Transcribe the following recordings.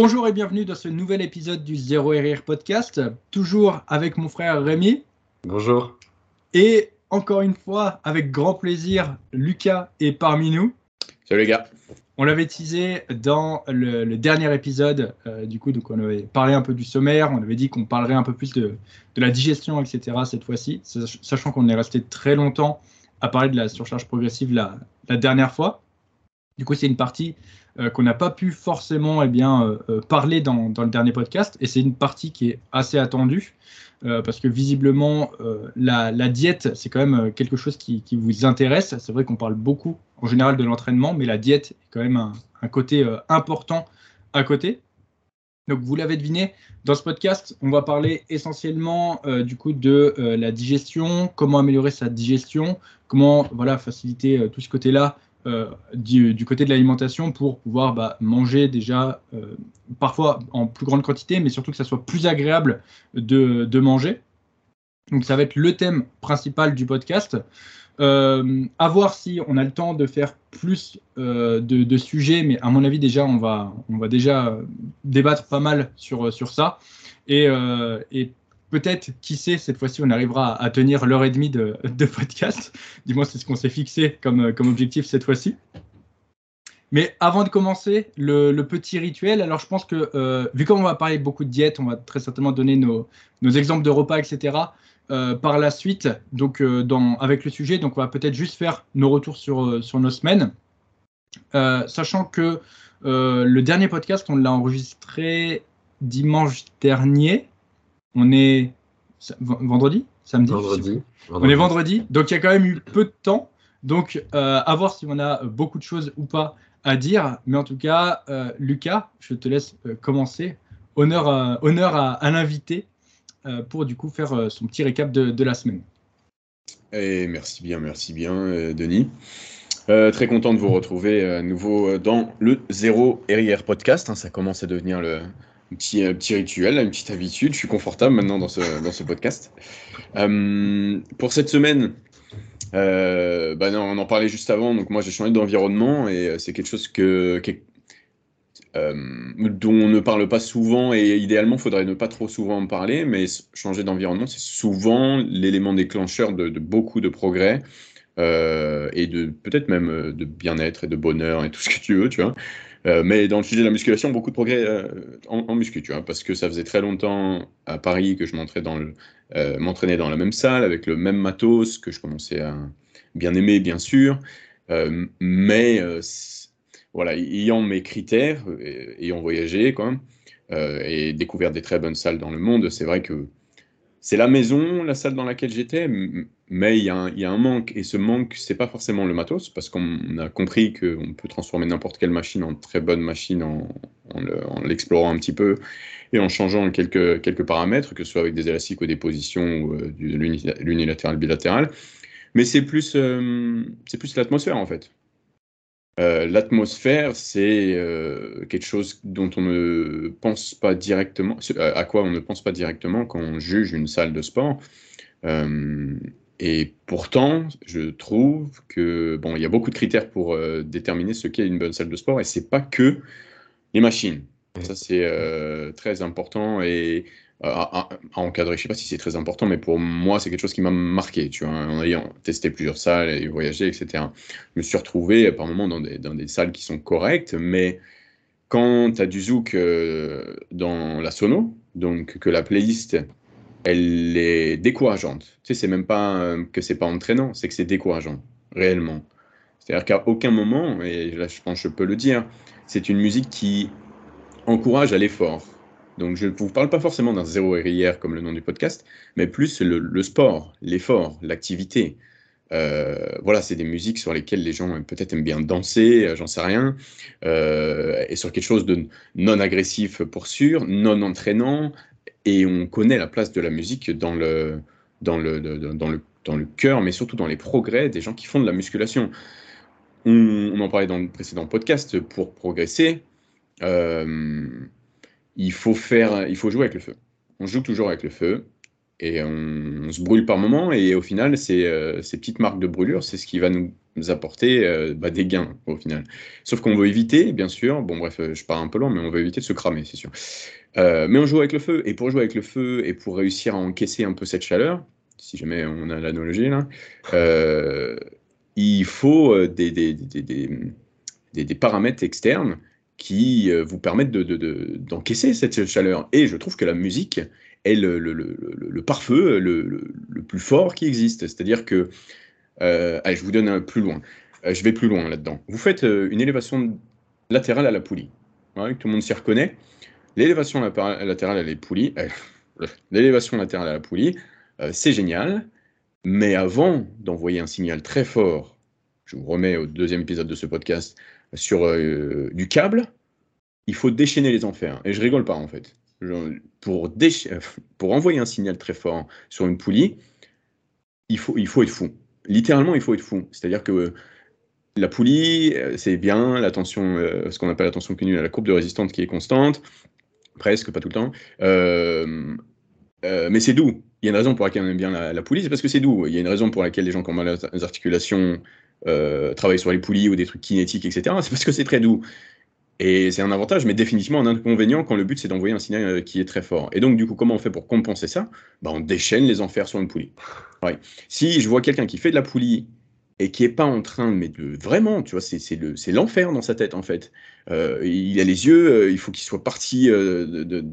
Bonjour et bienvenue dans ce nouvel épisode du Zéro RR Podcast, toujours avec mon frère Rémi. Bonjour. Et encore une fois, avec grand plaisir, Lucas est parmi nous. Salut les gars. On l'avait teasé dans le, dernier épisode, euh, du coup, donc on avait parlé un peu du sommaire, on avait dit qu'on parlerait un peu plus de, la digestion, etc. cette fois-ci, sachant qu'on est resté très longtemps à parler de la surcharge progressive la, dernière fois. Du coup, c'est une partie euh, qu'on n'a pas pu forcément eh bien, euh, parler dans, dans, le dernier podcast, et c'est une partie qui est assez attendue. Euh, parce que visiblement, euh, la, diète, c'est quand même euh, quelque chose qui, vous intéresse. C'est vrai qu'on parle beaucoup en général de l'entraînement, mais la diète est quand même un, côté important à côté. Donc vous l'avez deviné, dans ce podcast, on va parler essentiellement du coup de la digestion, comment améliorer sa digestion, comment voilà faciliter tout ce côté-là euh, du, côté de l'alimentation pour pouvoir bah, manger déjà euh, parfois en plus grande quantité, mais surtout que ça soit plus agréable de, manger. Donc ça va être le thème principal du podcast. Euh, à voir si on a le temps de faire plus de, sujets, mais à mon avis déjà on va, on va déjà débattre pas mal sur, sur ça. Et peut-être, qui sait, cette fois-ci, on arrivera à tenir l'heure et demie de, podcast. Du moins, c'est ce qu'on s'est fixé comme, comme objectif cette fois-ci. Mais avant de commencer, le, petit rituel, alors je pense que, euh, vu qu'on va parler beaucoup de diète, on va très certainement donner nos, exemples de repas, etc. Euh, par la suite, donc euh, avec le sujet, donc on va peut-être juste faire nos retours sur, sur nos semaines. sachant que le dernier podcast, on l'a enregistré dimanche dernier, on est vendredi? Samedi? Vendredi, On est vendredi, donc il y a quand même eu peu de temps. Donc, euh, à voir si on a beaucoup de choses ou pas à dire. Mais en tout cas, euh, Lucas, je te laisse euh, commencer. Honneur à, honneur à, l'invité pour du coup faire son petit récap de, la semaine. Et merci bien, merci bien, Denis. très content de vous retrouver à nouveau dans le Zéro RIR podcast. Hein. ça commence à devenir le, un petit, petit rituel, une petite habitude. Je suis confortable maintenant dans ce, podcast. Euh, pour cette semaine, euh, bah on en parlait juste avant. Donc moi, j'ai changé d'environnement et euh, c'est quelque chose que, dont on ne parle pas souvent et idéalement, il faudrait ne pas trop souvent en parler. Mais changer d'environnement, c'est souvent l'élément déclencheur de, de, beaucoup de progrès. et de peut-être même de bien-être et de bonheur et tout ce que tu veux, tu vois. Euh, mais dans le sujet de la musculation, beaucoup de progrès euh, en, en, muscu, tu vois, parce que ça faisait très longtemps à Paris que je euh, m'entraînais dans, la même salle, avec le même matos, que je commençais à bien aimer, bien sûr. mais voilà, ayant mes critères, ayant voyagé, quoi, et découvert des très bonnes salles dans le monde, c'est vrai que c'est la maison, la salle dans laquelle j'étais, mais il y, a un manque. Et ce manque, c'est pas forcément le matos, parce qu'on a compris qu'on peut transformer n'importe quelle machine en très bonne machine en, l'explorant un petit peu et en changeant quelques, quelques paramètres, que ce soit avec des élastiques ou des positions ou euh, l'unilatéral bilatéral. Mais c'est plus, euh, c'est plus l'atmosphère en fait. Euh, l'atmosphère, c'est euh, quelque chose dont on ne pense pas directement, à quoi on ne pense pas directement quand on juge une salle de sport. Euh, et pourtant, je trouve que bon, il y a beaucoup de critères pour déterminer ce qu'est une bonne salle de sport, et c'est pas que les machines. Ça, c'est très important et à, encadrer. Je sais pas si c'est très important, mais pour moi, c'est quelque chose qui m'a marqué, tu vois, en ayant testé plusieurs salles et voyagé, etc. Je me suis retrouvé par moments dans des, dans des salles qui sont correctes, mais quand tu as du zouk euh, dans la sono, donc que la playlist, elle est décourageante. Tu sais, c'est même pas que c'est pas entraînant, c'est que c'est décourageant, réellement. C'est-à-dire qu'à aucun moment, et là je pense que je peux le dire, c'est une musique qui encourage à l'effort donc je ne vous parle pas forcément d'un zéro RIR comme le nom du podcast, mais plus le, sport, l'effort, l'activité. Euh, voilà, c'est des musiques sur lesquelles les gens peut-être aiment bien danser, euh, j'en sais rien, euh, et sur quelque chose de non agressif pour sûr, non entraînant, et on connaît la place de la musique dans le, dans le, dans le, dans le cœur, mais surtout dans les progrès des gens qui font de la musculation. On, en parlait dans le précédent podcast, pour progresser, il faut faire, il faut jouer avec le feu. On joue toujours avec le feu. et on, se brûle par moment. Et au final, ces, ces petites marques de brûlure, c'est ce qui va nous apporter bah, des gains au final. Sauf qu'on veut éviter, bien sûr, bon bref, je pars un peu loin, mais on veut éviter de se cramer, c'est sûr. mais on joue avec le feu, et pour jouer avec le feu et pour réussir à encaisser un peu cette chaleur, si jamais on a l'analogie là, il faut des, paramètres externes qui euh, vous permettent d'encaisser de, cette chaleur. Et je trouve que la musique est le, pare-feu le, plus fort qui existe. C'est-à-dire que, euh, allez, je vous donne plus loin. Euh, je vais plus loin là-dedans. Vous faites une élévation latérale à la poulie. tout le monde s'y reconnaît. L'élévation latérale à la poulie, l'élévation latérale à la poulie, c'est génial. Mais avant d'envoyer un signal très fort, je vous remets au deuxième épisode de ce podcast, sur euh, du câble, il faut déchaîner les enfers. Et je rigole pas en fait. pour, pour envoyer un signal très fort sur une poulie, il faut, il faut être fou. Littéralement, il faut être fou. C'est-à-dire que la poulie, euh, c'est bien, la tension, euh, ce qu'on appelle la tension continue, la courbe de résistance qui est constante, presque, pas tout le temps. mais c'est doux. Il y a une raison pour laquelle on aime bien la, poulie, c'est parce que c'est doux. Il y a une raison pour laquelle les gens qui ont mal aux articulations euh, travailler sur les poulies ou des trucs kinétiques, etc. C'est parce que c'est très doux. Et c'est un avantage, mais définitivement un inconvénient quand le but c'est d'envoyer un signal euh, qui est très fort. Et donc, du coup, comment on fait pour compenser ça? Bah, On déchaîne les enfers sur une poulie. Si je vois quelqu'un qui fait de la poulie et qui est pas en train, mais de vraiment, tu vois, c'est l'enfer dans sa tête en fait. Euh, il a les yeux, il faut qu'il soit parti, de,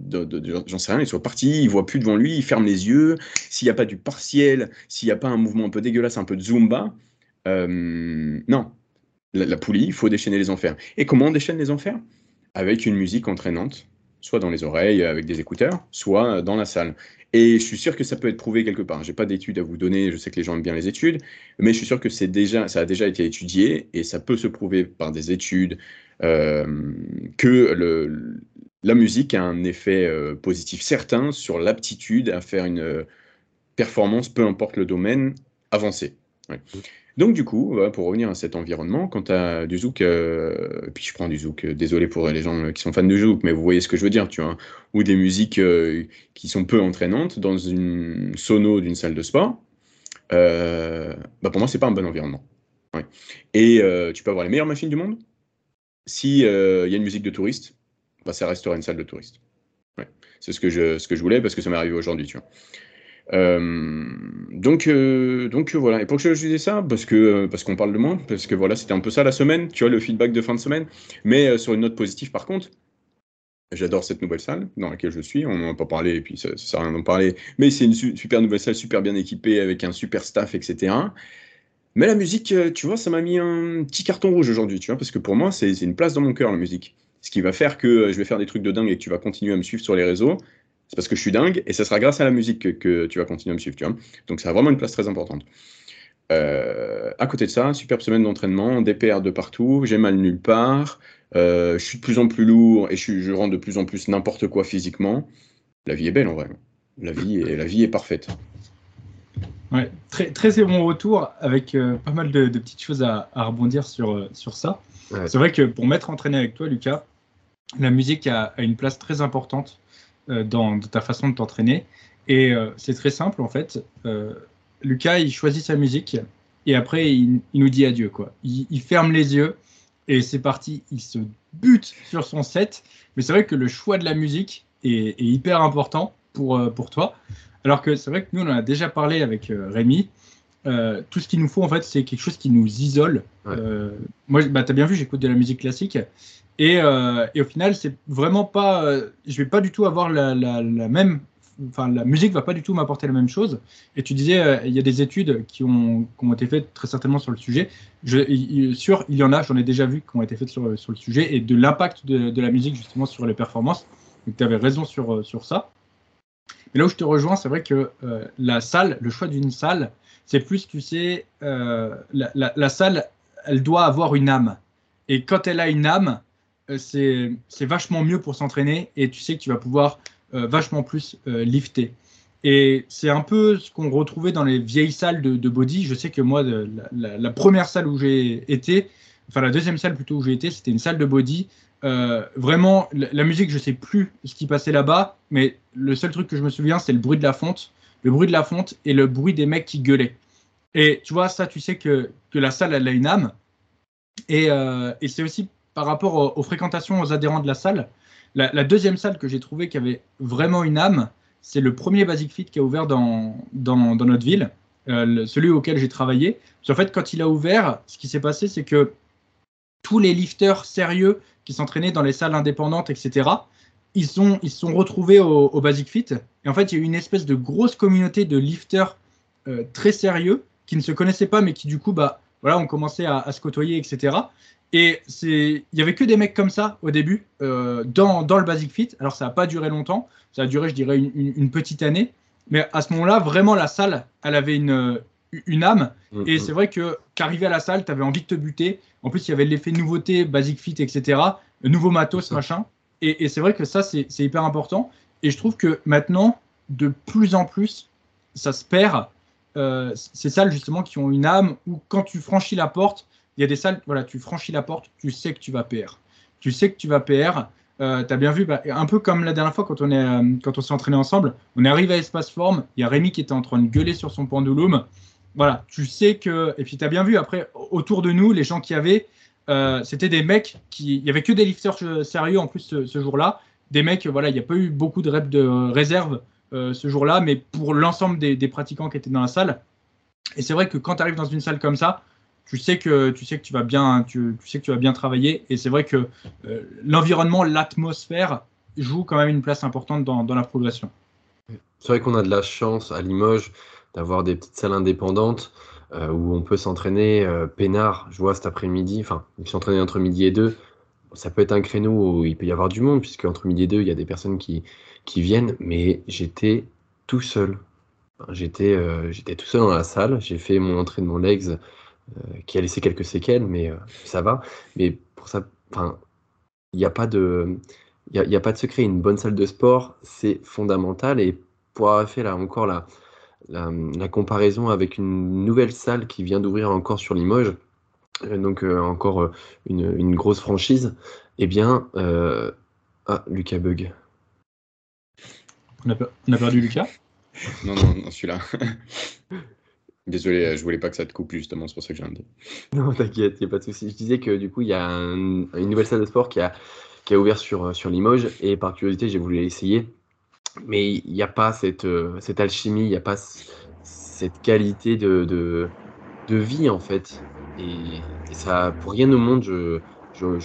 j'en sais rien, il soit parti, il voit plus devant lui, il ferme les yeux. S'il n'y a pas du partiel, s'il n'y a pas un mouvement un peu dégueulasse, un peu de zumba, euh, non, la, poulie, il faut déchaîner les enfers. Et comment on déchaîne les enfers? Avec une musique entraînante, soit dans les oreilles avec des écouteurs, soit dans la salle. Et je suis sûr que ça peut être prouvé quelque part. J'ai pas d'études à vous donner, je sais que les gens aiment bien les études, mais je suis sûr que c'est déjà, ça a déjà été étudié et ça peut se prouver par des études euh, que la musique a un effet euh, positif certain sur l'aptitude à faire une performance, peu importe le domaine, avancé. Donc du coup, pour revenir à cet environnement, quand tu as du zouk, euh, puis je prends du zouk, euh, désolé pour les gens qui sont fans de zouk, mais vous voyez ce que je veux dire, tu vois, ou des musiques euh, qui sont peu entraînantes dans une sono d'une salle de sport, bah pour moi c'est pas un bon environnement. Et tu peux avoir les meilleures machines du monde, si il y a une musique de touriste, bah, ça restera une salle de touriste. C'est ce que je ce que je voulais parce que ça m'est arrivé aujourd'hui, tu vois. Euh, donc, euh, donc voilà. Et pourquoi je disais ça? Parce que euh, parce qu'on parle de moi, parce que voilà, c'était un peu ça la semaine. Tu vois le feedback de fin de semaine. Mais sur une note positive, par contre, J'adore cette nouvelle salle dans laquelle je suis. On n'en a pas parlé et puis ça, ne sert à rien d'en parler. Mais c'est une super nouvelle salle, super bien équipée avec un super staff, etc. Mais la musique, tu vois, ça m'a mis un petit carton rouge aujourd'hui, tu vois, parce que pour moi, c'est une place dans mon cœur, la musique. Ce qui va faire que je vais faire des trucs de dingue et que tu vas continuer à me suivre sur les réseaux c'est parce que je suis dingue et ce sera grâce à la musique que, tu vas continuer à me suivre. Tu vois Donc ça a vraiment une place très importante. Euh, à côté de ça, superbe semaine d'entraînement, DPR de partout, j'ai mal nulle part, euh, je suis de plus en plus lourd et je, je rends de plus en plus n'importe quoi physiquement. La vie est belle en vrai. La vie est, la vie est parfaite. Ouais, très, très bon retour avec euh, pas mal de, petites choses à, rebondir sur, sur ça. C'est vrai que pour m'être entraîné avec toi, Lucas, la musique a, a une place très importante dans, ta façon de t'entraîner. Et euh, c'est très simple en fait. Euh, Lucas, il choisit sa musique et après, il, nous dit adieu. Quoi. Il, ferme les yeux et c'est parti. Il se bute sur son set. Mais c'est vrai que le choix de la musique est, hyper important pour, pour toi. Alors que c'est vrai que nous, on en a déjà parlé avec Rémi. tout ce qu'il nous faut, en fait, c'est quelque chose qui nous isole. moi, bah, tu as bien vu, j'écoute de la musique classique. Et, euh, et, au final, c'est vraiment pas. Euh, je vais pas du tout avoir la, même. Enfin, la musique va pas du tout m'apporter la même chose. Et tu disais, euh, il y a des études qui ont, qui ont, été faites très certainement sur le sujet. Je, sûr, il y en a, j'en ai déjà vu, qui ont été faites sur, sur le sujet et de l'impact de, de, la musique justement sur les performances. Donc, tu avais raison sur, sur ça. Mais là où je te rejoins, c'est vrai que la salle, le choix d'une salle, c'est plus, tu sais, la, la salle, elle doit avoir une âme. Et quand elle a une âme, euh, c'est vachement mieux pour s'entraîner et tu sais que tu vas pouvoir euh, vachement plus euh, lifter. Et c'est un peu ce qu'on retrouvait dans les vieilles salles de, body. Je sais que moi, la, première salle où j'ai été, enfin la deuxième salle plutôt où j'ai été, c'était une salle de body. vraiment, la, musique, je sais plus ce qui passait là-bas, mais le seul truc que je me souviens, c'est le bruit de la fonte. le bruit de la fonte et le bruit des mecs qui gueulaient. Et tu vois, ça, tu sais que, que la salle, elle a une âme. Et, euh, et c'est aussi par rapport aux, fréquentations, aux adhérents de la salle. La, deuxième salle que j'ai trouvée qui avait vraiment une âme, c'est le premier Basic Fit qui a ouvert dans, notre ville, euh, celui auquel j'ai travaillé. En fait, quand il a ouvert, ce qui s'est passé, c'est que tous les lifters sérieux qui s'entraînaient dans les salles indépendantes, etc., ils sont, ils sont retrouvés au, Basic Fit. Et en fait, il y a eu une espèce de grosse communauté de lifters euh, très sérieux qui ne se connaissaient pas, mais qui du coup, bah, voilà, ont commencé à, se côtoyer, etc. Et il y avait que des mecs comme ça au début euh, dans, dans, le Basic Fit. Alors ça n'a pas duré longtemps, ça a duré, je dirais, une, une, petite année. Mais à ce moment-là, vraiment, la salle, elle avait une, une âme. Mm-hmm. Et c'est vrai que qu'arriver à la salle, tu avais envie de te buter. En plus, il y avait l'effet nouveauté, Basic Fit, etc. Nouveau matos, machin. Et, et c'est vrai que ça, c'est hyper important. Et je trouve que maintenant, de plus en plus, ça se perd euh, ces salles justement qui ont une âme où quand tu franchis la porte, il y a des salles, voilà, tu franchis la porte, tu sais que tu vas PR. Tu sais que tu vas PR. Euh, tu as bien vu, bah, un peu comme la dernière fois quand on est euh, quand on s'est entraîné ensemble, on est arrivé à Espace Forme, il y a Rémi qui était en train de gueuler sur son pendulum. Voilà, tu sais que. Et puis tu as bien vu après, autour de nous, les gens qui avaient, c'était des mecs qui. Il n'y avait que des lifters sérieux en plus ce, jour-là. Des mecs, voilà, il n'y a pas eu beaucoup de reps de réserve euh, ce jour-là, mais pour l'ensemble des, pratiquants qui étaient dans la salle. Et c'est vrai que quand tu arrives dans une salle comme ça, tu sais que tu sais que tu vas bien, tu, sais que tu vas bien travailler. Et c'est vrai que euh, l'environnement, l'atmosphère joue quand même une place importante dans, la progression. C'est vrai qu'on a de la chance à Limoges d'avoir des petites salles indépendantes euh, où on peut s'entraîner peinard. Je vois cet après-midi, enfin, s'entraîner entre midi et deux. Ça peut être un créneau où il peut y avoir du monde, puisque entre midi et deux, il y a des personnes qui, qui viennent, mais j'étais tout seul. J'étais euh, tout seul dans la salle, j'ai fait mon entraînement legs euh, qui a laissé quelques séquelles, mais euh, ça va. Mais pour ça, enfin, il n'y a pas de il y a, pas de secret. Une bonne salle de sport, c'est fondamental. Et pour avoir fait là encore la, la, comparaison avec une nouvelle salle qui vient d'ouvrir encore sur Limoges, donc encore une, une, grosse franchise, eh bien, ah, Lucas Bug. On a, perdu Lucas? Non, non, non celui-là. Désolé, je voulais pas que ça te coupe justement, c'est pour ça que j'ai un dit. Non, t'inquiète, il a pas de souci. Je disais que du coup, il y a une nouvelle salle de sport qui a, ouvert sur, Limoges et par curiosité, j'ai voulu essayer. Mais il n'y a pas cette, cette alchimie, il n'y a pas cette qualité de, vie en fait. Et, ça, pour rien au monde, je,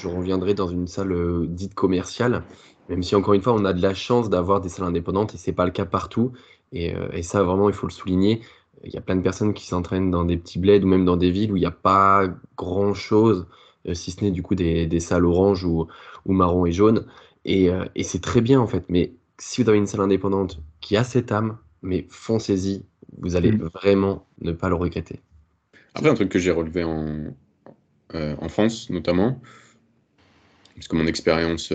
reviendrai dans une salle euh, dite commerciale même si, encore une fois, on a de la chance d'avoir des salles indépendantes et ce n'est pas le cas partout. Euh, et, ça, vraiment, il faut le souligner. Il y a plein de personnes qui s'entraînent dans des petits bleds ou même dans des villes où il n'y a pas grand-chose, euh, si ce n'est du coup des, salles orange ou, marron et jaune. Euh, et, c'est très bien en fait. Mais si vous avez une salle indépendante qui a cette âme, mais foncez-y, vous allez mm. vraiment ne pas le regretter. Après, un truc que j'ai relevé en, en France notamment, parce que mon expérience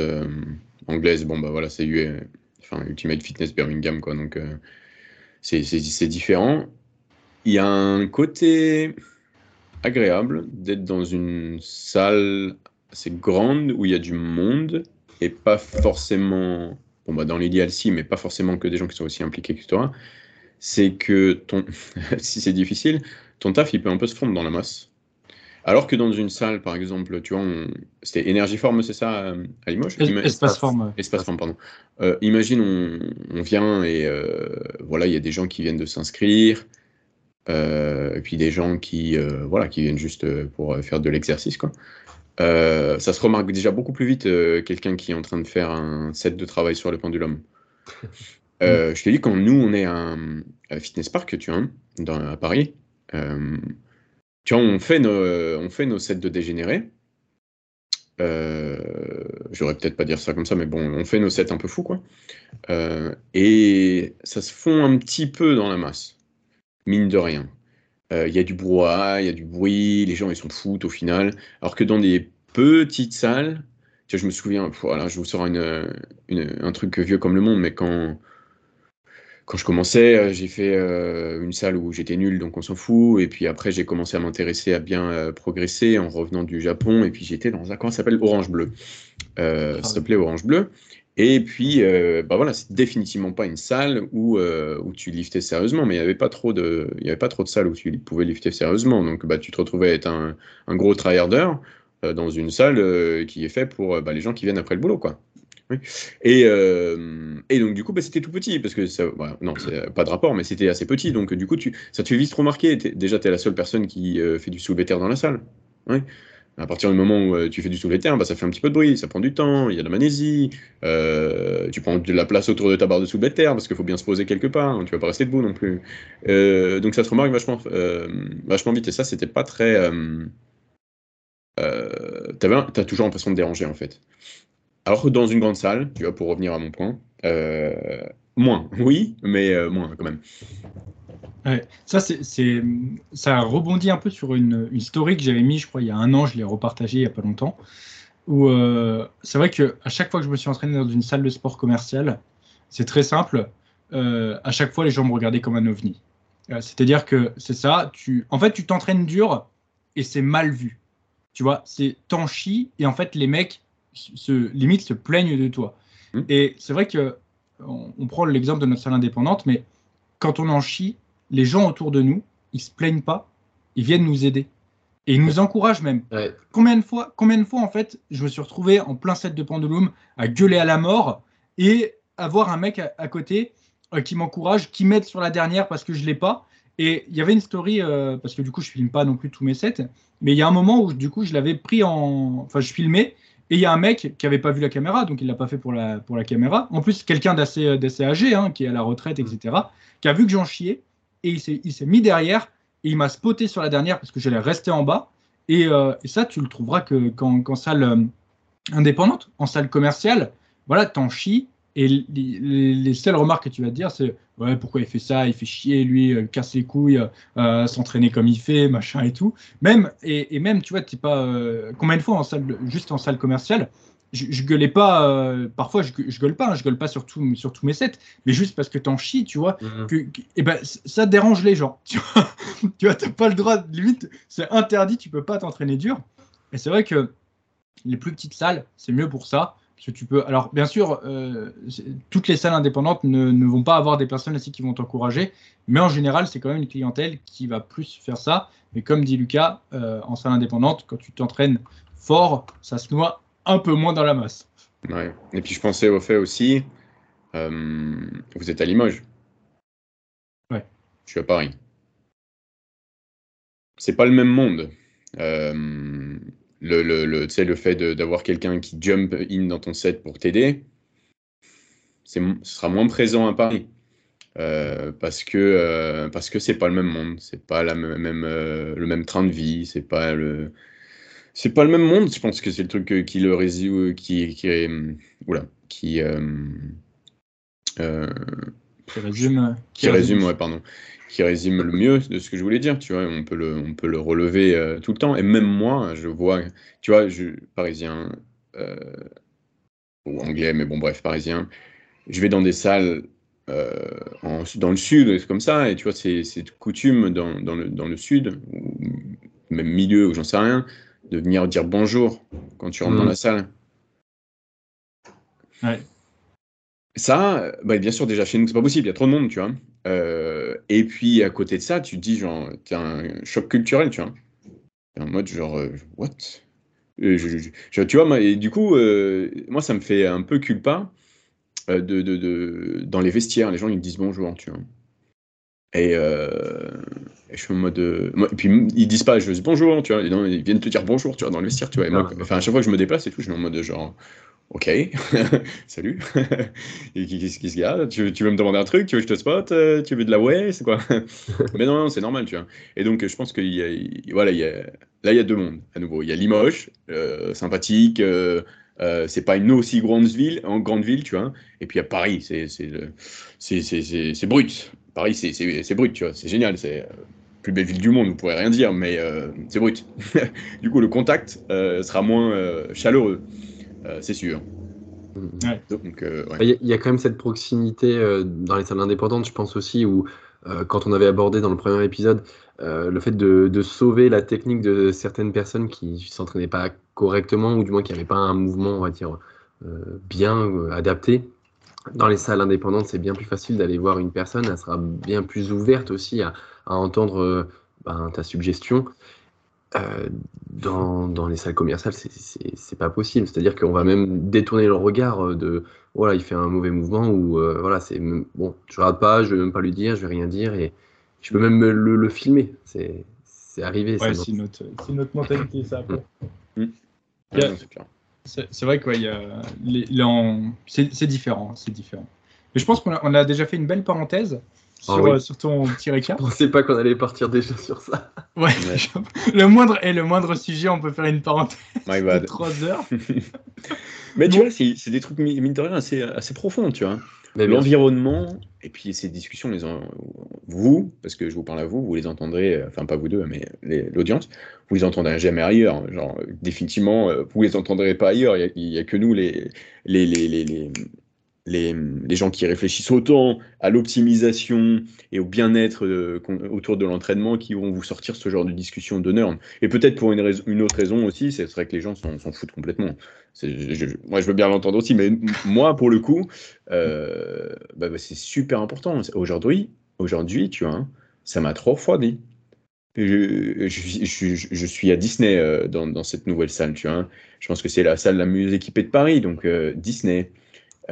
anglaise, bon, bah voilà, c'est enfin, Ultimate Fitness Birmingham, quoi. Donc, euh, c'est différent. Il y a un côté agréable d'être dans une salle assez grande où il y a du monde et pas forcément, bon, bah, dans l'idéal, si, mais pas forcément que des gens qui sont aussi impliqués que toi. C'est que ton, si c'est difficile, ton taf, il peut un peu se fondre dans la masse. Alors que dans une salle, par exemple, tu vois, c'était Énergie Forme, c'est ça, euh, à Limoges? Espace Forme. Espace Forme, pardon. Euh, imagine, on, vient et euh, voilà, il y a des gens qui viennent de s'inscrire, et puis des gens qui, voilà, qui viennent juste pour faire de l'exercice, quoi. ça se remarque déjà beaucoup plus vite quelqu'un qui est en train de faire un set de travail sur le pendulum. je te dis, quand nous, on est à un, fitness park, tu vois, dans, à Paris, tu vois, on fait nos, on fait nos sets de dégénérés. Euh, J'aurais peut-être pas dire ça comme ça, mais bon, on fait nos sets un peu fous, quoi. Euh, et ça se fond un petit peu dans la masse, mine de rien. Euh, il y a du brouhaha, il y a du bruit, les gens ils sont foutent au final. Alors que dans des petites salles, tu vois, je me souviens, voilà, je vous sors une, un truc vieux comme le monde, mais quand quand je commençais, euh, j'ai fait euh, une salle où j'étais nul, donc on s'en fout. Et puis après, j'ai commencé à m'intéresser à bien euh, progresser en revenant du Japon. Et puis j'étais dans un coin qui s'appelle? Orange Bleu. Euh, ah ça s'appelait Orange Bleu. Et puis, euh, bah voilà, c'est définitivement pas une salle où, euh, où tu liftais sérieusement, mais il n'y avait pas trop de, y avait pas trop de salles où tu pouvais lifter sérieusement. Donc, bah, tu te retrouvais à être un, un gros tryharder euh, dans une salle euh, qui est faite pour bah, les gens qui viennent après le boulot, quoi. Et, et donc, du coup, bah, c'était tout petit, parce que ça, voilà, non, pas de rapport, mais c'était assez petit. Donc, du coup, tu, ça te fait vite remarquer. Déjà, tu es la seule personne qui fait du soulevé terre dans la salle. Oui. À partir du moment où euh, tu fais du soulevé de terre, bah, ça fait un petit peu de bruit, ça prend du temps, il y a de la manésie, euh, tu prends de la place autour de ta barre de de terre parce qu'il faut bien se poser quelque part, hein, tu vas pas rester debout non plus. Euh, donc ça se remarque vachement, euh, vachement vite et ça, c'était pas très. T'as toujours l'impression de déranger en fait. Alors que dans une grande salle, tu vois, pour revenir à mon point, moins, oui, mais moins quand même. Ouais. Ça, c'est, ça rebondit un peu sur une, une story que j'avais mis, je crois, il y a un an, je l'ai repartagée il n'y a pas longtemps. Où euh, c'est vrai que à chaque fois que je me suis entraîné dans une salle de sport commerciale, c'est très simple. euh, à chaque fois, les gens me regardaient comme un ovni. Euh, c'est-à-dire que c'est ça. Tu, en fait, tu t'entraînes dur et c'est mal vu. Tu vois, c'est t'en chies et en fait, les mecs se, limite se plaignent de toi. Mmh. Et c'est vrai que on, on prend l'exemple de notre salle indépendante, mais quand on en chie, les gens autour de nous, ils se plaignent pas, ils viennent nous aider. Et ils nous encouragent même. Ouais. Combien de fois, combien de fois en fait, je me suis retrouvé en plein set de pendulum à gueuler à la mort et avoir un mec à, à côté euh, qui m'encourage, qui m'aide sur la dernière parce que je l'ai pas. Et il y avait une story, euh, parce que du coup, je filme pas non plus tous mes sets, mais il y a un moment où du coup, je l'avais pris en. Enfin, je filmais, et il y a un mec qui avait pas vu la caméra, donc il l'a pas fait pour la, pour la caméra. En plus, quelqu'un d'assez d'assez âgé, hein, qui est à la retraite, etc., qui a vu que j'en chiais, et il s'est mis derrière, et il m'a spoté sur la dernière parce que j'allais rester en bas. Et, euh, ça, tu le trouveras que qu'en salle euh, indépendante, en salle commerciale, voilà, t'en chies. Et les, les- les seules remarques que tu vas te dire, c'est ouais, pourquoi il fait ça, il fait chier, lui, euh, casse les couilles, s'entraîner comme il fait, machin et tout. Même, et, et même, tu vois, t'es pas. combien de fois en salle, juste en salle commerciale, je, je gueulais pas, euh, parfois je, gue- je gueule pas, hein, je gueule pas sur, tout- sur tous mes sets, mais juste parce que t'en chies, tu vois, Mhm. que, que- eh ben, ça dérange les gens. Tu vois, tu vois, t'as pas le droit, limite, c'est interdit, tu peux pas t'entraîner dur. Et c'est vrai que les plus petites salles, c'est mieux pour ça. Parce que tu peux. Alors, bien sûr, euh, toutes les salles indépendantes ne, ne vont pas avoir des personnes aussi qui vont t'encourager, mais en général, c'est quand même une clientèle qui va plus faire ça. Mais comme dit Lucas, euh, en salle indépendante, quand tu t'entraînes fort, ça se noie un peu moins dans la masse. Ouais. Et puis je pensais au fait aussi, euh, vous êtes à Limoges. Ouais. Je suis à Paris. C'est pas le même monde. Euh, le, le, fait d'avoir quelqu'un qui jump in dans ton set pour t'aider, ce sera moins présent à Paris. Euh, parce que euh, parce que c'est pas le même monde, c'est pas la même, même, euh, le même train de vie, c'est pas le c'est pas le même monde. Je pense que c'est le truc euh, qui le résume, qui qui est, oula, qui euh, euh, Qui résume. qui résume, ouais, pardon, qui résume le mieux de ce que je voulais dire. Tu vois, on peut le, on peut le relever euh, tout le temps. Et même moi, je vois, tu vois, je, parisien euh, ou anglais, mais bon, bref, parisien, je vais dans des salles euh, en- dans le sud, c'est comme ça, et tu vois, c'est c'est coutume dans, dans le, dans le sud, ou même milieu, ou j'en sais rien, de venir dire bonjour quand tu rentres dans Mhm. la salle. Ouais. Ça, bah, bien sûr, déjà chez nous, c'est pas possible, il y a trop de monde, tu vois. Euh, et puis à côté de ça, tu te dis, genre, t'as un choc culturel, tu vois. T'es en mode, genre, euh, what? Et je- je- je- tu vois, moi, et du coup, euh, moi, ça me fait un peu culpa euh, de, de, de- dans les vestiaires, les gens, ils me disent bonjour, tu vois. Et, euh, et je suis en mode. euh, moi- et puis ils disent pas, je dis bonjour, tu vois. ils viennent te dire bonjour, tu vois, dans le vestiaire, tu vois. Et moi, Ah. enfin, à chaque fois que je me déplace et tout, je suis en mode genre. Ok, salut. Qu'est-ce qu'il y a tu, veux me demander un truc Tu veux que je te spot Euh, Tu veux de la ouais C'est quoi? Mais non, non, c'est normal, tu vois. Et donc, je pense qu'il y a, il- voilà, il y a, là, il y a deux mondes à nouveau. Il y a Limoges, euh, sympathique. euh, c'est pas une aussi grande ville, en grande ville, tu vois. Et puis il y a Paris, c'est brut. Paris, c'est c'est- c'est brut, tu vois. C'est génial, c'est la plus belle ville du monde. Vous pourrez rien dire, mais euh, c'est brut. du coup, le contact euh, sera moins euh, chaleureux, euh, c'est sûr. Mhm. Donc, euh, ouais. Il y, a- il y a quand même cette proximité euh, dans les salles indépendantes, je pense aussi, où euh, quand on avait abordé dans le premier épisode euh, le fait de, de sauver la technique de certaines personnes qui s'entraînaient pas correctement, ou du moins qui n'avaient pas un mouvement, on va dire, bien adapté. Dans les salles indépendantes, c'est bien plus facile d'aller voir une personne, elle sera bien plus ouverte aussi à, entendre ben, ta suggestion. dans, dans, les salles commerciales, c'est pas possible. C'est-à-dire qu'on va même détourner le regard de voilà, il fait un mauvais mouvement ou voilà, c'est bon, je regarde pas, je vais même pas lui dire, je vais rien dire et je peux même le, le filmer. C'est arrivé. Ouais, c'est notre, notre, mentalité, ça. Mmh. C'est vrai que ouais, c'est différent, c'est différent. Mais je pense qu'on a, déjà fait une belle parenthèse ah sur, euh, sur ton petit récap. Je pensais pas qu'on allait partir déjà sur ça. Ouais. le moindre et le moindre sujet, on peut faire une parenthèse de 3 heures. Mais tu vois, c'est des trucs mine de rien assez, assez profonds, tu vois. L'environnement, et puis ces discussions, les vous, parce que je vous parle à vous, vous les entendrez, enfin pas vous deux, mais l'audience, vous les entendrez jamais ailleurs. Genre, définitivement, euh, vous les entendrez pas ailleurs. Il n'y a, a, que nous, les, les, les, les les, gens qui réfléchissent autant à l'optimisation et au bien-être euh, autour de l'entraînement qui vont vous sortir ce genre de discussion d'honneur. Et peut-être pour une, autre raison aussi, ce serait que les gens s'en foutent complètement. moi, je veux bien l'entendre aussi, mais moi, pour le coup, euh, bah, bah, c'est super important. Aujourd'hui, aujourd'hui, tu vois, ça m'a trop refroidi. Je, suis à Disney euh, dans, dans, cette nouvelle salle, tu vois. Je pense que c'est la salle la mieux équipée de Paris, donc Disney.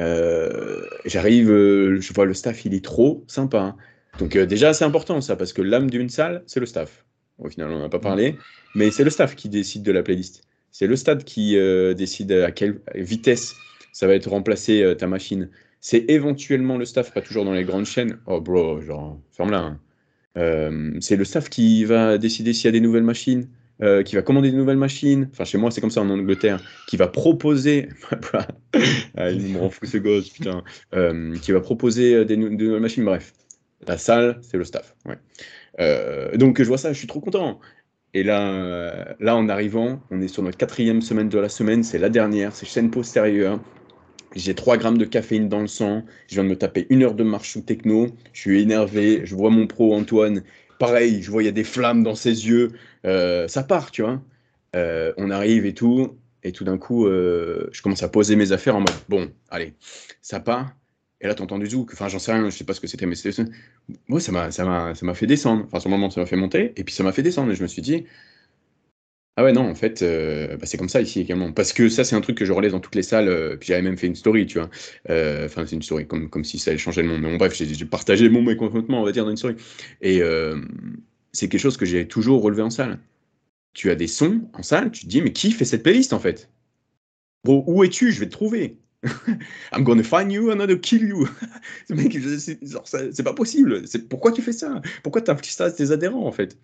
Euh, j'arrive, euh, je vois le staff, il est trop sympa. Hein. Donc euh, déjà, c'est important ça, parce que l'âme d'une salle, c'est le staff. Au final, on n'en a pas parlé, mais c'est le staff qui décide de la playlist. C'est le stade qui décide à quelle vitesse ça va être remplacé ta machine. C'est éventuellement le staff, pas toujours dans les grandes chaînes. Oh bro, genre, ferme-la. Hein. c'est le staff qui va décider s'il y a des nouvelles machines, euh, qui va commander de nouvelles machines, enfin chez moi c'est comme ça en Angleterre, qui va proposer, ah, il me rend fou ce gosse, putain, euh, qui va proposer euh, des, nouvelles machines, bref. La salle, c'est le staff. Ouais. donc je vois ça, je suis trop content. Et là, là, en arrivant, on est sur notre quatrième semaine de la semaine, c'est la dernière, c'est chaîne postérieure. J'ai 3 grammes de caféine dans le sang, je viens de me taper une heure de marche sous techno, je suis énervé, je vois mon pro Antoine pareil, je vois, il y a des flammes dans ses yeux. Euh, ça part, tu vois. Euh, on arrive et tout. Et tout d'un coup, euh, je commence à poser mes affaires en mode bon, allez, ça part. Et là, tu entends du zouk. Enfin, j'en sais rien, je sais pas ce que c'était, mais c'était. Moi, ça m'a fait descendre. Enfin, sur le moment, ça m'a fait monter. Et puis, ça m'a fait descendre. Et je me suis dit, ah ouais, non, en fait, euh, bah, c'est comme ça ici également. Parce que ça, c'est un truc que je relève dans toutes les salles. Euh, puis j'avais même fait une story, tu vois. Euh, enfin, c'est une story comme, comme si ça allait changer le monde. Mais bon, bref, j'ai partagé mon mécontentement, on va dire, dans une story. Et c'est quelque chose que j'ai toujours relevé en salle. Tu as des sons en salle, tu te dis, mais qui fait cette playlist en fait? Bro, où es-tu? Je vais te trouver. I'm gonna find you and I'm kill you. c'est pas possible. Pourquoi tu fais ça? Pourquoi tu impliques ça à tes adhérents en fait?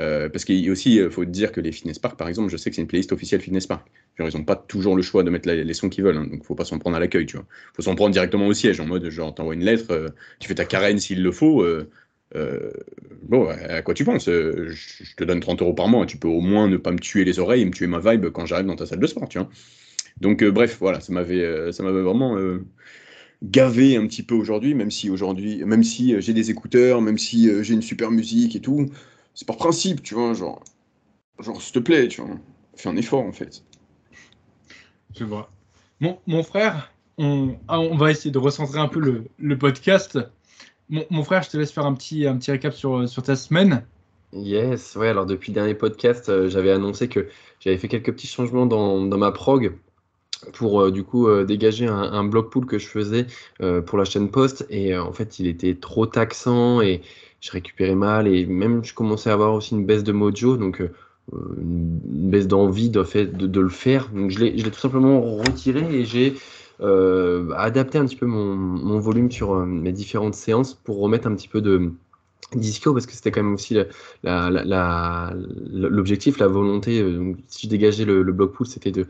Euh, Parce qu'il aussi, il faut dire que les Fitness Park, par exemple, je sais que c'est une playlist officielle Fitness Park. Genre, ils n'ont pas toujours le choix de mettre les sons qu'ils veulent, hein, donc faut pas s'en prendre à l'accueil, tu vois. Faut s'en prendre directement au siège, en mode genre t'envoies une lettre, euh, tu fais ta carène s'il le faut. Euh, bon, à quoi tu penses? Je, te donne 30 euros par mois, tu peux au moins ne pas me tuer les oreilles et me tuer ma vibe quand j'arrive dans ta salle de sport, tu vois. Donc euh, bref, voilà, ça m'avait, euh, ça m'avait vraiment euh, gavé un petit peu aujourd'hui, même si aujourd'hui, même si j'ai des écouteurs, même si j'ai une super musique et tout, c'est par principe, tu vois, genre, genre s'il te plaît, tu vois, fais un effort en fait. Je vois. Mon, mon frère, on, ah, on, va essayer de recentrer un peu le, le podcast. Mon, mon, frère, je te laisse faire un petit, un petit récap sur, sur ta semaine. Yes, ouais, alors depuis le dernier podcast, j'avais annoncé que j'avais fait quelques petits changements dans, dans ma prog pour euh, du coup euh, dégager un, un, blog pool que je faisais euh, pour la chaîne Post. Et en fait il était trop taxant et je récupérais mal. Et même je commençais à avoir aussi une baisse de mojo. Donc une baisse d'envie de, le faire. Donc je l'ai tout simplement retiré et j'ai adapté un petit peu mon, volume sur mes différentes séances pour remettre un petit peu de disco parce que c'était quand même aussi l'objectif, la, la, volonté. Donc, si je dégageais le, le blog pool, c'était de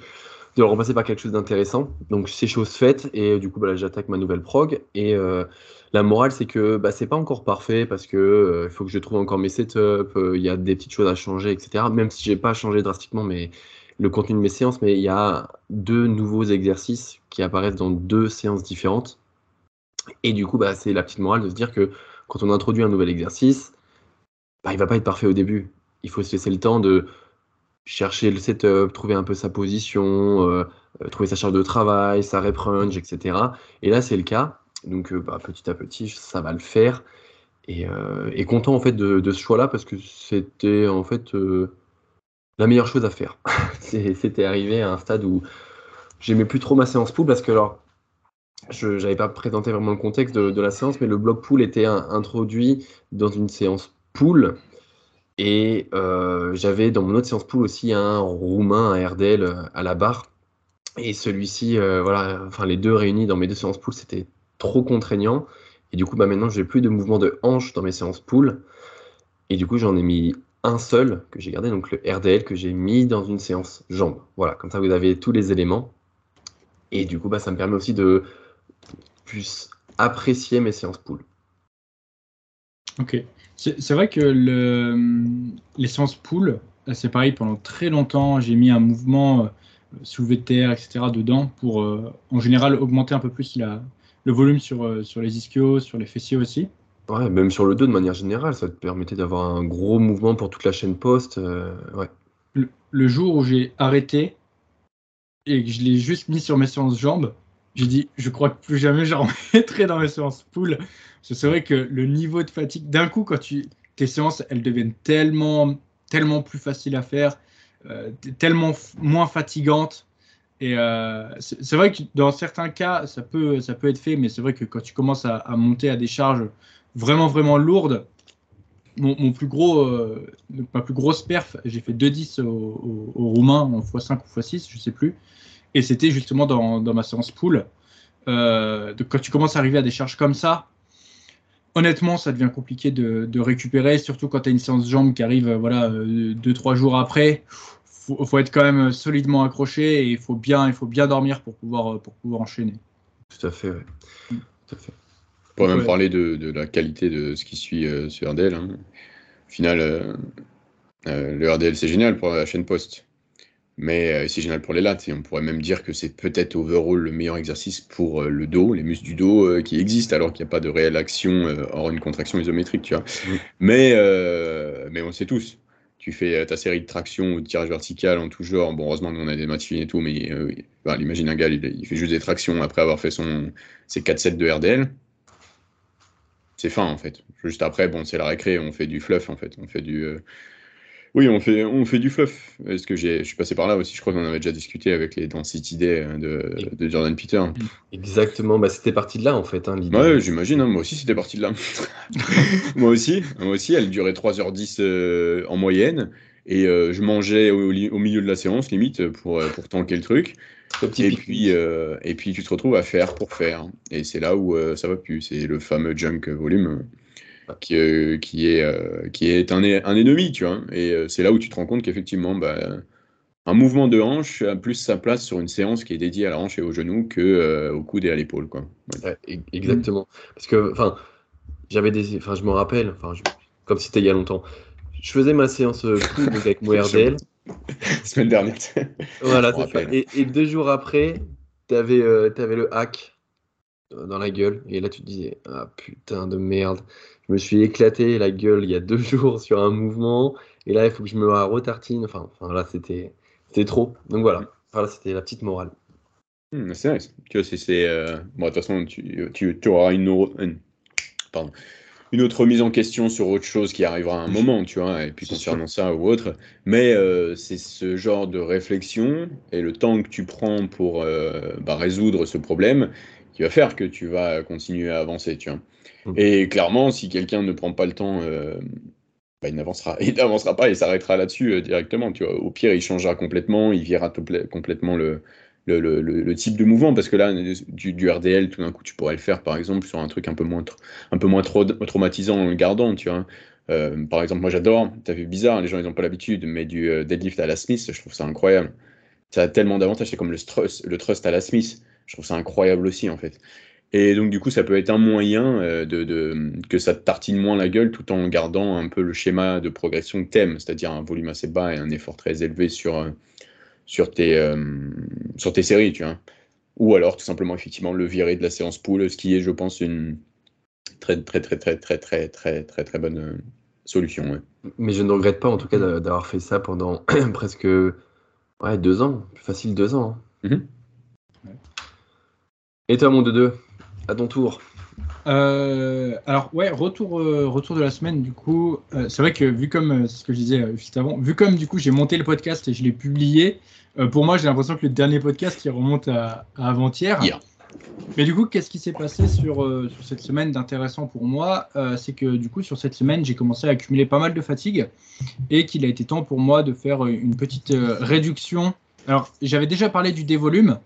de le remplacer par quelque chose d'intéressant. Donc c'est chose faite et du coup bah, j'attaque ma nouvelle prog et euh, la morale c'est que bah, c'est pas encore parfait parce que euh, faut que je trouve encore mes setups, euh, il y a des petites choses à changer etc. Même si j'ai pas changé drastiquement mais le contenu de mes séances, mais il y a deux nouveaux exercices qui apparaissent dans deux séances différentes. Et du coup, bah, c'est la petite morale de se dire que quand on introduit un nouvel exercice, bah, il va pas être parfait au début. Il faut se laisser le temps de chercher le setup, trouver un peu sa position, trouver sa charge de travail, sa rep range, etc. Et là, c'est le cas. Donc, bah, petit à petit, ça va le faire. Et, content en fait de, de ce choix-là parce que c'était en fait la meilleure chose à faire. C'était arrivé à un stade où j'aimais plus trop ma séance pool parce que alors je n'avais pas présenté vraiment le contexte de, la séance, mais le bloc pool était introduit dans une séance pool. Et euh, j'avais dans mon autre séance pool aussi un roumain, un RDL euh, à la barre. Et celui-ci, euh, voilà, enfin les deux réunis dans mes deux séances pool, c'était trop contraignant. Et du coup, bah, maintenant, j'ai plus de mouvement de hanche dans mes séances pool. Et du coup, j'en ai mis un seul que j'ai gardé, donc le RDL que j'ai mis dans une séance jambes. Voilà, comme ça, vous avez tous les éléments. Et du coup, bah, ça me permet aussi de plus apprécier mes séances pool. Ok. C'est vrai que le, les séances pool, c'est pareil, pendant très longtemps, j'ai mis un mouvement euh, soulevé de terre, etc. dedans pour, euh, en général, augmenter un peu plus la, le volume sur, euh, sur les ischios, sur les fessiers aussi. Ouais, même sur le dos de manière générale, ça te permettait d'avoir un gros mouvement pour toute la chaîne post. ouais. le, jour où j'ai arrêté et que je l'ai juste mis sur mes séances jambes, j'ai dit, je crois que plus jamais j'en mettrai dans mes séances pool. C'est vrai que le niveau de fatigue, d'un coup, quand tu, tes séances, elles deviennent tellement, tellement plus faciles à faire, euh, tellement moins fatigantes. Et euh, c'est vrai que dans certains cas, ça peut, ça peut être fait, mais c'est vrai que quand tu commences à, monter à des charges vraiment, vraiment lourdes, mon, plus gros, euh, ma plus grosse perf, j'ai fait 2-10 au, roumain en x5 ou x6, je sais plus. Et c'était justement dans, ma séance pool. Euh, quand tu commences à arriver à des charges comme ça, honnêtement, ça devient compliqué de, récupérer, surtout quand tu as une séance jambes qui arrive voilà, euh, deux, trois jours après. Il faut, être quand même solidement accroché et il faut bien, il faut bien dormir pour pouvoir, pour pouvoir enchaîner. Tout à fait, oui. Mm. Tout à fait. On pourrait même parler de, la qualité de ce qui suit euh, sur RDL. Hein. Au final, le RDL, c'est génial pour la chaîne post. Mais euh, c'est génial pour les lattes. Et on pourrait même dire que c'est peut-être overall le meilleur exercice pour euh, le dos, les muscles du dos euh, qui existent, alors qu'il n'y a pas de réelle action hors une contraction isométrique, tu vois. Mais, mais on sait tous. Tu fais ta série de tractions ou de tirage vertical en tout genre. Bon, heureusement, nous, on a des matchs et tout, mais bah, imagine un gars, il, fait juste des tractions après avoir fait son, ses 4 sets de RDL. C'est fin, en fait. Juste après, bon, c'est la récré, on fait du fluff, en fait. On fait du oui, on fait, on fait du fluff. Est-ce que je suis passé par là aussi Je crois qu'on avait déjà discuté avec les Density Day euh, de, de Jordan Peter. Exactement, bah, c'était parti de là en fait. Hein, ouais, j'imagine. Hein. moi aussi, c'était parti de là. moi aussi, moi aussi. Elle durait 3h10 euh, en moyenne. Et euh, je mangeais au, milieu de la séance, limite, pour, pour tanker le truc. Et puis, et puis, tu te retrouves à faire pour faire. Et c'est là où ça va plus. C'est le fameux junk volume qui, euh, qui, est, euh, qui est un, un, ennemi, tu vois. Et euh, c'est là où tu te rends compte qu'effectivement, bah, un mouvement de hanche a plus sa place sur une séance qui est dédiée à la hanche et au genou que au coude et à l'épaule, quoi. exactement. Parce que, enfin, j'avais des, enfin, je me rappelle, enfin, comme si c'était il y a longtemps. Je faisais ma séance coude avec mon RDL. Semaine dernière. voilà, et, et, deux jours après, tu avais, avais le hack dans la gueule. Et là, tu te disais, ah putain de merde. Je me suis éclaté la gueule il y a deux jours sur un mouvement. Et là, il faut que je me retartine. Enfin, enfin là, c'était trop. Donc voilà. Voilà, c'était la petite morale. Hmm, c'est vrai. Tu vois, c'est. Euh... Bon, de toute façon, tu, tu, tu auras une, une, pardon, une autre mise en question sur autre chose qui arrivera à un moment, tu vois, et puis concernant ça ou autre. Mais euh, c'est ce genre de réflexion et le temps que tu prends pour euh, bah, résoudre ce problème qui va faire que tu vas continuer à avancer, tu vois. Mm. Et clairement, si quelqu'un ne prend pas le temps, euh, bah, il n'avancera, il n'avancera pas, il s'arrêtera là-dessus euh, directement, tu vois. Au pire, il changera complètement, il virera complètement le, le, le, le, type de mouvement, parce que là, du, du RDL, tout d'un coup, tu pourrais le faire, par exemple, sur un truc un peu moins, un peu moins traumatisant en le gardant, tu vois. Euh, par exemple, moi j'adore, t'as vu bizarre, les gens ils n'ont pas l'habitude, mais du deadlift à la Smith, je trouve ça incroyable. Ça a tellement d'avantages, c'est comme le, le trust à la Smith. Je trouve ça incroyable aussi, en fait. Et donc, du coup, ça peut être un moyen euh, de, que ça te tartine moins la gueule tout en gardant un peu le schéma de progression que t'aimes, c'est-à-dire un volume assez bas et un effort très élevé sur, euh, sur, tes, euh, sur tes séries, tu vois. Ou alors, tout simplement, effectivement, le virer de la séance pool, ce qui est, je pense, une très, très, très, très, très, très, très, très, très bonne, solution. Ouais. Mais je ne regrette pas en tout cas d'a- d'avoir fait ça pendant presque ouais, deux ans, plus facile deux ans. hein. Mhm. Et toi, mon deux à ton tour. Euh, alors ouais, retour, euh, retour de la semaine du coup. euh, c'est vrai que vu comme euh, c'est ce que je disais euh, juste avant, vu comme du coup j'ai monté le podcast et je l'ai publié, euh, pour moi j'ai l'impression que le dernier podcast il remonte à, à avant-hier. Hier. Mais du coup, qu'est-ce qui s'est passé sur, euh, sur cette semaine d'intéressant pour moi Euh, C'est que du coup sur cette semaine j'ai commencé à accumuler pas mal de fatigue et qu'il a été temps pour moi de faire une petite euh, réduction. Alors j'avais déjà parlé du dévolume.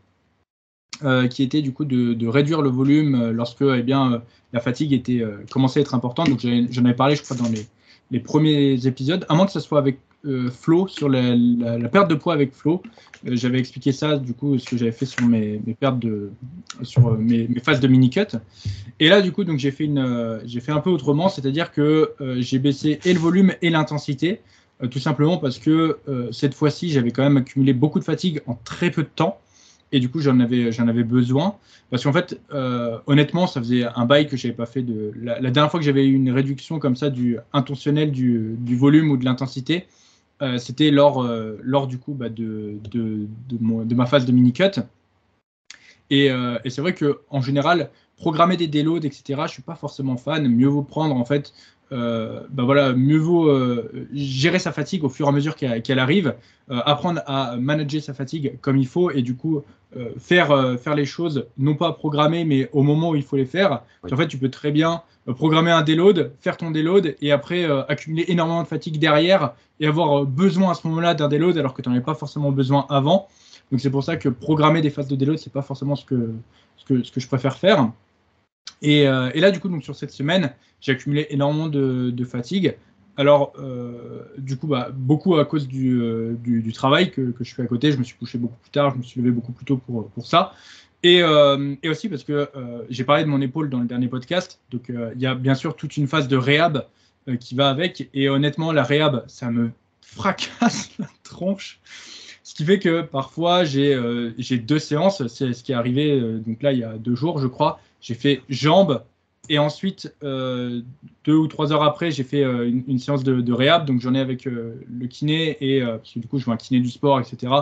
Euh, qui était du coup de, réduire le volume euh, lorsque eh bien, euh, la fatigue était, commençait à être importante. Donc j'en avais parlé, je crois, dans les, les premiers épisodes, à moins que ce soit avec Flo, sur la, perte de poids avec Flo. J'avais expliqué ça, du coup, ce que j'avais fait sur mes, mes pertes de, sur mes, phases de mini-cut. Et là, du coup, j'ai fait, une, j'ai fait un peu autrement, c'est-à-dire que j'ai baissé et le volume et l'intensité, tout simplement parce que cette fois-ci, j'avais quand même accumulé beaucoup de fatigue en très peu de temps. Et du coup, j'en avais, j'en avais besoin. Parce qu'en fait, euh, honnêtement, ça faisait un bail que je n'avais pas fait. De... La, dernière fois que j'avais eu une réduction comme ça du intentionnel du, volume ou de l'intensité, euh, c'était lors, euh, lors du coup bah, de, de, ma phase de mini-cut. Et, et c'est vrai qu'en général, programmer des déloads, etc., je suis pas forcément fan. Mieux vaut prendre, en fait, euh, bah voilà, mieux vaut gérer sa fatigue au fur et à mesure qu'elle arrive, apprendre à manager sa fatigue comme il faut et du coup euh, faire, euh, faire les choses, non pas programmer, mais au moment où il faut les faire. Oui. En fait, tu peux très bien euh, programmer un déload, faire ton déload et après euh, accumuler énormément de fatigue derrière et avoir besoin à ce moment-là d'un déload alors que tu n'en avais pas forcément besoin avant. Donc c'est pour ça que programmer des phases de déload, c'est pas forcément ce que, ce que, ce que je préfère faire. Et, et là, du coup, donc, sur cette semaine, j'ai accumulé énormément de, de fatigue. Alors, euh, du coup, bah, beaucoup à cause du, euh, travail que, je fais à côté. Je me suis couché beaucoup plus tard, je me suis levé beaucoup plus tôt pour, ça. Et, euh, et aussi parce que j'ai parlé de mon épaule dans le dernier podcast. Donc, il y a bien sûr toute une phase de réhab qui va avec. Et honnêtement, la réhab, ça me fracasse la tronche. Ce qui fait que parfois, j'ai deux séances. C'est ce qui est arrivé donc là, il y a deux jours, je crois. J'ai fait jambes et ensuite, euh, deux ou trois heures après, j'ai fait euh, une, séance de, réhab. Donc, j'en ai avec euh, le kiné et parce que du coup, je vois un kiné du sport, etc.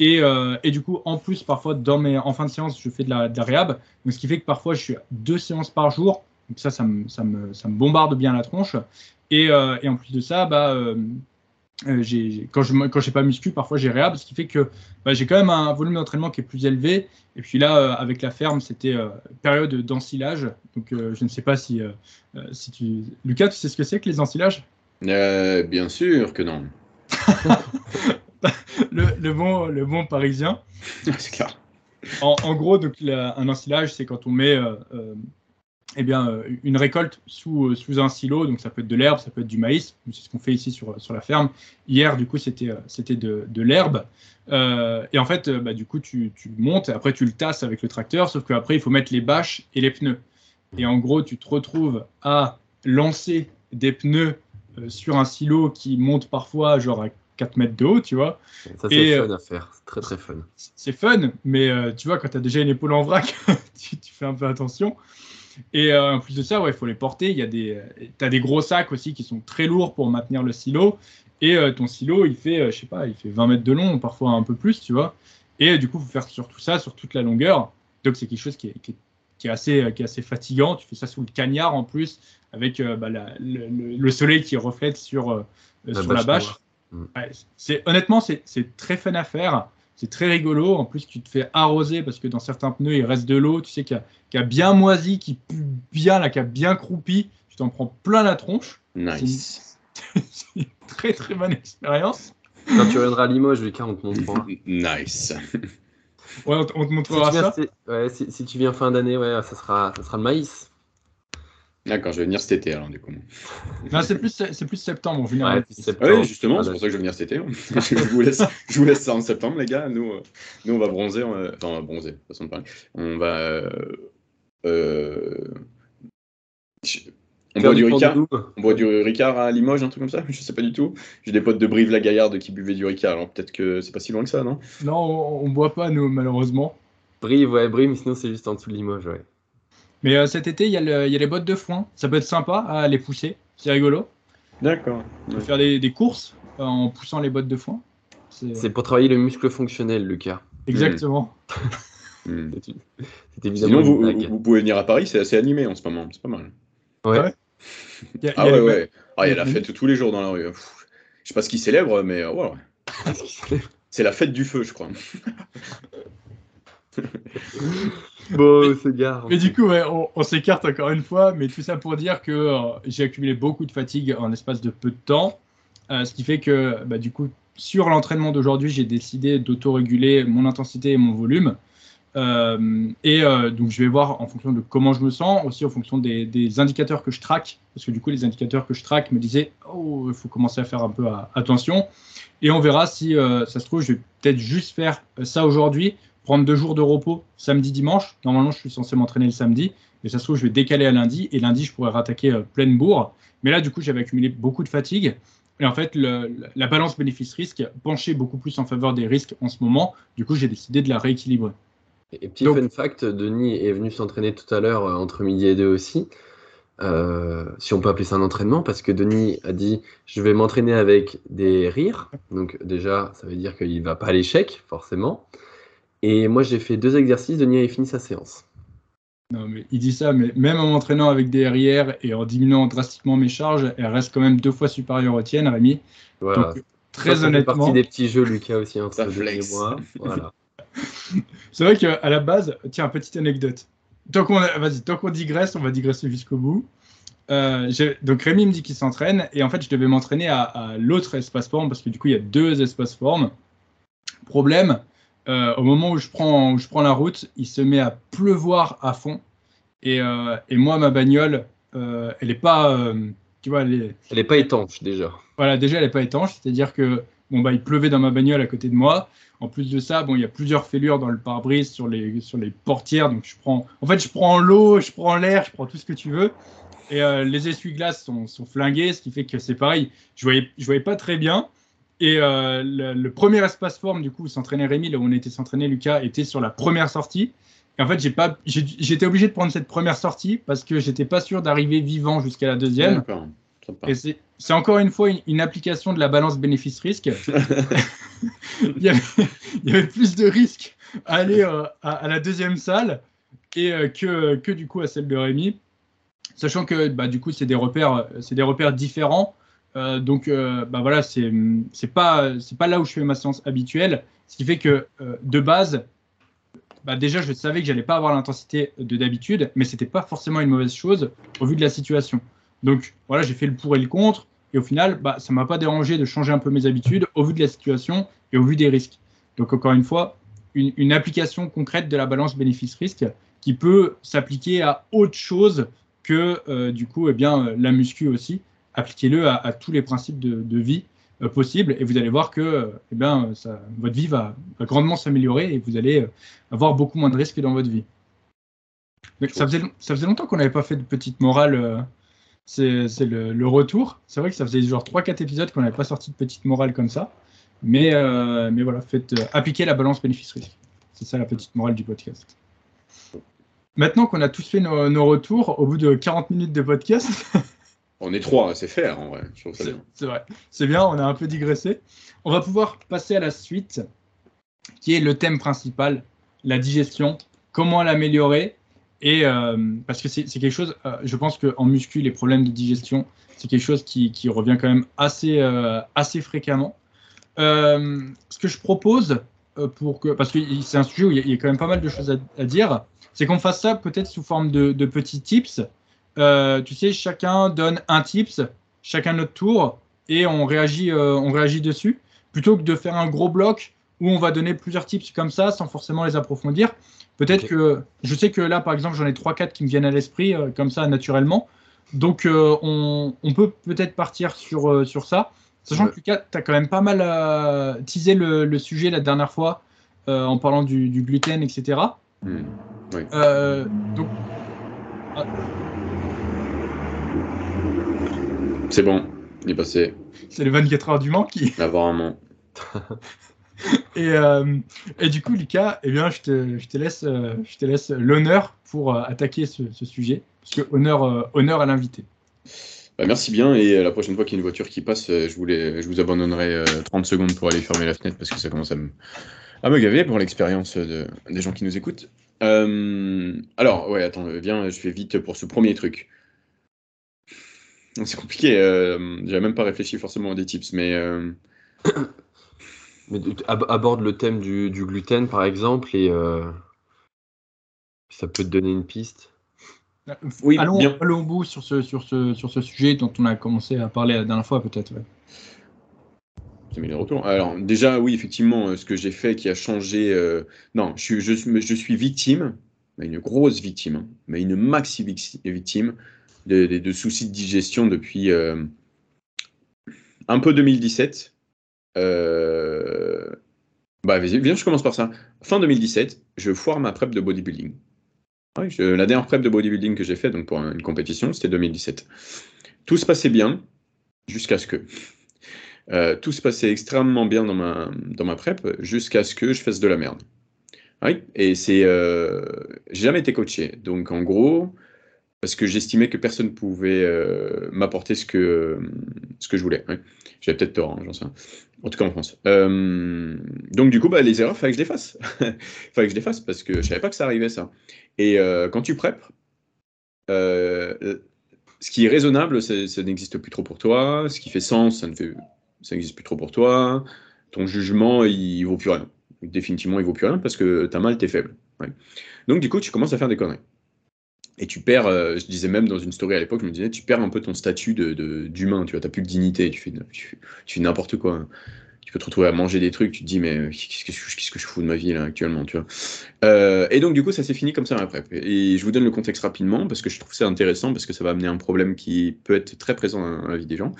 Et, et du coup, en plus, parfois, dans mes, en fin de séance, je fais de la, de la réhab. Donc, ce qui fait que parfois, je suis à deux séances par jour. Donc, ça, ça me, ça me, ça me bombarde bien la tronche. Et, et en plus de ça, bah, euh, quand je quand j'ai pas muscu, parfois j'ai réhab, ce qui fait que bah, j'ai quand même un volume d'entraînement qui est plus élevé. Et puis là, euh, avec la ferme, c'était euh, période d'ensilage. Donc je ne sais pas si, si tu. Lucas, tu sais ce que c'est que les ensilages? Bien sûr que non. le, le bon, le bon parisien. C'est clair. En, en gros, donc, la- un ensilage, c'est quand on met eh bien, euh, une récolte sous, euh, sous un silo. Donc ça peut être de l'herbe, ça peut être du maïs. C'est ce qu'on fait ici sur, sur la ferme. Hier, du coup, c'était euh, de, de l'herbe. Euh, et en fait, bah, du coup, tu, tu le montes et après tu le tasses avec le tracteur. Sauf qu'après, il faut mettre les bâches et les pneus. Et en gros, tu te retrouves à lancer des pneus euh, sur un silo qui monte parfois genre à 4 mètres de haut, tu vois Ça, c'est fun à faire. C'est très très fun. c'est fun, mais euh, tu vois, quand tu as déjà une épaule en vrac, tu, tu fais un peu attention. Et euh, en plus de ça, il faut les porter. Il y a des, tu as des gros sacs aussi qui sont très lourds pour maintenir le silo. Et euh, ton silo, il fait, euh, je sais pas, il fait 20 mètres de long, parfois un peu plus, tu vois. Et euh, du coup, il faut faire sur tout ça, sur toute la longueur. Donc, c'est quelque chose qui est, qui est- qui est assez, qui est assez fatigant. Tu fais ça sous le cagnard en plus, avec euh, bah, la- le, le- le soleil qui reflète sur, euh, sur la bâche. Ouais, c'est honnêtement, c'est c'est très fun à faire. C'est très rigolo. En plus, tu te fais arroser parce que dans certains pneus, il reste de l'eau. Tu sais qu'il y, a- a bien moisi, qui pue bien, là, qui a bien croupi. Tu t'en prends plein la tronche. Nice. C'est une très très bonne expérience. Quand tu reviendras à Limoges, Lucas, on te montrera. Nice. Ouais, on, te- on te si, montrera tu viens, ça. ouais, si, si tu viens fin d'année, ouais, ça sera, ça sera le maïs. D'accord, je vais venir cet été alors du coup. Non, c'est plus, c'est plus septembre. On finira Ouais, puis Ah septembre. oui, justement, Ah, c'est pour ça que je vais venir cet été. hein. je, vous laisse, je vous laisse ça en septembre, les gars. Nous, euh, nous on va bronzer. On va, enfin, on va bronzer, façon de parler. On va. euh, euh, je- on boit du Ricard. On boit du Ricard à Limoges, un truc comme ça? Je sais pas du tout. J'ai des potes de Brive-la-Gaillarde qui buvaient du Ricard, alors peut-être que c'est pas si loin que ça, non? Non, on, on boit pas, nous, malheureusement. Brive, ouais, Brive, mais sinon c'est juste en dessous de Limoges, ouais. Mais euh, cet été, il y, a le- il y a les bottes de foin. Ça peut être sympa à les pousser. C'est rigolo. D'accord. Ouais. faire des, des courses euh, en poussant les bottes de foin. C'est pour travailler le muscle fonctionnel, Lucas. exactement. Hmm. C'est évidemment Sinon, vous, pouvez venir à Paris, c'est assez animé en ce moment, c'est pas mal. Ouais. Ouais. Il y a- Ah il y a ouais, les- ouais. Ah, il y a la Mhm. fête tous les jours dans la rue. Pff, Je sais pas ce qu'ils célèbrent, mais euh, voilà. C'est la fête du feu, je crois. Bon, ce gars. Mais du coup, ouais, on, on s'écarte encore une fois, mais tout ça pour dire que euh, j'ai accumulé beaucoup de fatigue en espace de peu de temps, euh, ce qui fait que, bah, du coup, sur l'entraînement d'aujourd'hui, j'ai décidé d'autoréguler mon intensité et mon volume. Euh, et donc, je vais voir en fonction de comment je me sens, aussi en fonction des, des indicateurs que je traque, parce que du coup, les indicateurs que je traque me disaient, oh, il faut commencer à faire un peu à- attention. Et on verra si ça se trouve, je vais peut-être juste faire ça aujourd'hui, prendre deux jours de repos samedi, dimanche. Normalement, je suis censé m'entraîner le samedi, mais ça se trouve, je vais décaler à lundi et lundi, je pourrais rattaquer euh, pleine bourre. Mais là, du coup, j'avais accumulé beaucoup de fatigue. Et en fait, le- la balance bénéfice-risque penchait beaucoup plus en faveur des risques en ce moment. Du coup, j'ai décidé de la rééquilibrer. Et petit Donc- fun fact, Denis est venu s'entraîner tout à l'heure euh, entre midi et deux aussi. Euh, si on peut appeler ça un entraînement, parce que Denis a dit je vais m'entraîner avec des rires. Donc déjà, ça veut dire qu'il va pas à l'échec, forcément. Et moi, j'ai fait deux exercices. Denis a fini sa séance. Non, mais il dit ça, mais même en m'entraînant avec des RIR et en diminuant drastiquement mes charges, elles restent quand même deux fois supérieures aux tiennes, Rémi. Voilà. Donc, très ça fait honnêtement, partie des petits jeux, Lucas aussi entre Ça Denis flex. et moi. Voilà. c'est vrai qu'à la base, tiens, petite anecdote. Tant qu'on vas-y, tant qu'on digresse, on va digresser jusqu'au bout. Euh, j'ai- donc Rémi me dit qu'il s'entraîne et en fait je devais m'entraîner à, à l'autre espace forme parce que du coup il y a deux espaces formes. Problème, euh, au moment où je, prends, où je prends la route, il se met à pleuvoir à fond et, euh, et moi ma bagnole, euh, elle est pas, tu vois, elle est, Elle n'est pas étanche déjà. voilà, déjà, elle n'est pas étanche, c'est-à-dire que bon, bah, il pleuvait dans ma bagnole à côté de moi. En plus de ça, bon, il y a plusieurs fêlures dans le pare-brise sur les, sur les portières. Donc, je prends, en fait, je prends l'eau, je prends l'air, je prends tout ce que tu veux. Et les essuie-glaces sont, sont flingués, ce qui fait que c'est pareil. Je voyais, je voyais pas très bien. Et euh, le, le premier espace forme, du coup, où s'entraînait Rémi, là où on était s'entraîner, Lucas, était sur la première sortie. Et en fait, j'ai pas, j'ai- j'étais obligé de prendre cette première sortie parce que j'étais pas sûr d'arriver vivant jusqu'à la deuxième. Et c'est encore une fois une, une application de la balance bénéfice-risque. il, y avait, il y avait plus de risques à aller euh, à, à la deuxième salle et euh, que, que du coup à celle de Rémi. Sachant que bah, du coup c'est des repères, c'est des repères différents. Euh, donc euh, bah, voilà, c'est pas c'est pas là où je fais ma séance habituelle. Ce qui fait que euh, de base, bah, déjà je savais que j'allais pas avoir l'intensité de d'habitude, mais c'était pas forcément une mauvaise chose au vu de la situation. Donc voilà, j'ai fait le pour et le contre. Et au final, bah, ça m'a pas dérangé de changer un peu mes habitudes au vu de la situation et au vu des risques. Donc encore une fois, une, application concrète de la balance bénéfice-risque qui peut s'appliquer à autre chose que euh, du coup eh bien, la muscu aussi. Appliquez-le à, tous les principes de, vie euh, possibles et vous allez voir que euh, eh bien, votre vie va, grandement s'améliorer et vous allez euh, avoir beaucoup moins de risques dans votre vie. Ça, faisait, ça faisait longtemps qu'on n'avait pas fait de petite morale. c'est le, retour. C'est vrai que ça faisait genre 3-4 épisodes qu'on n'avait pas sorti de petite morale comme ça. Mais, mais voilà, faites appliquer la balance bénéfice-risque. C'est ça la petite morale du podcast. Maintenant qu'on a tous fait nos, nos retours, au bout de 40 minutes de podcast, On est trois, c'est faire en vrai. C'est vrai, c'est bien, on a un peu digressé. On va pouvoir passer à la suite, qui est le thème principal, la digestion, comment l'améliorer. Et euh, parce que c'est quelque chose, euh, je pense qu'en muscu, les problèmes de digestion, c'est quelque chose qui, revient quand même assez, euh, assez fréquemment. Ce que je propose, pour que, parce que c'est un sujet où il y, a, quand même pas mal de choses à, dire, c'est qu'on fasse ça peut-être sous forme de petits tips. Euh, tu sais, chacun donne un tips, chacun notre tour, et on réagit, euh, on réagit dessus, plutôt que de faire un gros bloc où on va donner plusieurs tips comme ça sans forcément les approfondir. Peut-être que je sais que là, par exemple, j'en ai 3-4 qui me viennent à l'esprit euh, comme ça naturellement. Donc, on, on peut peut-être partir sur, sur ça. Sachant Ouais. que Lucas, tu as quand même pas mal teasé le, le sujet la dernière fois en parlant du, du gluten, etc. Hmm. Euh, donc, C'est bon, il est passé, c'est les 24 heures du Mans qui. apparemment. Et, euh, et du coup, Lucas, eh bien, je te, je te laisse, euh, je te laisse l'honneur pour euh, attaquer ce, ce sujet. Parce que honneur, euh, honneur à l'invité. Bah, merci bien. Et la prochaine fois qu'il y a une voiture qui passe, je, voulais, je vous abandonnerai euh, 30 secondes pour aller fermer la fenêtre parce que ça commence à me, à me gaver pour l'expérience de, des gens qui nous écoutent. Alors, ouais, attends, viens, je fais vite pour ce premier truc. C'est compliqué. Euh, J'avais même pas réfléchi forcément à des tips, mais. euh, Mais aborde le thème du, du gluten, par exemple, et euh, ça peut te donner une piste? Oui, allons, bien. allons au bout sur ce, sur, ce, sur ce sujet dont on a commencé à parler la dernière fois, peut-être. ouais. Ça met les retours. Alors, déjà, oui, effectivement, euh, ce que j'ai fait qui a changé. euh, non, je, suis- je, je suis victime, mais une grosse victime, hein, mais une maxi victi- victime de, soucis de digestion depuis euh, un peu 2017. Euh, bah, viens, je commence par ça. Fin 2017, je foire ma prep de bodybuilding. La dernière prep de bodybuilding que j'ai fait donc pour une compétition, c'était 2017. Tout se passait bien jusqu'à ce que. Euh, tout se passait extrêmement bien dans ma, dans ma prep jusqu'à ce que je fasse de la merde. Oui, et c'est. Euh, j'ai jamais été coaché. Donc en gros, parce que j'estimais que personne ne pouvait euh, m'apporter ce que, ce que je voulais. Oui. J'avais peut-être tort, hein, j'en sais rien. En tout cas en France. Euh, donc du coup, bah, les erreurs, il fallait que je les fasse. fallait que je les fasse parce que je savais pas que ça arrivait ça. Et euh, quand tu euh, ce qui est raisonnable, ça, n'existe plus trop pour toi. Ce qui fait sens, ça ne n'existe plus trop pour toi. Ton jugement, il vaut plus rien. Définitivement, il vaut plus rien parce que t'as mal, t'es faible. Ouais. Donc du coup, tu commences à faire des conneries. Et tu perds, euh, je disais même dans une story à l'époque, je me disais, tu perds un peu ton statut de- de- d'humain, tu vois, t'as plus de dignité, tu fais, tu, fais n'importe quoi. Tu peux te retrouver à manger des trucs, tu te dis, mais qu'est-ce que, je- que je fous de ma vie là actuellement, tu vois. Euh, et donc du coup, ça s'est fini comme ça après. Et je vous donne le contexte rapidement parce que je trouve ça intéressant, parce que ça va amener un problème qui peut être très présent dans la vie des gens.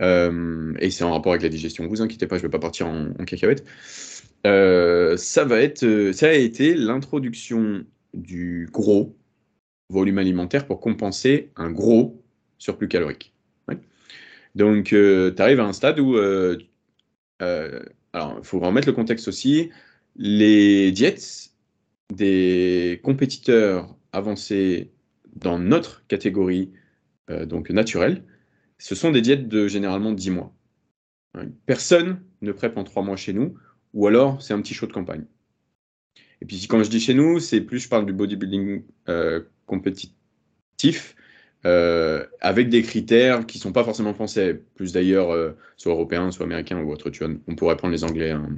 Euh, et c'est en rapport avec la digestion. Vous inquiétez pas, je vais pas partir en, en cacahuète. Ça va être, ça a été l'introduction du gros volume alimentaire pour compenser un gros surplus calorique. Donc, tu arrives à un stade où, euh, euh, alors, il faut remettre le contexte aussi. Les diètes des compétiteurs avancés dans notre catégorie, euh, donc naturelle, ce sont des diètes de généralement 10 mois. Personne ne prép en 3 mois chez nous, ou alors c'est un petit show de campagne. Et puis quand je dis chez nous, c'est plus je parle du bodybuilding euh, compétitif, euh, avec des critères qui sont pas forcément français, plus d'ailleurs euh, soit européens, soit américains ou autre. Tu on pourrait prendre les anglais. hein,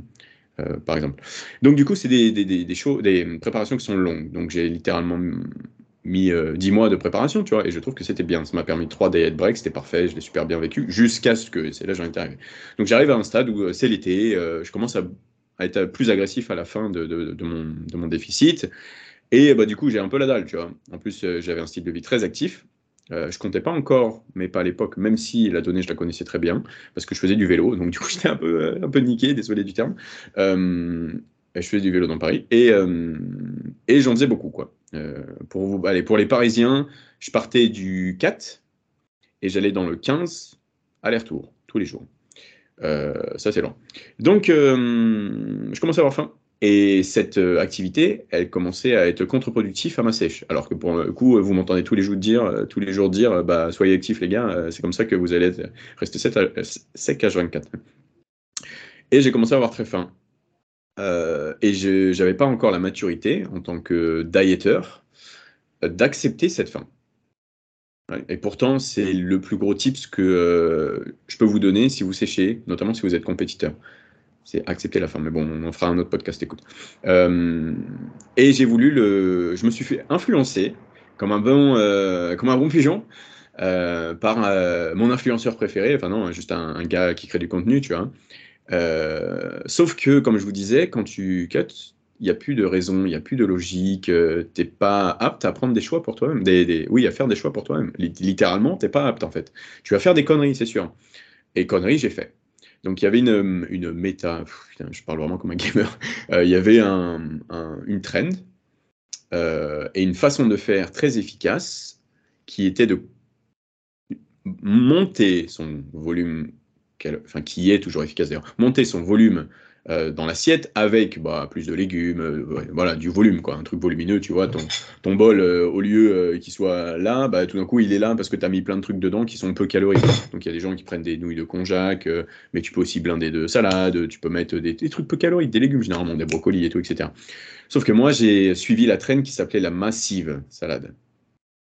euh, par exemple. Donc du coup, c'est des, des, des, des, préparations qui sont longues. Donc j'ai littéralement mis euh, 10 mois de préparation, tu vois, et je trouve que c'était bien. Ça m'a permis 3 diet breaks, c'était parfait, je l'ai super bien vécu, jusqu'à ce que, c'est là j'en étais arrivé. Donc j'arrive à un stade où c'est l'été, je commence à, être plus agressif à la fin de, de mon, déficit, et bah, du coup j'ai un peu la dalle, tu vois. En plus, euh, j'avais un style de vie très actif. Euh, je comptais pas encore, mais pas à l'époque, même si la donnée je la connaissais très bien, parce que je faisais du vélo, donc du coup j'étais un peu, un peu niqué, désolé du terme. Euh, je faisais du vélo dans Paris et, euh, et j'en faisais beaucoup. Quoi. Euh, pour, vous, allez, pour les Parisiens, je partais du 4 et j'allais dans le 15 aller-retour tous les jours. Euh, ça, c'est long. Donc, euh, je commençais à avoir faim. Et cette euh, activité, elle commençait à être contre-productive à ma sèche. Alors que pour le coup, vous m'entendez tous les jours dire, euh, tous les jours dire, bah, soyez actifs les gars, euh, c'est comme ça que vous allez rester sec à, sec H24. Et j'ai commencé à avoir très faim. Euh, et je n'avais pas encore la maturité en tant que dietteur euh, d'accepter cette faim. Et pourtant, c'est le plus gros tips que euh, je peux vous donner si vous séchez, notamment si vous êtes compétiteur. C'est accepter la faim. Mais bon, on en fera un autre podcast, écoute. Euh, et j'ai voulu le. Je me suis fait influencer comme un bon, euh, comme un bon pigeon euh, par mon influenceur préféré. Enfin, non, juste un, gars qui crée du contenu, tu vois. Sauf que, comme je vous disais, quand tu cut, il n'y a plus de raison, il n'y a plus de logique, tu n'es pas apte à prendre des choix pour toi-même. Des, des, oui, à faire des choix pour toi-même. Littéralement, tu n'es pas apte en fait. Tu vas faire des conneries, c'est sûr. Et conneries, j'ai fait. Donc il y avait une, une méta, je parle vraiment comme un gamer, euh, il y avait un, une trend euh, et une façon de faire très efficace qui était de monter son volume enfin qui est toujours efficace d'ailleurs, monter son volume euh, dans l'assiette avec bah, plus de légumes, euh, voilà, du volume, quoi, un truc volumineux, tu vois. Ton, ton bol, euh, au lieu qu'il soit là, bah, tout d'un coup, il est là parce que tu as mis plein de trucs dedans qui sont peu caloriques. Donc il y a des gens qui prennent des nouilles de konjac, mais tu peux aussi blinder de salade, tu peux mettre des, des, trucs peu caloriques, des légumes généralement, des brocolis et tout, etc. Sauf que moi, j'ai suivi la traîne qui s'appelait la massive salade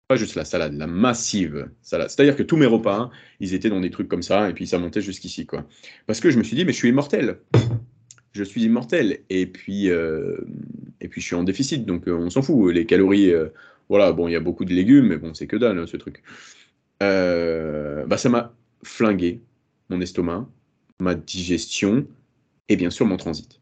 pas juste la salade, la massive salade. C'est-à-dire que tous mes repas, ils étaient dans des trucs comme ça, et puis ça montait jusqu'ici, quoi. Parce que je me suis dit, mais je suis immortel je suis immortel. Et puis, euh, et puis je suis en déficit, donc euh, on s'en fout. Les calories, euh, voilà, bon, il y a beaucoup de légumes, mais bon, c'est que dalle, ce truc. bah, ça m'a flingué mon estomac, ma digestion et bien sûr mon transit.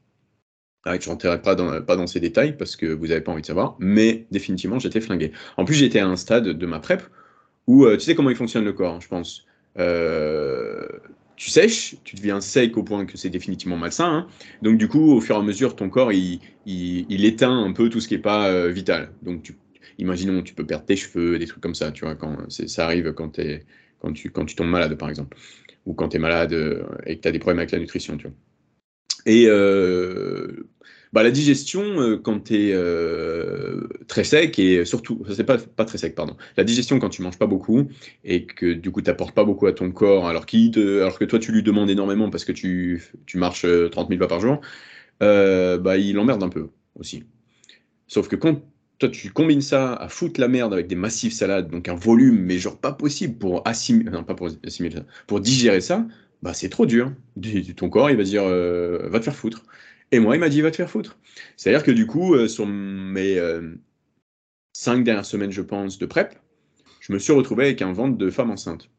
je ne rentrerai pas dans, pas dans ces détails parce que vous n'avez pas envie de savoir, mais définitivement, j'étais flingué. En plus, j'étais à un stade de ma PrEP où tu sais comment il fonctionne le corps, je pense tu sèches, tu deviens sec au point que c'est définitivement malsain. Hein. Donc du coup, au fur et à mesure, ton corps, il, il, éteint un peu tout ce qui n'est pas euh, vital. Donc tu, imaginons, tu peux perdre tes cheveux, des trucs comme ça, tu vois, quand ça arrive quand, es, quand, tu, quand tu tombes malade, par exemple. Ou quand tu es malade euh, et que tu as des problèmes avec la nutrition, tu vois. Et euh, bah, la digestion, euh, quand tu es euh, très sec, et surtout, c'est pas, pas très sec, pardon. La digestion, quand tu manges pas beaucoup, et que du coup, tu n'apportes pas beaucoup à ton corps, alors, alors que toi, tu lui demandes énormément parce que tu, tu marches 30 euh, 000 pas par jour, bah, il emmerde un peu aussi. Sauf que quand toi, tu combines ça à foutre la merde avec des massifs salades, donc un volume, mais genre pas possible pour assimiler, non, pas pour assimiler ça, pour digérer ça, bah c'est trop dur. Ton corps, il va dire, va te faire foutre. Et moi, il m'a dit, va te faire foutre. C'est-à-dire que du coup, euh, sur mes euh, cinq dernières semaines, je pense, de prep, je me suis retrouvé avec un ventre de femme enceinte.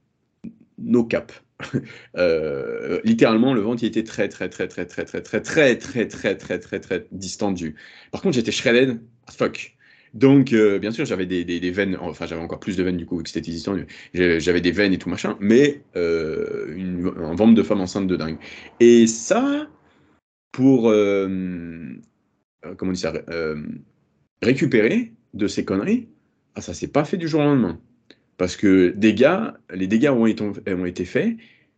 No cap. Euh, littéralement, le ventre il était très, très, très, très, très, très, très, très, très, très, très, très, très distendu. Par contre, j'étais shredded fuck. Donc, bien sûr, j'avais des, des, veines, enfin, j'avais encore plus de veines du coup, vu que c'était distendu. J'avais des veines et tout machin, mais une, un ventre de femme enceinte de dingue. Et ça, pour euh, euh, comment ça, euh, récupérer de ces conneries, ah, ça s'est pas fait du jour au lendemain. Parce que les dégâts ont été, faits,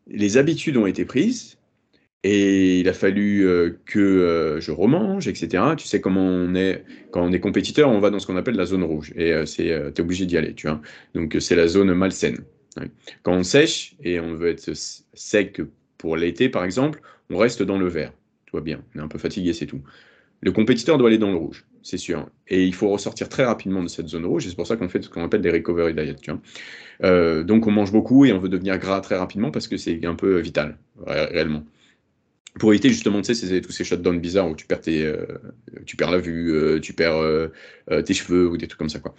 les habitudes ont été prises, et il a fallu que je remange, etc. Tu sais comment on est, quand on est compétiteur, on va dans ce qu'on appelle la zone rouge, et c'est, tu es obligé d'y aller, tu vois. Donc c'est la zone malsaine. Quand on sèche, et on veut être sec pour l'été, par exemple, on reste dans le vert bien. On est un peu fatigué, c'est tout. Le compétiteur doit aller dans le rouge, c'est sûr. Et il faut ressortir très rapidement de cette zone rouge, et c'est pour ça qu'on fait ce qu'on appelle des recovery diet. Euh, donc on mange beaucoup et on veut devenir gras très rapidement parce que c'est un peu vital, réellement. Pour éviter justement tu sais, tous ces shutdowns bizarres où tu perds, tes, euh, tu perds la vue, euh, tu perds tes cheveux ou des trucs comme ça. Quoi.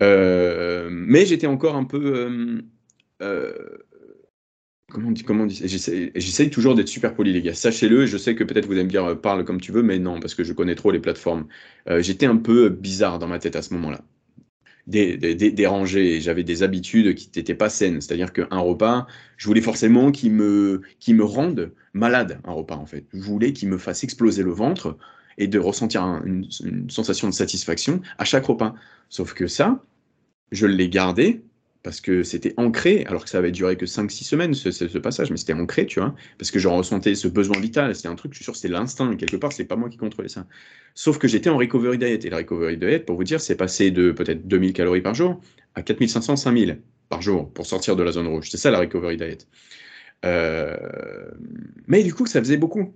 mais j'étais encore un peu Comment on dit, J'essaye toujours d'être super poli, les gars. Sachez-le, je sais que peut-être vous allez me dire euh, parle comme tu veux, mais non, parce que je connais trop les plateformes. Euh, j'étais un peu bizarre dans ma tête à ce moment-là. dérangé, j'avais des habitudes qui n'étaient pas saines. C'est-à-dire qu'un repas, je voulais forcément qu'il me, me rende malade, un repas en fait. Je voulais qu'il me fasse exploser le ventre et de ressentir une sensation de satisfaction à chaque repas. Sauf que ça, je l'ai gardé parce que c'était ancré, alors que ça avait duré que 5-6 semaines ce, passage, mais c'était ancré, tu vois, parce que je ressentais ce besoin vital, c'était un truc, je suis sûr, c'était l'instinct, quelque part, c'est pas moi qui contrôlais ça. Sauf que j'étais en recovery diet, et la recovery diet, pour vous dire, c'est passé de peut-être 2000 calories par jour à 4500, 5000 par jour pour sortir de la zone rouge. C'est ça la recovery diet. Euh... Mais du coup, ça faisait beaucoup.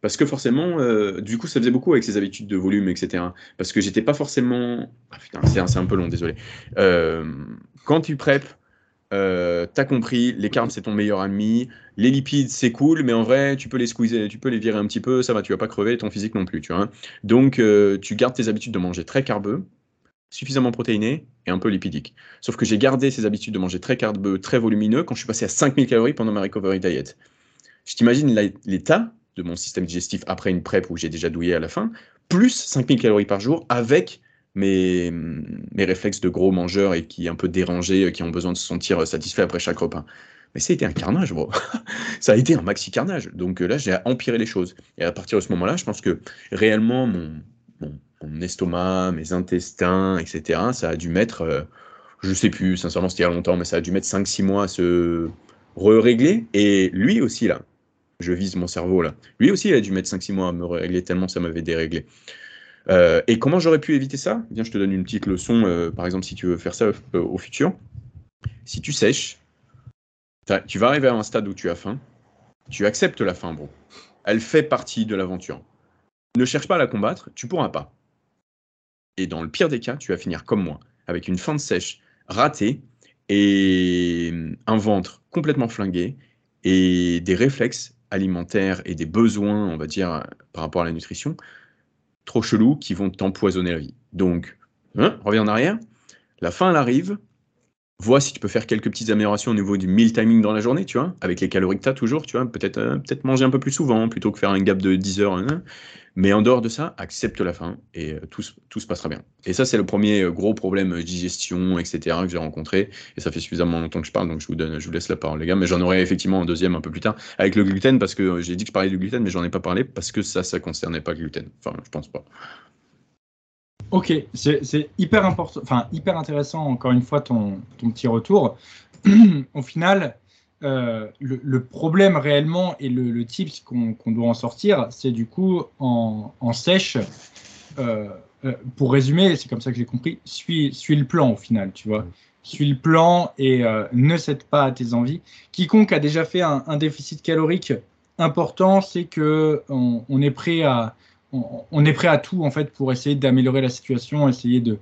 Parce que forcément, euh, du coup, ça faisait beaucoup avec ses habitudes de volume, etc. Parce que j'étais pas forcément. Ah putain, c'est un, peu long, désolé. Euh, quand tu prep, euh, t'as compris, les carbs c'est ton meilleur ami, les lipides c'est cool, mais en vrai tu peux les squeezer, tu peux les virer un petit peu, ça va, tu vas pas crever, ton physique non plus, tu vois. Donc euh, tu gardes tes habitudes de manger très carbeux, suffisamment protéiné et un peu lipidique. Sauf que j'ai gardé ces habitudes de manger très carbeux, très volumineux quand je suis passé à 5000 calories pendant ma recovery diet. Je t'imagine l'état de mon système digestif après une prep où j'ai déjà douillé à la fin, plus 5000 calories par jour avec mes, mes réflexes de gros mangeurs et qui un peu dérangés, euh, qui ont besoin de se sentir euh, satisfaits après chaque repas. Mais ça a été un carnage, bro. ça a été un maxi carnage. Donc euh, là, j'ai empiré les choses. Et à partir de ce moment-là, je pense que réellement, mon, mon, estomac, mes intestins, etc., ça a dû mettre, je sais plus, sincèrement, c'était il y a longtemps, mais ça a dû mettre 5-6 mois à se re-régler. Et lui aussi, là, je vise mon cerveau là. Lui aussi, il a dû mettre 5-6 mois à me régler tellement ça m'avait déréglé. Euh, et comment j'aurais pu éviter ça? Je te donne une petite leçon, euh, par exemple, si tu veux faire ça euh, au futur. Si tu sèches, tu vas arriver à un stade où tu as faim, tu acceptes la faim, bro. Elle fait partie de l'aventure. Ne cherche pas à la combattre, tu pourras pas. Et dans le pire des cas, tu vas finir comme moi, avec une faim de sèche ratée et un ventre complètement flingué et des réflexes alimentaires et des besoins, on va dire, par rapport à la nutrition, trop chelous qui vont t'empoisonner la vie. Donc, hein, reviens en arrière. La fin, elle arrive. Vois si tu peux faire quelques petites améliorations au niveau du meal timing dans la journée, tu vois, avec les calories que tu as toujours, tu vois, peut-être euh, peut manger un peu plus souvent plutôt que faire un gap de 10 heures. Hein. Mais en dehors de ça, accepte la faim et euh, tout, tout, se passera bien. Et ça, c'est le premier euh, gros problème digestion, etc., que j'ai rencontré. Et ça fait suffisamment longtemps que je parle, donc je vous, donne, je vous laisse la parole, les gars. Mais j'en aurai effectivement un deuxième un peu plus tard avec le gluten, parce que j'ai dit que je parlais du gluten, mais j'en ai pas parlé parce que ça, ça concernait pas le gluten. Enfin, je pense pas. Ok, c'est hyper important, enfin hyper intéressant encore une fois ton, ton petit retour. Au final, euh, le, problème réellement et le, le qu'on doit en sortir, c'est du coup en, sèche. Euh, euh, pour résumer, c'est comme ça que j'ai compris, suis, suis le plan au final, tu vois. Suis le plan et ne cède pas à tes envies. Quiconque a déjà fait un, déficit calorique important, c'est que on, est prêt à on, est prêt à tout en fait pour essayer d'améliorer la situation, essayer de.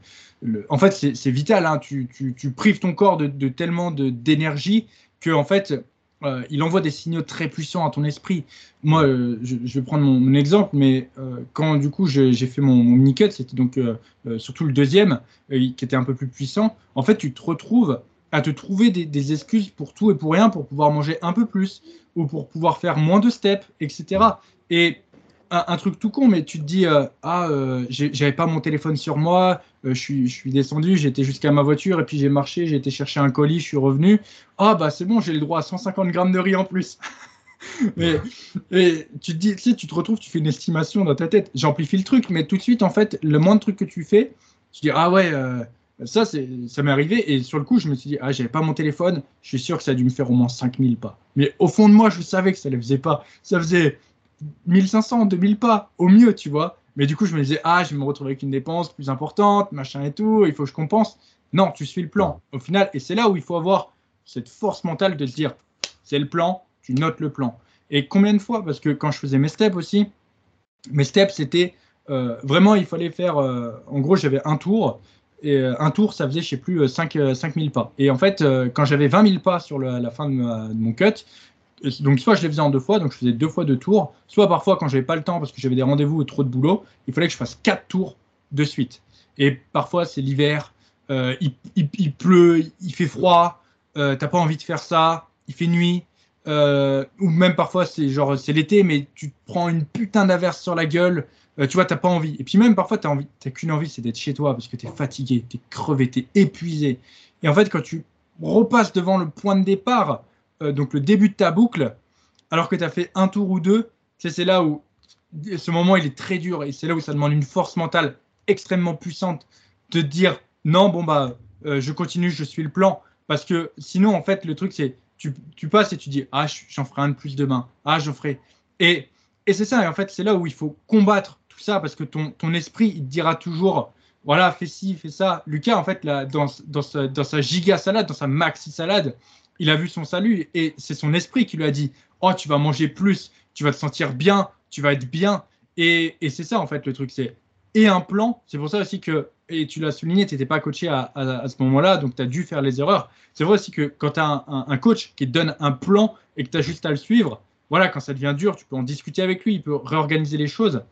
En fait, c'est vital. Hein, tu, prives ton corps de, tellement d'énergie que en fait, euh, il envoie des signaux très puissants à ton esprit. Moi, euh, je, vais prendre mon, exemple, mais euh, quand du coup j'ai fait mon, mini cut, c'était donc surtout le deuxième qui était un peu plus puissant. En fait, tu te retrouves à te trouver des, des, excuses pour tout et pour rien, pour pouvoir manger un peu plus ou pour pouvoir faire moins de steps, etc. Et un, truc tout con, mais tu te dis euh, ah euh, j'avais pas mon téléphone sur moi, euh, je suis descendu, j'étais jusqu'à ma voiture et puis j'ai marché, j'ai été chercher un colis, je suis revenu. Ah bah c'est bon, j'ai le droit à 150 grammes de riz en plus. mais et tu te dis, tu sais, tu te retrouves, tu fais une estimation dans ta tête. J'amplifie le truc, mais tout de suite en fait, le moins de trucs que tu fais, tu dis ah ouais. ça, ça m'est arrivé et sur le coup, je me suis dit, ah, j'avais pas mon téléphone, je suis sûr que ça a dû me faire au moins 5000 pas. Mais au fond de moi, je savais que ça ne le faisait pas. Ça faisait 1500, 2000 pas, au mieux, tu vois. Mais du coup, je me disais, ah, je vais me retrouver avec une dépense plus importante, machin et tout, il faut que je compense. Non, tu suis le plan. Au final, et c'est là où il faut avoir cette force mentale de se dire, c'est le plan, tu notes le plan. Et combien de fois Parce que quand je faisais mes steps aussi, mes steps, c'était euh, vraiment, il fallait faire, euh, en gros, j'avais un tour. Et euh, un tour, ça faisait, je sais plus, 5, 5000 pas. Et en fait, quand j'avais 20 000 pas sur la fin de, de, mon cut, donc soit je les faisais en deux fois, donc je faisais deux fois deux tours, soit parfois quand j'avais pas le temps parce que j'avais des rendez-vous ou trop de boulot, il fallait que je fasse quatre tours de suite. Et parfois c'est l'hiver, euh, il, pleut, il fait froid, euh, t'as pas envie de faire ça, il fait nuit, euh, ou même parfois c'est genre c'est l'été mais tu te prends une putain d'averse sur la gueule, tu vois t'as pas envie. Et puis même parfois t'as envie, t'as qu'une envie c'est d'être chez toi parce que t'es fatigué, t'es crevé, t'es épuisé. Et en fait quand tu repasses devant le point de départ euh, donc le début de ta boucle, alors que tu as fait un tour ou deux, c'est là où ce moment il est très dur et c'est là où ça demande une force mentale extrêmement puissante de dire non, bon bah euh, je continue, je suis le plan. Parce que sinon, en fait, le truc c'est tu, tu, passes et tu dis ah j'en ferai un de plus demain, ah j'en ferai. Et, et c'est ça, et en fait, c'est là où il faut combattre tout ça parce que ton, ton esprit il te dira toujours voilà, fais ci, fais ça. Lucas, en fait, là, dans, dans, sa, dans sa giga salade, dans sa maxi salade, il a vu son salut et c'est son esprit qui lui a dit Oh, tu vas manger plus, tu vas te sentir bien, tu vas être bien. Et, c'est ça, en fait, le truc. C'est et un plan. C'est pour ça aussi que, et tu l'as souligné, tu n'étais pas coaché à, ce moment-là, donc tu as dû faire les erreurs. C'est vrai aussi que quand tu as un, coach qui te donne un plan et que tu as juste à le suivre, voilà, quand ça devient dur, tu peux en discuter avec lui, il peut réorganiser les choses.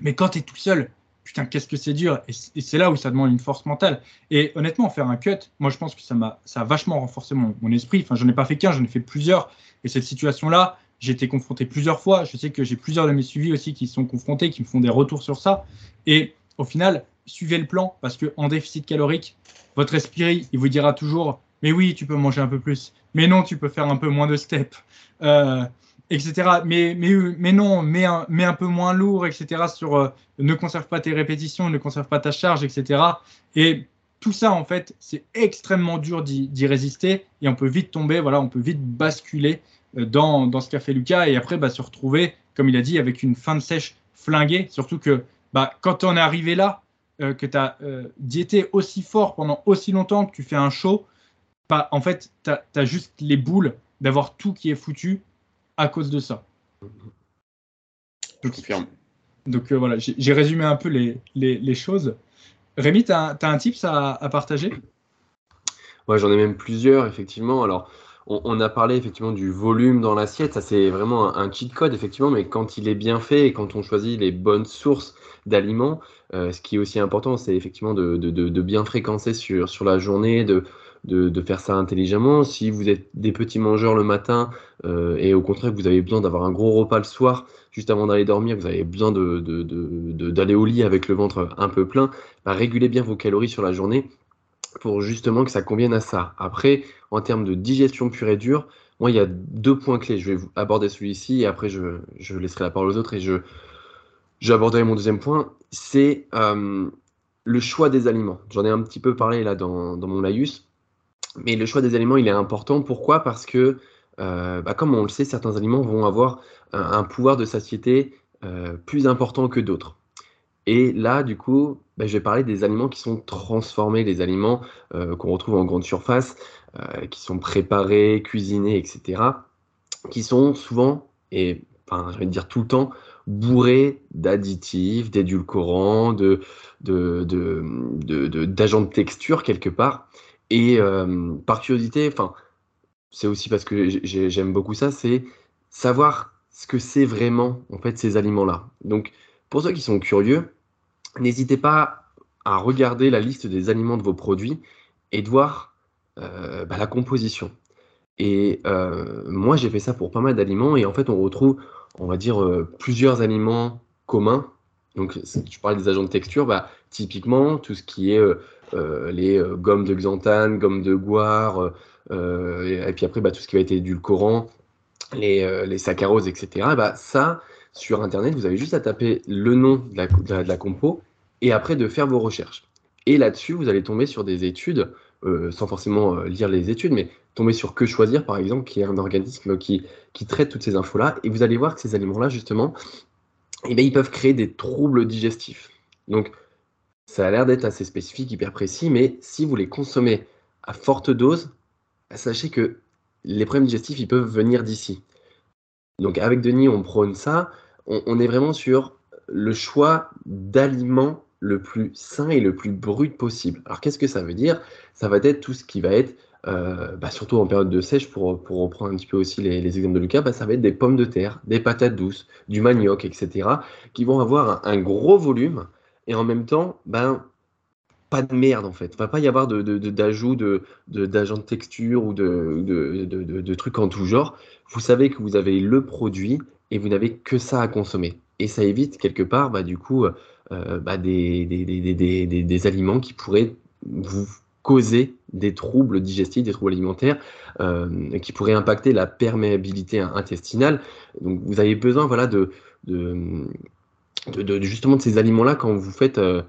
Mais quand tu es tout seul, putain, qu'est-ce que c'est dur. Et c'est là où ça demande une force mentale. Et honnêtement, faire un cut, moi, je pense que ça ça a vachement renforcé mon, esprit. Enfin, j'en ai pas fait qu'un, j'en ai fait plusieurs. Et cette situation-là, j'ai été confronté plusieurs fois. Je sais que j'ai plusieurs de mes suivis aussi qui sont confrontés, qui me font des retours sur ça. Et au final, suivez le plan parce que en déficit calorique, votre esprit, il vous dira toujours, mais oui, tu peux manger un peu plus. Mais non, tu peux faire un peu moins de steps. Euh, etc. Mais, mais, mais non, mais un, un peu moins lourd, etc. Sur euh, ne conserve pas tes répétitions, ne conserve pas ta charge, etc. Et tout ça, en fait, c'est extrêmement dur d'y résister et on peut vite tomber, voilà, on peut vite basculer dans, dans, ce qu'a fait Lucas et après bah, se retrouver, comme il a dit, avec une fin de sèche flinguée. Surtout que bah, quand on est arrivé là, que tu as diété aussi fort pendant aussi longtemps, que tu fais un show, bah, en fait, tu as, juste les boules d'avoir tout qui est foutu à cause de ça. Je confirme. Donc euh, voilà, j'ai résumé un peu les, les, choses. Rémi, tu as, un tips à, à partager? Ouais, j'en ai même plusieurs, effectivement. Alors, on, a parlé effectivement du volume dans l'assiette. Ça, c'est vraiment un, cheat code, effectivement, mais quand il est bien fait et quand on choisit les bonnes sources d'aliments, euh, ce qui est aussi important, c'est effectivement de, de, de, bien fréquencer sur, sur la journée, de, de, faire ça intelligemment. Si vous êtes des petits mangeurs le matin euh, et au contraire vous avez besoin d'avoir un gros repas le soir, juste avant d'aller dormir, vous avez besoin d'aller au lit avec le ventre un peu plein, bah, régulez bien vos calories sur la journée pour justement que ça convienne à ça. Après, en termes de digestion pure et dure, moi, il y a deux points clés. Je vais aborder celui-ci et après, je, je, laisserai la parole aux autres et je j'aborderai mon deuxième point. C'est euh, le choix des aliments. J'en ai un petit peu parlé là dans, dans mon laïus. Mais le choix des aliments, il est important. Pourquoi? Parce que, euh, bah, comme on le sait, certains aliments vont avoir un, pouvoir de satiété euh, plus important que d'autres. Et là, du coup, bah, je vais parler des aliments qui sont transformés, les aliments euh, qu'on retrouve en grande surface, qui sont préparés, cuisinés, etc., qui sont souvent, et enfin, je vais dire tout le temps, bourrés d'additifs, d'édulcorants, de, d'agents de, de, de, texture quelque part. Et euh, par curiosité, enfin, c'est aussi parce que j'aime beaucoup ça, c'est savoir ce que c'est vraiment en fait ces aliments-là. Donc, pour ceux qui sont curieux, n'hésitez pas à regarder la liste des aliments de vos produits et de voir euh, bah, la composition. Et euh, moi, j'ai fait ça pour pas mal d'aliments et en fait, on retrouve, on va dire, plusieurs aliments communs. Donc, je parlais des agents de texture, bah, typiquement, tout ce qui est les euh, gommes de xanthane, gommes de goire, euh, et, puis après bah, tout ce qui va être édulcorant, les, les saccharoses, etc. Bah, ça, sur Internet, vous avez juste à taper le nom de la, compo et après de faire vos recherches. Et là-dessus, vous allez tomber sur des études, sans forcément lire les études, mais tomber sur Que Choisir, par exemple, qui est un organisme qui, traite toutes ces infos-là. Et vous allez voir que ces aliments-là, justement, eh bien, ils peuvent créer des troubles digestifs. Donc, ça a l'air d'être assez spécifique, hyper précis, mais si vous les consommez à forte dose, sachez que les problèmes digestifs, ils peuvent venir d'ici. Donc avec Denis, on prône ça. On, est vraiment sur le choix d'aliments le plus sain et le plus brut possible. Alors qu'est-ce que ça veut dire? Ça va être tout ce qui va être, euh, bah, surtout en période de sèche, pour, reprendre un petit peu aussi les, exemples de Lucas, bah, ça va être des pommes de terre, des patates douces, du manioc, etc., qui vont avoir un gros volume et en même temps, ben, pas de merde en fait. Il va pas y avoir d'ajout de, de, d'agents de, texture ou de, trucs en tout genre. Vous savez que vous avez le produit et vous n'avez que ça à consommer. Et ça évite quelque part, bah, du coup, euh, bah, des, des, aliments qui pourraient vous causer des troubles digestifs, des troubles alimentaires, euh, qui pourraient impacter la perméabilité intestinale. Donc vous avez besoin voilà, de, de, de, justement de ces aliments-là quand vous faites euh,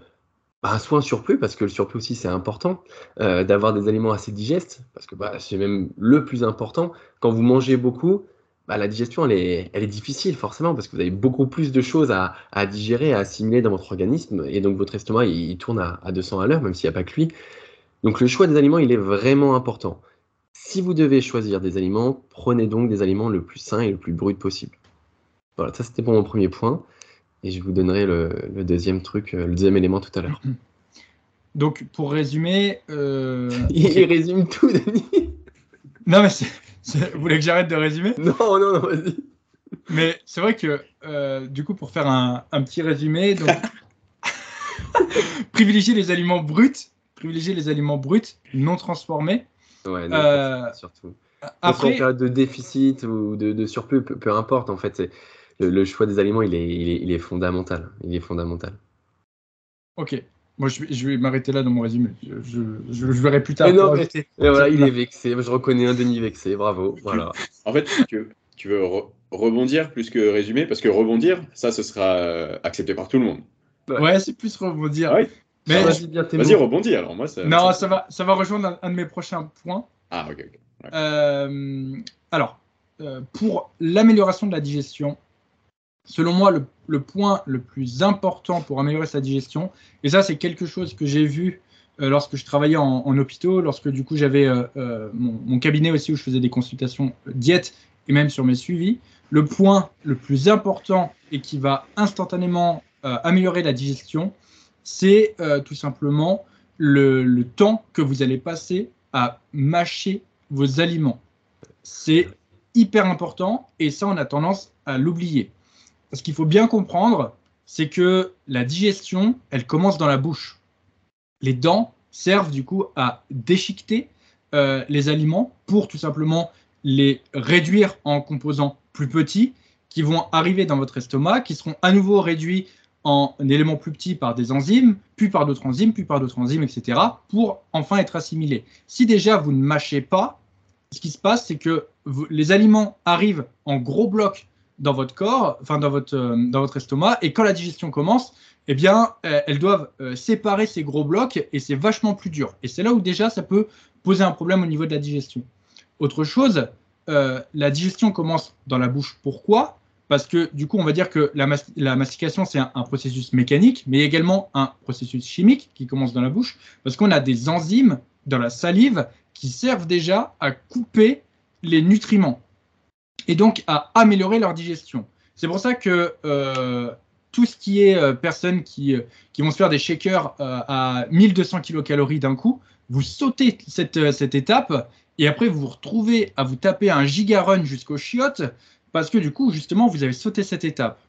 bah, soit un surplus, parce que le surplus aussi c'est important, euh, d'avoir des aliments assez digestes, parce que bah, c'est même le plus important. Quand vous mangez beaucoup, bah, la digestion elle est, difficile forcément, parce que vous avez beaucoup plus de choses à, à digérer, à assimiler dans votre organisme, et donc votre estomac il, tourne à, à 200 à l'heure, même s'il n'y a pas que lui. Donc le choix des aliments il est vraiment important. Si vous devez choisir des aliments, prenez donc des aliments le plus sains et le plus brut possible. Voilà, ça c'était pour mon premier point. Et je vous donnerai le, deuxième truc, euh, le deuxième élément tout à l'heure. Donc, pour résumer. Euh... Il résume tout, Denis. Non, mais vous voulez que j'arrête de résumer? Non, non, non, vas-y. Mais c'est vrai que, euh, du coup, pour faire un, petit résumé, donc, privilégier les aliments bruts, privilégier les aliments bruts, non transformés. Ouais, non, euh, surtout. Après, en période de déficit ou de, de surplus, peu, peu, importe, en fait, le, choix des aliments, il est, il est, fondamental. Il est fondamental. Ok. Moi, je vais, m'arrêter là dans mon résumé. Je, je, verrai plus tard. Voilà, il est vexé. Je reconnais un Denis vexé. Bravo. Voilà. En fait, tu, tu veux rebondir plus que résumer? Parce que rebondir, ça, ce sera euh, accepté par tout le monde. Ouais, c'est plus rebondir. Ah Mais vas-y, rebondir. Alors moi, ça, non, ça... va, ça va rejoindre un, de mes prochains points. Ah, ok. Euh, alors, euh, pour l'amélioration de la digestion, selon moi, le, point le plus important pour améliorer sa digestion, et ça c'est quelque chose que j'ai vu euh, lorsque je travaillais en, en hôpitaux, lorsque du coup j'avais euh, mon, cabinet aussi où je faisais des consultations diète et même sur mes suivis, le point le plus important et qui va instantanément améliorer la digestion, c'est tout simplement le, temps que vous allez passer à mâcher vos aliments. C'est hyper important et ça, on a tendance à l'oublier. Ce qu'il faut bien comprendre, c'est que la digestion, elle commence dans la bouche. Les dents servent du coup à déchiqueter euh, les aliments pour tout simplement les réduire en composants plus petits qui vont arriver dans votre estomac, qui seront à nouveau réduits en éléments plus petits par des enzymes, puis par d'autres enzymes, puis par d'autres enzymes, etc., pour enfin être assimilés. Si déjà vous ne mâchez pas, ce qui se passe, c'est que les aliments arrivent en gros blocs dans votre corps, enfin dans votre, euh, dans votre estomac, et quand la digestion commence, eh bien, euh, elles doivent euh, séparer ces gros blocs, et c'est vachement plus dur. Et c'est là où déjà ça peut poser un problème au niveau de la digestion. Autre chose, la digestion commence dans la bouche. Pourquoi? Parce que du coup, on va dire que la, mastication, c'est un, processus mécanique, mais également un processus chimique qui commence dans la bouche, parce qu'on a des enzymes dans la salive qui servent déjà à couper les nutriments et donc à améliorer leur digestion. C'est pour ça que euh, tout ce qui est euh, personnes qui, euh, qui, vont se faire des shakers à 1200 kilocalories d'un coup, vous sautez cette, cette étape et après vous vous retrouvez à vous taper un giga jusqu'aux chiottes parce que du coup, justement, vous avez sauté cette étape.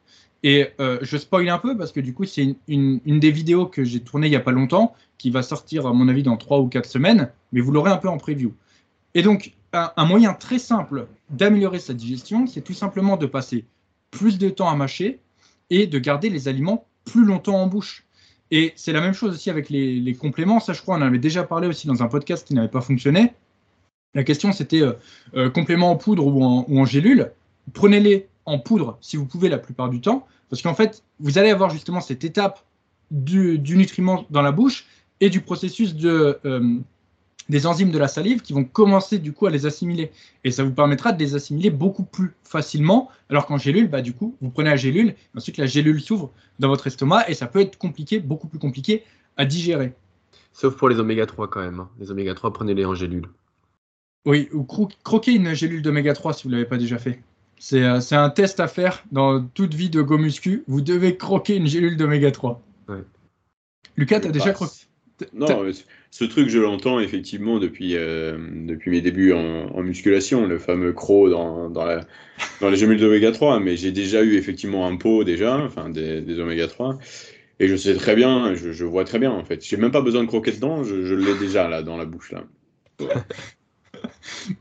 Et je spoil un peu parce que du coup, c'est une, des vidéos que j'ai tournées il n'y a pas longtemps, qui va sortir, à mon avis, dans trois ou quatre semaines, mais vous l'aurez un peu en preview. Et donc, un, moyen très simple d'améliorer sa digestion, c'est tout simplement de passer plus de temps à mâcher et de garder les aliments plus longtemps en bouche. Et c'est la même chose aussi avec les, compléments. Ça, je crois, on en avait déjà parlé aussi dans un podcast qui n'avait pas fonctionné. La question, c'était euh, euh, complément en poudre ou en, ou en gélule prenez-les en poudre si vous pouvez la plupart du temps, parce qu'en fait, vous allez avoir justement cette étape du, nutriment dans la bouche et du processus de, euh, des enzymes de la salive qui vont commencer du coup à les assimiler. Et ça vous permettra de les assimiler beaucoup plus facilement, alors qu'en gélule, bah, du coup, vous prenez la gélule, ensuite la gélule s'ouvre dans votre estomac et ça peut être compliqué, beaucoup plus compliqué à digérer. Sauf pour les oméga 3 quand même. Hein. Les oméga 3, prenez-les en gélule. Oui, ou croquez une gélule d'oméga 3 si vous ne l'avez pas déjà fait. Euh, c'est un test à faire dans toute vie de Gomuscu. Vous devez croquer une gélule d'oméga 3. Lucas, tu as déjà croqué? Non, ce truc, je l'entends effectivement depuis, euh, depuis mes débuts en, musculation, le fameux croc dans, dans, la, dans les gélules d'oméga 3. Mais j'ai déjà eu effectivement un pot déjà, enfin des, des oméga 3. Et je sais très bien, je, vois très bien en fait. J'ai même pas besoin de croquer dedans, je, je l'ai déjà là dans la bouche là.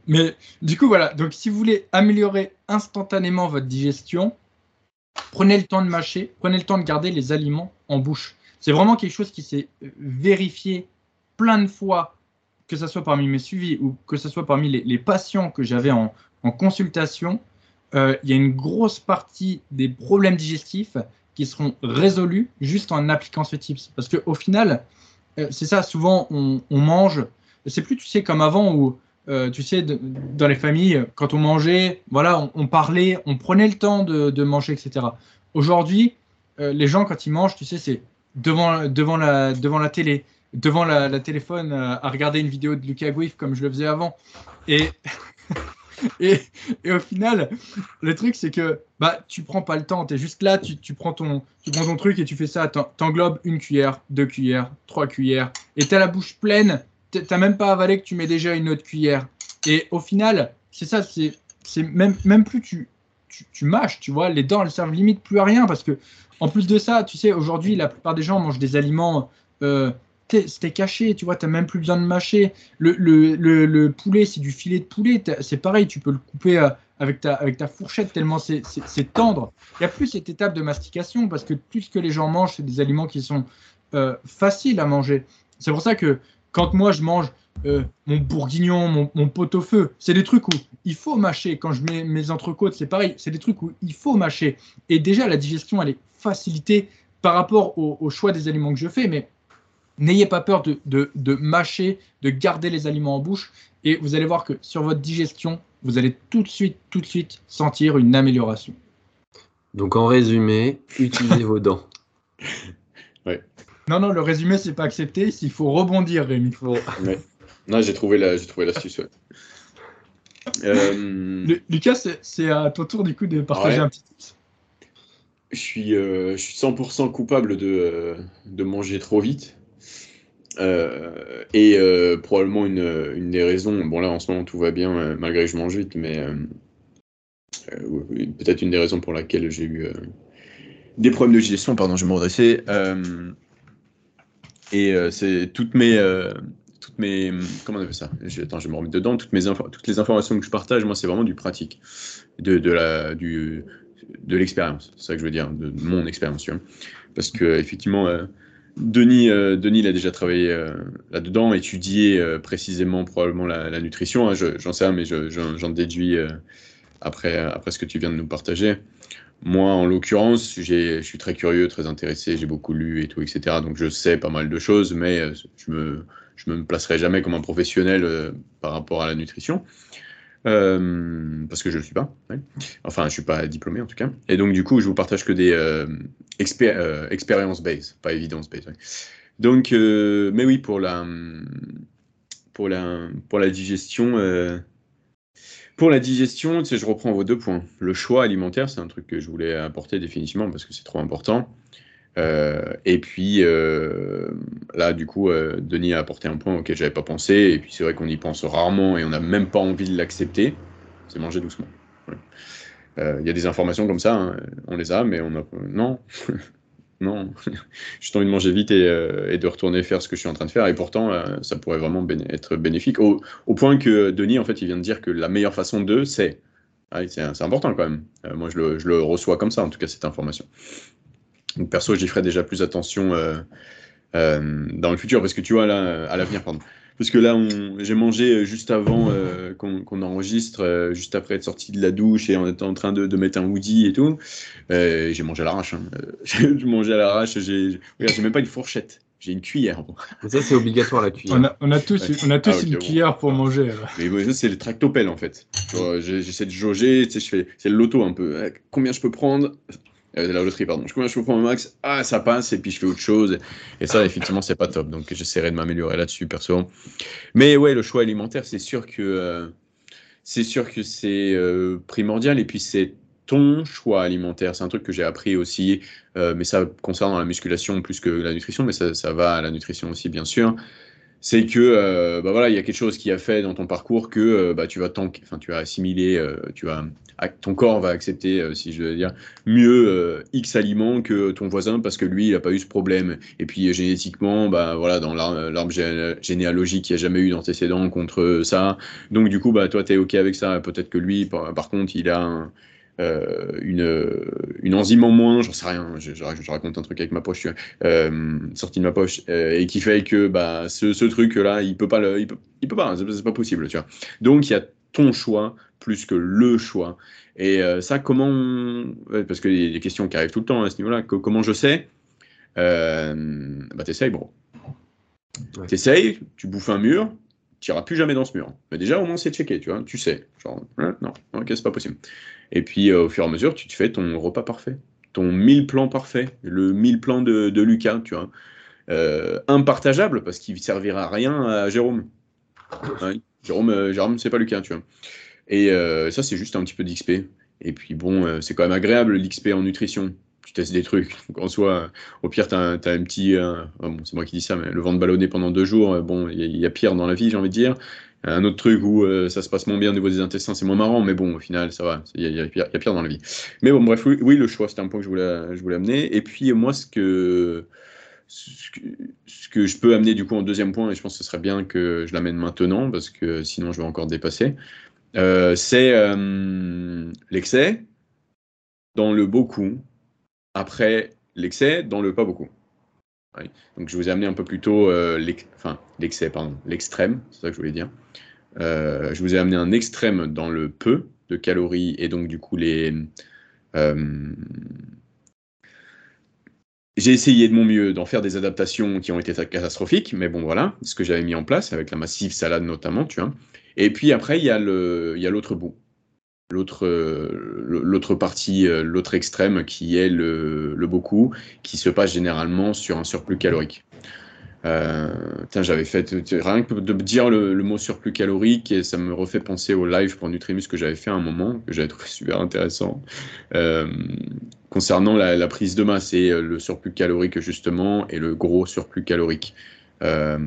Mais du coup, voilà. Donc, si vous voulez améliorer instantanément votre digestion, prenez le temps de mâcher, prenez le temps de garder les aliments en bouche. C'est vraiment quelque chose qui s'est vérifié plein de fois, que ce soit parmi mes suivis ou que ce soit parmi les, patients que j'avais en, consultation. Euh, il y a une grosse partie des problèmes digestifs qui seront résolus juste en appliquant ce tips. Parce qu'au final, euh, c'est ça, souvent on, mange, c'est plus, tu sais, comme avant où euh, tu sais, dans les familles, quand on mangeait, voilà, on, parlait, on prenait le temps de, manger, etc. Aujourd'hui, les gens, quand ils mangent, tu sais, c'est devant, devant, la, devant la télé, devant la, téléphone, euh, à regarder une vidéo de Lucas Guif comme je le faisais avant. Et, et, au final, le truc, c'est que bah, tu prends pas le temps, tu es juste là, tu, tu, prends ton, tu prends ton truc et tu fais ça, t'englobes une cuillère, deux cuillères, trois cuillères, et tu as la bouche pleine. T'as même pas avalé que tu mets déjà une autre cuillère. Et au final, c'est ça, c'est même, même plus tu, tu, mâches, tu vois, les dents, elles servent limite plus à rien parce que, en plus de ça, tu sais, aujourd'hui, la plupart des gens mangent des aliments. Euh, c'était caché, tu vois, tu n'as même plus besoin de mâcher. Le, le, le, poulet, c'est du filet de poulet, c'est pareil, tu peux le couper euh, avec, ta, fourchette tellement c'est tendre. Il n'y a plus cette étape de mastication parce que plus que les gens mangent, c'est des aliments qui sont euh, faciles à manger. C'est pour ça que quand moi je mange euh, mon bourguignon, mon, mon pot-au-feu, c'est des trucs où il faut mâcher. Quand je mets mes entrecôtes, c'est pareil, c'est des trucs où il faut mâcher. Et déjà, la digestion, elle est facilitée par rapport au, choix des aliments que je fais, mais n'ayez pas peur de, de, mâcher, de garder les aliments en bouche, et vous allez voir que sur votre digestion, vous allez tout de suite, tout de suite sentir une amélioration. Donc en résumé, utilisez vos dents. Non, non, le résumé, c'est pas accepté. Il faut rebondir, Rémi. Ouais. Non, j'ai trouvé la, j'ai trouvé l'astuce. ouais. Euh, Lu- Lucas, c'est- c'est à ton tour du coup de partager Ouais. un petit tips. Je suis, euh, je suis 100% coupable de, euh, de manger trop vite. Euh, et probablement une, une des raisons, bon là en ce moment tout va bien malgré que je mange vite, mais peut-être une des raisons pour laquelle j'ai eu des problèmes de digestion, pardon, je vais me redresser. Et c'est toutes mes, toutes mes, comment on appelle ça? Attends, je vais me remettre dedans. Toutes, mes toutes les informations que je partage, moi c'est vraiment du pratique, de, de la, du, de l'expérience, c'est ça que je veux dire, de mon expérience. Parce que effectivement, euh, Denis, euh, Denis a déjà travaillé euh, là-dedans, étudié précisément probablement la, nutrition. hein, je- J'en sais rien, mais je- j'en déduis après, après ce que tu viens de nous partager. Moi, en l'occurrence, je suis très curieux, très intéressé, j'ai beaucoup lu et tout, etc. Donc je sais pas mal de choses, mais je me, je me placerai jamais comme un professionnel par rapport à la nutrition. Euh, parce que je ne le suis pas. Enfin, je suis pas diplômé en tout cas. Et donc, du coup, je vous partage que des euh, expé- euh, pas évidence based. Donc, euh, mais oui, pour la, pour la, pour la digestion, pour la digestion, tu je reprends vos deux points. Le choix alimentaire, c'est un truc que je voulais apporter définitivement parce que c'est trop important. Euh, et puis euh, là, du coup, euh, Denis a apporté un point auquel j'avais pas pensé. Et puis c'est vrai qu'on y pense rarement et on n'a même pas envie de l'accepter. C'est manger doucement. Il y a des informations comme ça, hein, on les a, mais on a non, non. J'ai envie de manger vite et, de retourner faire ce que je suis en train de faire. Et pourtant, ça pourrait vraiment être bénéfique. Au, point que Denis, en fait, il vient de dire que la meilleure façon de, c'est. Ah c'est c'est important quand même. Moi, je le reçois comme ça, en tout cas, cette information. Donc, perso, j'y ferai déjà plus attention euh, euh, dans le futur, parce que tu vois, là, à l'avenir, pardon. Parce que là, j'ai mangé juste avant euh, qu'on enregistre, euh, juste après être sorti de la douche et on était en train de, de mettre un hoodie et tout. Euh, j'ai mangé à l'arrache. Hein. Euh, j'ai mangé à l'arrache. J'ai regarde, j'ai même pas une fourchette. J'ai une cuillère. bon. Ça, c'est obligatoire la cuillère. On a, on a tous, Ouais. on a tous Ah, une bon. cuillère pour manger. euh. Mais ouais, ça, c'est le tractopelle en fait. J'essaie de jauger, tu sais, je fais, c'est le loto un peu. Euh, Combien je peux prendre? Euh, La loterie, pardon. Je prendre au max Ah, ça passe, et puis je fais autre chose. Et ça, effectivement, c'est pas top. Donc, j'essaierai de m'améliorer là-dessus, perso. Mais ouais, le choix alimentaire, c'est sûr que euh, c'est sûr que c'est euh, primordial. Et puis, c'est ton choix alimentaire. C'est un truc que j'ai appris aussi, mais ça concerne la musculation plus que la nutrition, mais ça, ça va à la nutrition aussi, bien sûr c'est que euh, bah voilà, il y a quelque chose qui a fait dans ton parcours que euh, bah, tu vas enfin tu vas assimiler, euh, tu vas, ac- ton corps va accepter, si je veux dire, mieux X aliments que ton voisin parce que lui, il n'a pas eu ce problème. Et puis génétiquement, bah voilà, dans l'ar- l'arbre gé- généalogique, il n'y a jamais eu d'antécédent contre ça. Donc du coup, bah toi, tu es OK avec ça. Peut-être que lui, par, par contre, il a un- euh, une, une enzyme en moins, j'en sais rien, je, je- je raconte un truc avec ma poche, euh, sorti de ma poche euh, et qui fait que bah, ce, ce truc-là, il peut pas, le, il peut, il peut pas, c'est pas possible, tu vois. Donc il y a ton choix plus que le choix. Et euh, ça, comment, on- parce qu'il y a des questions qui arrivent tout le temps à ce niveau-là, que- comment je sais? Euh, Bah t'essayes, bro. Ouais. T'essayes, tu bouffes un mur, tu iras plus jamais dans ce mur. Mais déjà, au moins, c'est checké, tu vois, tu sais. Genre, hein, non, ok, c'est pas possible. Et puis, euh, au fur et à mesure, tu te fais ton repas parfait, ton mille plans parfait, le mille plans de, Lucas, tu vois. Euh, impartageable, parce qu'il servira à rien à Jérôme. Ouais, Jérôme, euh, Jérôme c'est pas Lucas, tu vois. Et ça, c'est juste un petit peu d'XP. Et puis, bon, c'est quand même agréable, l'XP en nutrition. Tu testes des trucs. Donc, en soi, au pire, tu as, un petit. euh, oh, bon, c'est moi qui dis ça, mais le ventre ballonné pendant deux jours, euh, bon, il y, a- pire dans la vie, j'ai envie de dire. Un autre truc où euh, ça se passe moins bien au niveau des intestins, c'est moins marrant, mais bon, au final, ça va. Il y, a- pire- dans la vie. Mais bon, bref, oui, le choix, c'était un point que je voulais, je voulais amener. Et puis, moi, ce que, ce que, je peux amener du coup en deuxième point, et je pense que ce serait bien que je l'amène maintenant, parce que sinon, je vais encore dépasser, c'est l'excès dans le beaucoup, après l'excès dans le pas beaucoup. Donc je vous ai amené un peu plus tôt euh, l'excès, pardon, l'extrême, c'est ça que je voulais dire. Euh, je vous ai amené un extrême dans le peu de calories et donc du coup les, euh, j'ai essayé de mon mieux d'en faire des adaptations qui ont été catastrophiques, mais bon voilà, ce que j'avais mis en place avec la massive salade notamment, tu vois. Et puis après, il y a l'autre bout, l'autre l'autre partie, euh, l'autre extrême qui est le, beaucoup, qui se passe généralement sur un surplus calorique. Euh, j'avais fait rien que de dire le, mot surplus calorique et ça me refait penser au live pour Nutrimus que j'avais fait à un moment que j'avais trouvé super intéressant euh, concernant la, prise de masse et euh, le surplus calorique justement et le gros surplus calorique. Euh,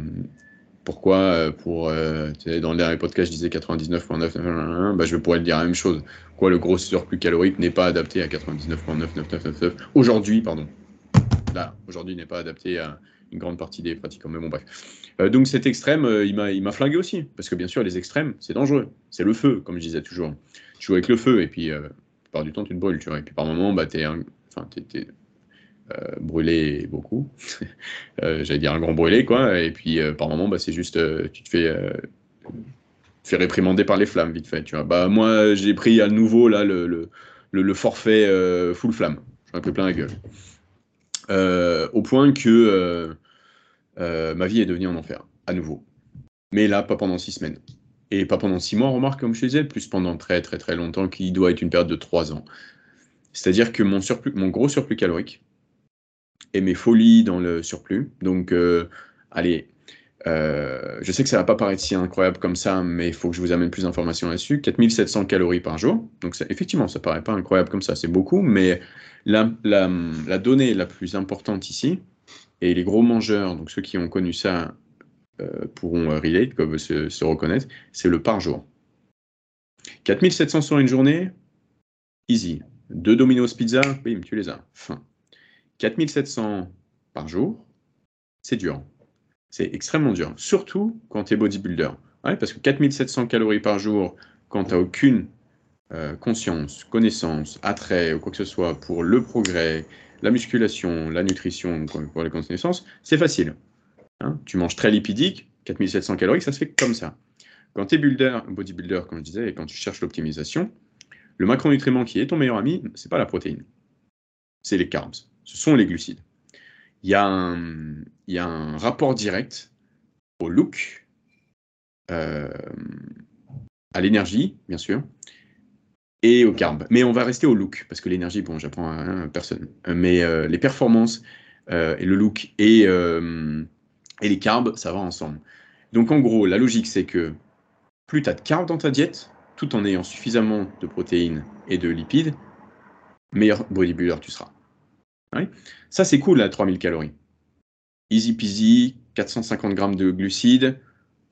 pourquoi pour dans le dernier podcast je disais 99.9 bah, je pourrais le dire la même chose. Quoi le gros surplus calorique n'est pas adapté à 99.99999 aujourd'hui pardon. Là aujourd'hui n'est pas adapté à une grande partie des pratiquants. Mais bon, bref. Euh, donc cet extrême, euh, il m'a flingué aussi. Parce que bien sûr, les extrêmes, c'est dangereux. C'est le feu, comme je disais toujours. Tu joues avec le feu, et puis, euh, par du temps, tu te brûles. Tu vois. Et puis par moment, bah, enfin, brûlé beaucoup. J'allais dire un grand brûlé, quoi. Et puis par moment, bah, c'est juste, tu te fais réprimander par les flammes, vite fait. Tu vois. Bah, moi, j'ai pris à nouveau là, le, le, forfait full flamme. Je peu plein la gueule. Euh, au point que euh, euh, ma vie est devenue un enfer, à nouveau. Mais là, pas pendant six semaines. Et pas pendant six mois, remarque, comme je disais, plus pendant très très très longtemps, qui doit être une période de trois ans. C'est-à-dire que mon, surplus, mon gros surplus calorique et mes folies dans le surplus, donc allez, je sais que ça va pas paraître si incroyable comme ça, mais il faut que je vous amène plus d'informations là-dessus. 4700 calories par jour. Donc, effectivement, ça paraît pas incroyable comme ça, c'est beaucoup, mais la, donnée la plus importante ici, et les gros mangeurs, donc ceux qui ont connu ça, euh, pourront euh, relate, peuvent se, reconnaître, c'est le par jour. 4700 sur une journée, easy. Deux Domino's Pizza, bim, tu les as. Fin. 4700 par jour, c'est dur. C'est extrêmement dur. Surtout quand tu es bodybuilder. parce que 4700 calories par jour, quand tu n'as aucune euh, conscience, connaissance, attrait ou quoi que ce soit pour le progrès, la musculation, la nutrition, pour les connaissances, c'est facile. Hein. tu manges très lipidique, 4700 calories, ça se fait comme ça. Quand tu es builder, bodybuilder, comme je disais, et quand tu cherches l'optimisation, le macronutriment qui est ton meilleur ami, c'est pas la protéine, c'est les carbs, ce sont les glucides. Il y, a un, rapport direct au look, euh, à l'énergie, bien sûr, et au carb. Mais on va rester au look, parce que l'énergie, bon, j'apprends à, personne. Mais euh, les performances euh, et le look et, et les carbs, ça va ensemble. Donc en gros, la logique, c'est que plus tu as de carbs dans ta diète, tout en ayant suffisamment de protéines et de lipides, meilleur bodybuilder tu seras. Ça, c'est cool, là, 3000 calories. Easy peasy, 450 grammes de glucides,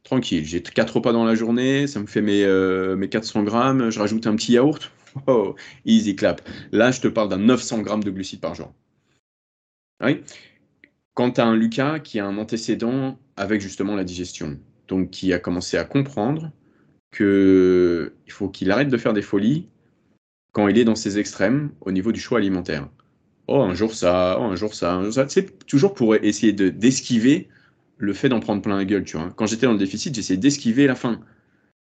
tranquille. J'ai quatre repas dans la journée, ça me fait mes, euh, mes 400 grammes, je rajoute un petit yaourt. Oh, easy clap. Là, je te parle d'un 900 grammes de glucides par jour. Oui. Quand tu as un Lucas qui a un antécédent avec justement la digestion, donc qui a commencé à comprendre qu'il faut qu'il arrête de faire des folies quand il est dans ses extrêmes au niveau du choix alimentaire. Oh, un jour ça, oh, un jour ça, un jour ça. C'est toujours pour essayer d'esquiver le fait d'en prendre plein la gueule, tu vois. Quand j'étais dans le déficit, j'essayais d'esquiver la faim.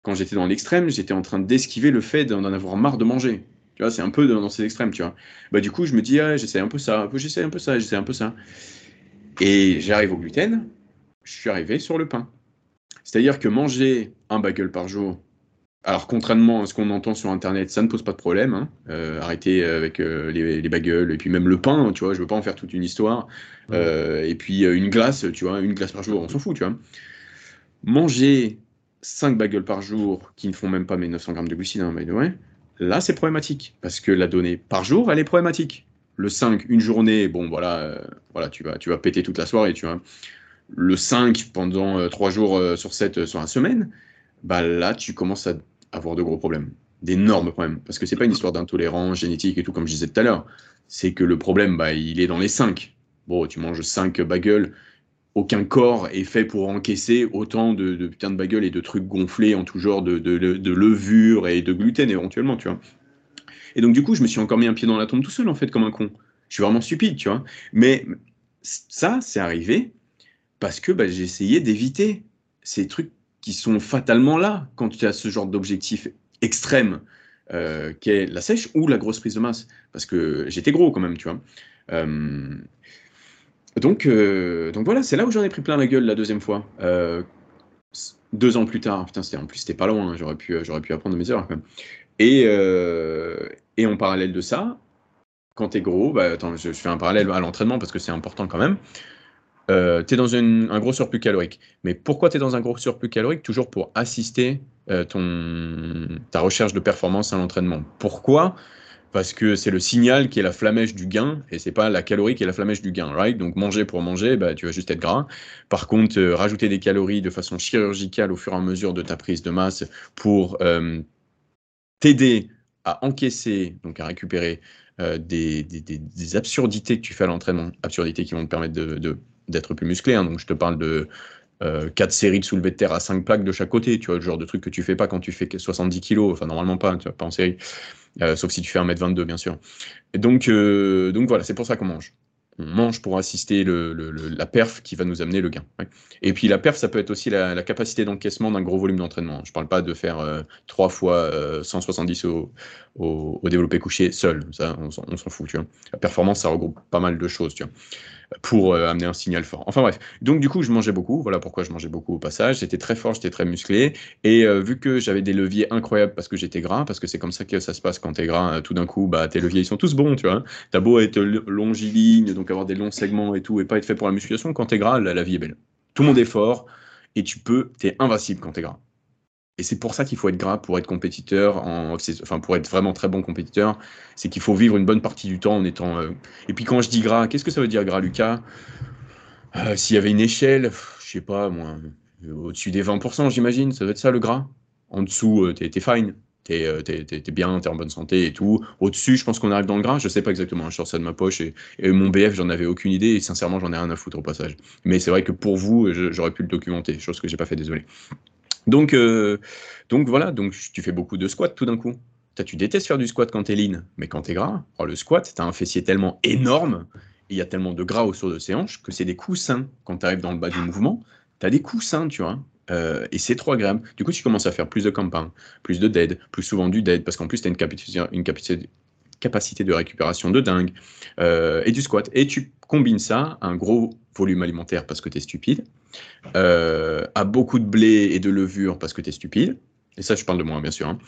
Quand j'étais dans l'extrême, j'étais en train d'esquiver le fait d'en avoir marre de manger. Tu vois, c'est un peu dans ces extrêmes, tu vois. Bah, du coup, je me dis, ah, j'essaie un peu ça, j'essaie un peu ça, j'essaie un peu ça. Et j'arrive au gluten, je suis arrivé sur le pain. C'est-à-dire que manger un bagel par jour, alors, contrairement à ce qu'on entend sur Internet, ça ne pose pas de problème. Hein. Euh, arrêter avec euh, les, les, bagels et puis même le pain, tu vois, je veux pas en faire toute une histoire. Euh, et puis une glace, tu vois, une glace par jour, on s'en fout, tu vois. Manger 5 bagels par jour qui ne font même pas mes 900 grammes de glucides, hein, ouais, là c'est problématique parce que la donnée par jour, elle est problématique. Le 5, une journée, bon voilà, voilà tu, vas, tu vas péter toute la soirée, tu vois. Le 5 pendant 3 jours sur 7 sur la semaine, bah là tu commences à avoir de gros problèmes, d'énormes problèmes. Parce que c'est pas une histoire d'intolérance génétique et tout, comme je disais tout à l'heure. C'est que le problème, bah, il est dans les 5. Bon, tu manges 5 bagels, aucun corps est fait pour encaisser autant de, de putain de bagels et de trucs gonflés en tout genre de, de, levure et de gluten éventuellement, tu vois. Et donc, du coup, je me suis encore mis un pied dans la tombe tout seul, en fait, comme un con. Je suis vraiment stupide, tu vois. Mais ça, c'est arrivé parce que bah, j'ai essayé d'éviter ces trucs qui sont fatalement là quand tu as ce genre d'objectif extrême euh, qu'est la sèche ou la grosse prise de masse. Parce que j'étais gros quand même, tu vois. Euh, donc, euh, donc voilà, c'est là où j'en ai pris plein la gueule la deuxième fois. Euh, deux ans plus tard, putain, en plus c'était pas loin, hein, j'aurais pu, j'aurais pu apprendre mes erreurs quand même. Et, et en parallèle de ça, quand t'es gros, bah, attends, je, fais un parallèle à l'entraînement parce que c'est important quand même. Euh, tu es dans un gros surplus calorique. Mais pourquoi tu es dans un gros surplus calorique? Toujours pour assister ton, ta recherche de performance à l'entraînement. Pourquoi? Parce que c'est le signal qui est la flamèche du gain et c'est pas la calorie qui est la flamèche du gain, right? Donc manger pour manger, bah, tu vas juste être gras. Par contre, euh, rajouter des calories de façon chirurgicale au fur et à mesure de ta prise de masse pour euh, t'aider à encaisser, donc à récupérer euh, des, des, absurdités que tu fais à l'entraînement, absurdités qui vont te permettre de, plus musclé. Hein. Donc je te parle de 4 séries de soulevés de terre à 5 plaques de chaque côté, tu vois, le genre de truc que tu fais pas quand tu fais 70 kilos, enfin normalement pas, tu vois, pas en série. Euh, sauf si tu fais 1m22, bien sûr. Donc, euh, donc voilà, c'est pour ça qu'on mange. On mange pour assister la perf qui va nous amener le gain. Et puis la perf, ça peut être aussi la, capacité d'encaissement d'un gros volume d'entraînement. Je ne parle pas de faire euh, 3 fois 170 au, développé couché seul. On, s'en fout. La performance, ça regroupe pas mal de choses. Pour euh, amener un signal fort. Enfin bref, donc du coup je mangeais beaucoup, voilà pourquoi je mangeais beaucoup au passage, j'étais très fort, j'étais très musclé, et euh, vu que j'avais des leviers incroyables parce que j'étais gras, parce que c'est comme ça que ça se passe quand t'es gras, euh, tout d'un coup, bah tes leviers ils sont tous bons, tu vois. T'as beau être longiligne, donc avoir des longs segments et tout, et pas être fait pour la musculation, quand t'es gras, la, la vie est belle. Tout le monde est fort, et tu peux, t'es invincible quand t'es gras. Et c'est pour ça qu'il faut être gras pour être compétiteur, en, enfin pour être vraiment très bon compétiteur. C'est qu'il faut vivre une bonne partie du temps en étant. Euh, et puis quand je dis gras, qu'est-ce que ça veut dire gras, Lucas? Euh, S'il y avait une échelle, je sais pas, euh, au-dessus des 20%, j'imagine, ça doit être ça le gras? En dessous, t'es es fine, t'es es, bien, t'es en bonne santé et tout. Au-dessus, je pense qu'on arrive dans le gras, je sais pas exactement, je sors ça de ma poche et, mon BF, j'en avais aucune idée et sincèrement, j'en ai rien à foutre au passage. Mais c'est vrai que pour vous, j'aurais pu le documenter, chose que j'ai pas fait, désolé. Donc, euh, donc voilà, donc tu fais beaucoup de squats tout d'un coup. tu détestes faire du squat quand t'es lean, mais quand t'es gras, le squat, t'as un fessier tellement énorme, il y a tellement de gras autour de ses hanches que c'est des coussins. Quand tu arrives dans le bas du mouvement, tu as des coussins, tu vois. Euh, et c'est trop agréable. Du coup, tu commences à faire plus de camping, plus de dead, plus souvent du dead, parce qu'en plus, tu as une, capacité, une capacité, de récupération de dingue, euh, et du squat. Et tu combines ça à un gros volume alimentaire parce que tu es stupide, euh, à beaucoup de blé et de levure parce que tu es stupide, et ça je parle de moi bien sûr, hein.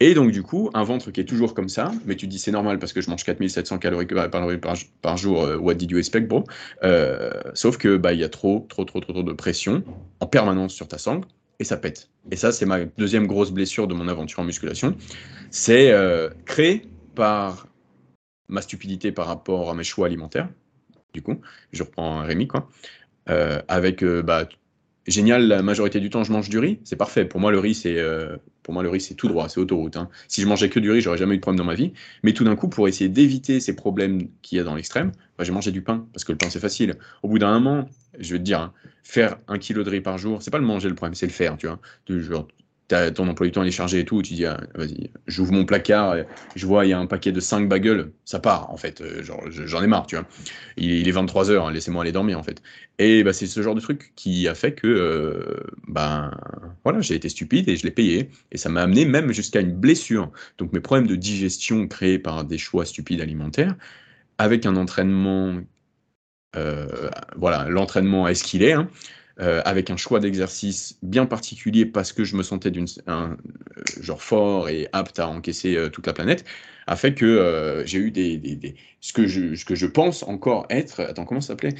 et donc du coup un ventre qui est toujours comme ça, mais tu dis c'est normal parce que je mange 4700 calories par, jour, euh, what did you expect bro? Euh, Sauf que bah il y a trop, trop, trop, trop, trop de pression en permanence sur ta sangle, et ça pète. Et ça c'est ma deuxième grosse blessure de mon aventure en musculation, c'est créé par ma stupidité par rapport à mes choix alimentaires, du coup, je reprends Rémi, quoi. Euh, avec, euh, bah, génial, la majorité du temps, je mange du riz, c'est parfait. Pour moi, le riz, c'est euh, pour moi le riz, c'est tout droit, c'est autoroute. Hein. Si je mangeais que du riz, j'aurais jamais eu de problème dans ma vie. Mais tout d'un coup, pour essayer d'éviter ces problèmes qu'il y a dans l'extrême, bah, j'ai mangé du pain parce que le pain, c'est facile. Au bout d'un moment, je vais te dire, hein, faire un kilo de riz par jour, c'est pas le manger le problème, c'est le faire, tu vois. De, genre, ton emploi du temps est chargé et tout, tu dis ah, vas-y, j'ouvre mon placard, je vois il y a un paquet de 5 bagels, ça part en fait, euh, j'en ai marre, tu vois. Il, est 23 heures, hein, laissez-moi aller dormir en fait. Et bah, c'est ce genre de truc qui a fait que euh, ben voilà, j'ai été stupide et je l'ai payé et ça m'a amené même jusqu'à une blessure. Donc mes problèmes de digestion créés par des choix stupides alimentaires avec un entraînement euh, voilà, l'entraînement est ce qu'il est, hein, euh, avec un choix d'exercice bien particulier parce que je me sentais d'une euh, genre fort et apte à encaisser euh, toute la planète, a fait que j'ai eu des, ce que je ce que je pense encore être attends comment ça s'appelait?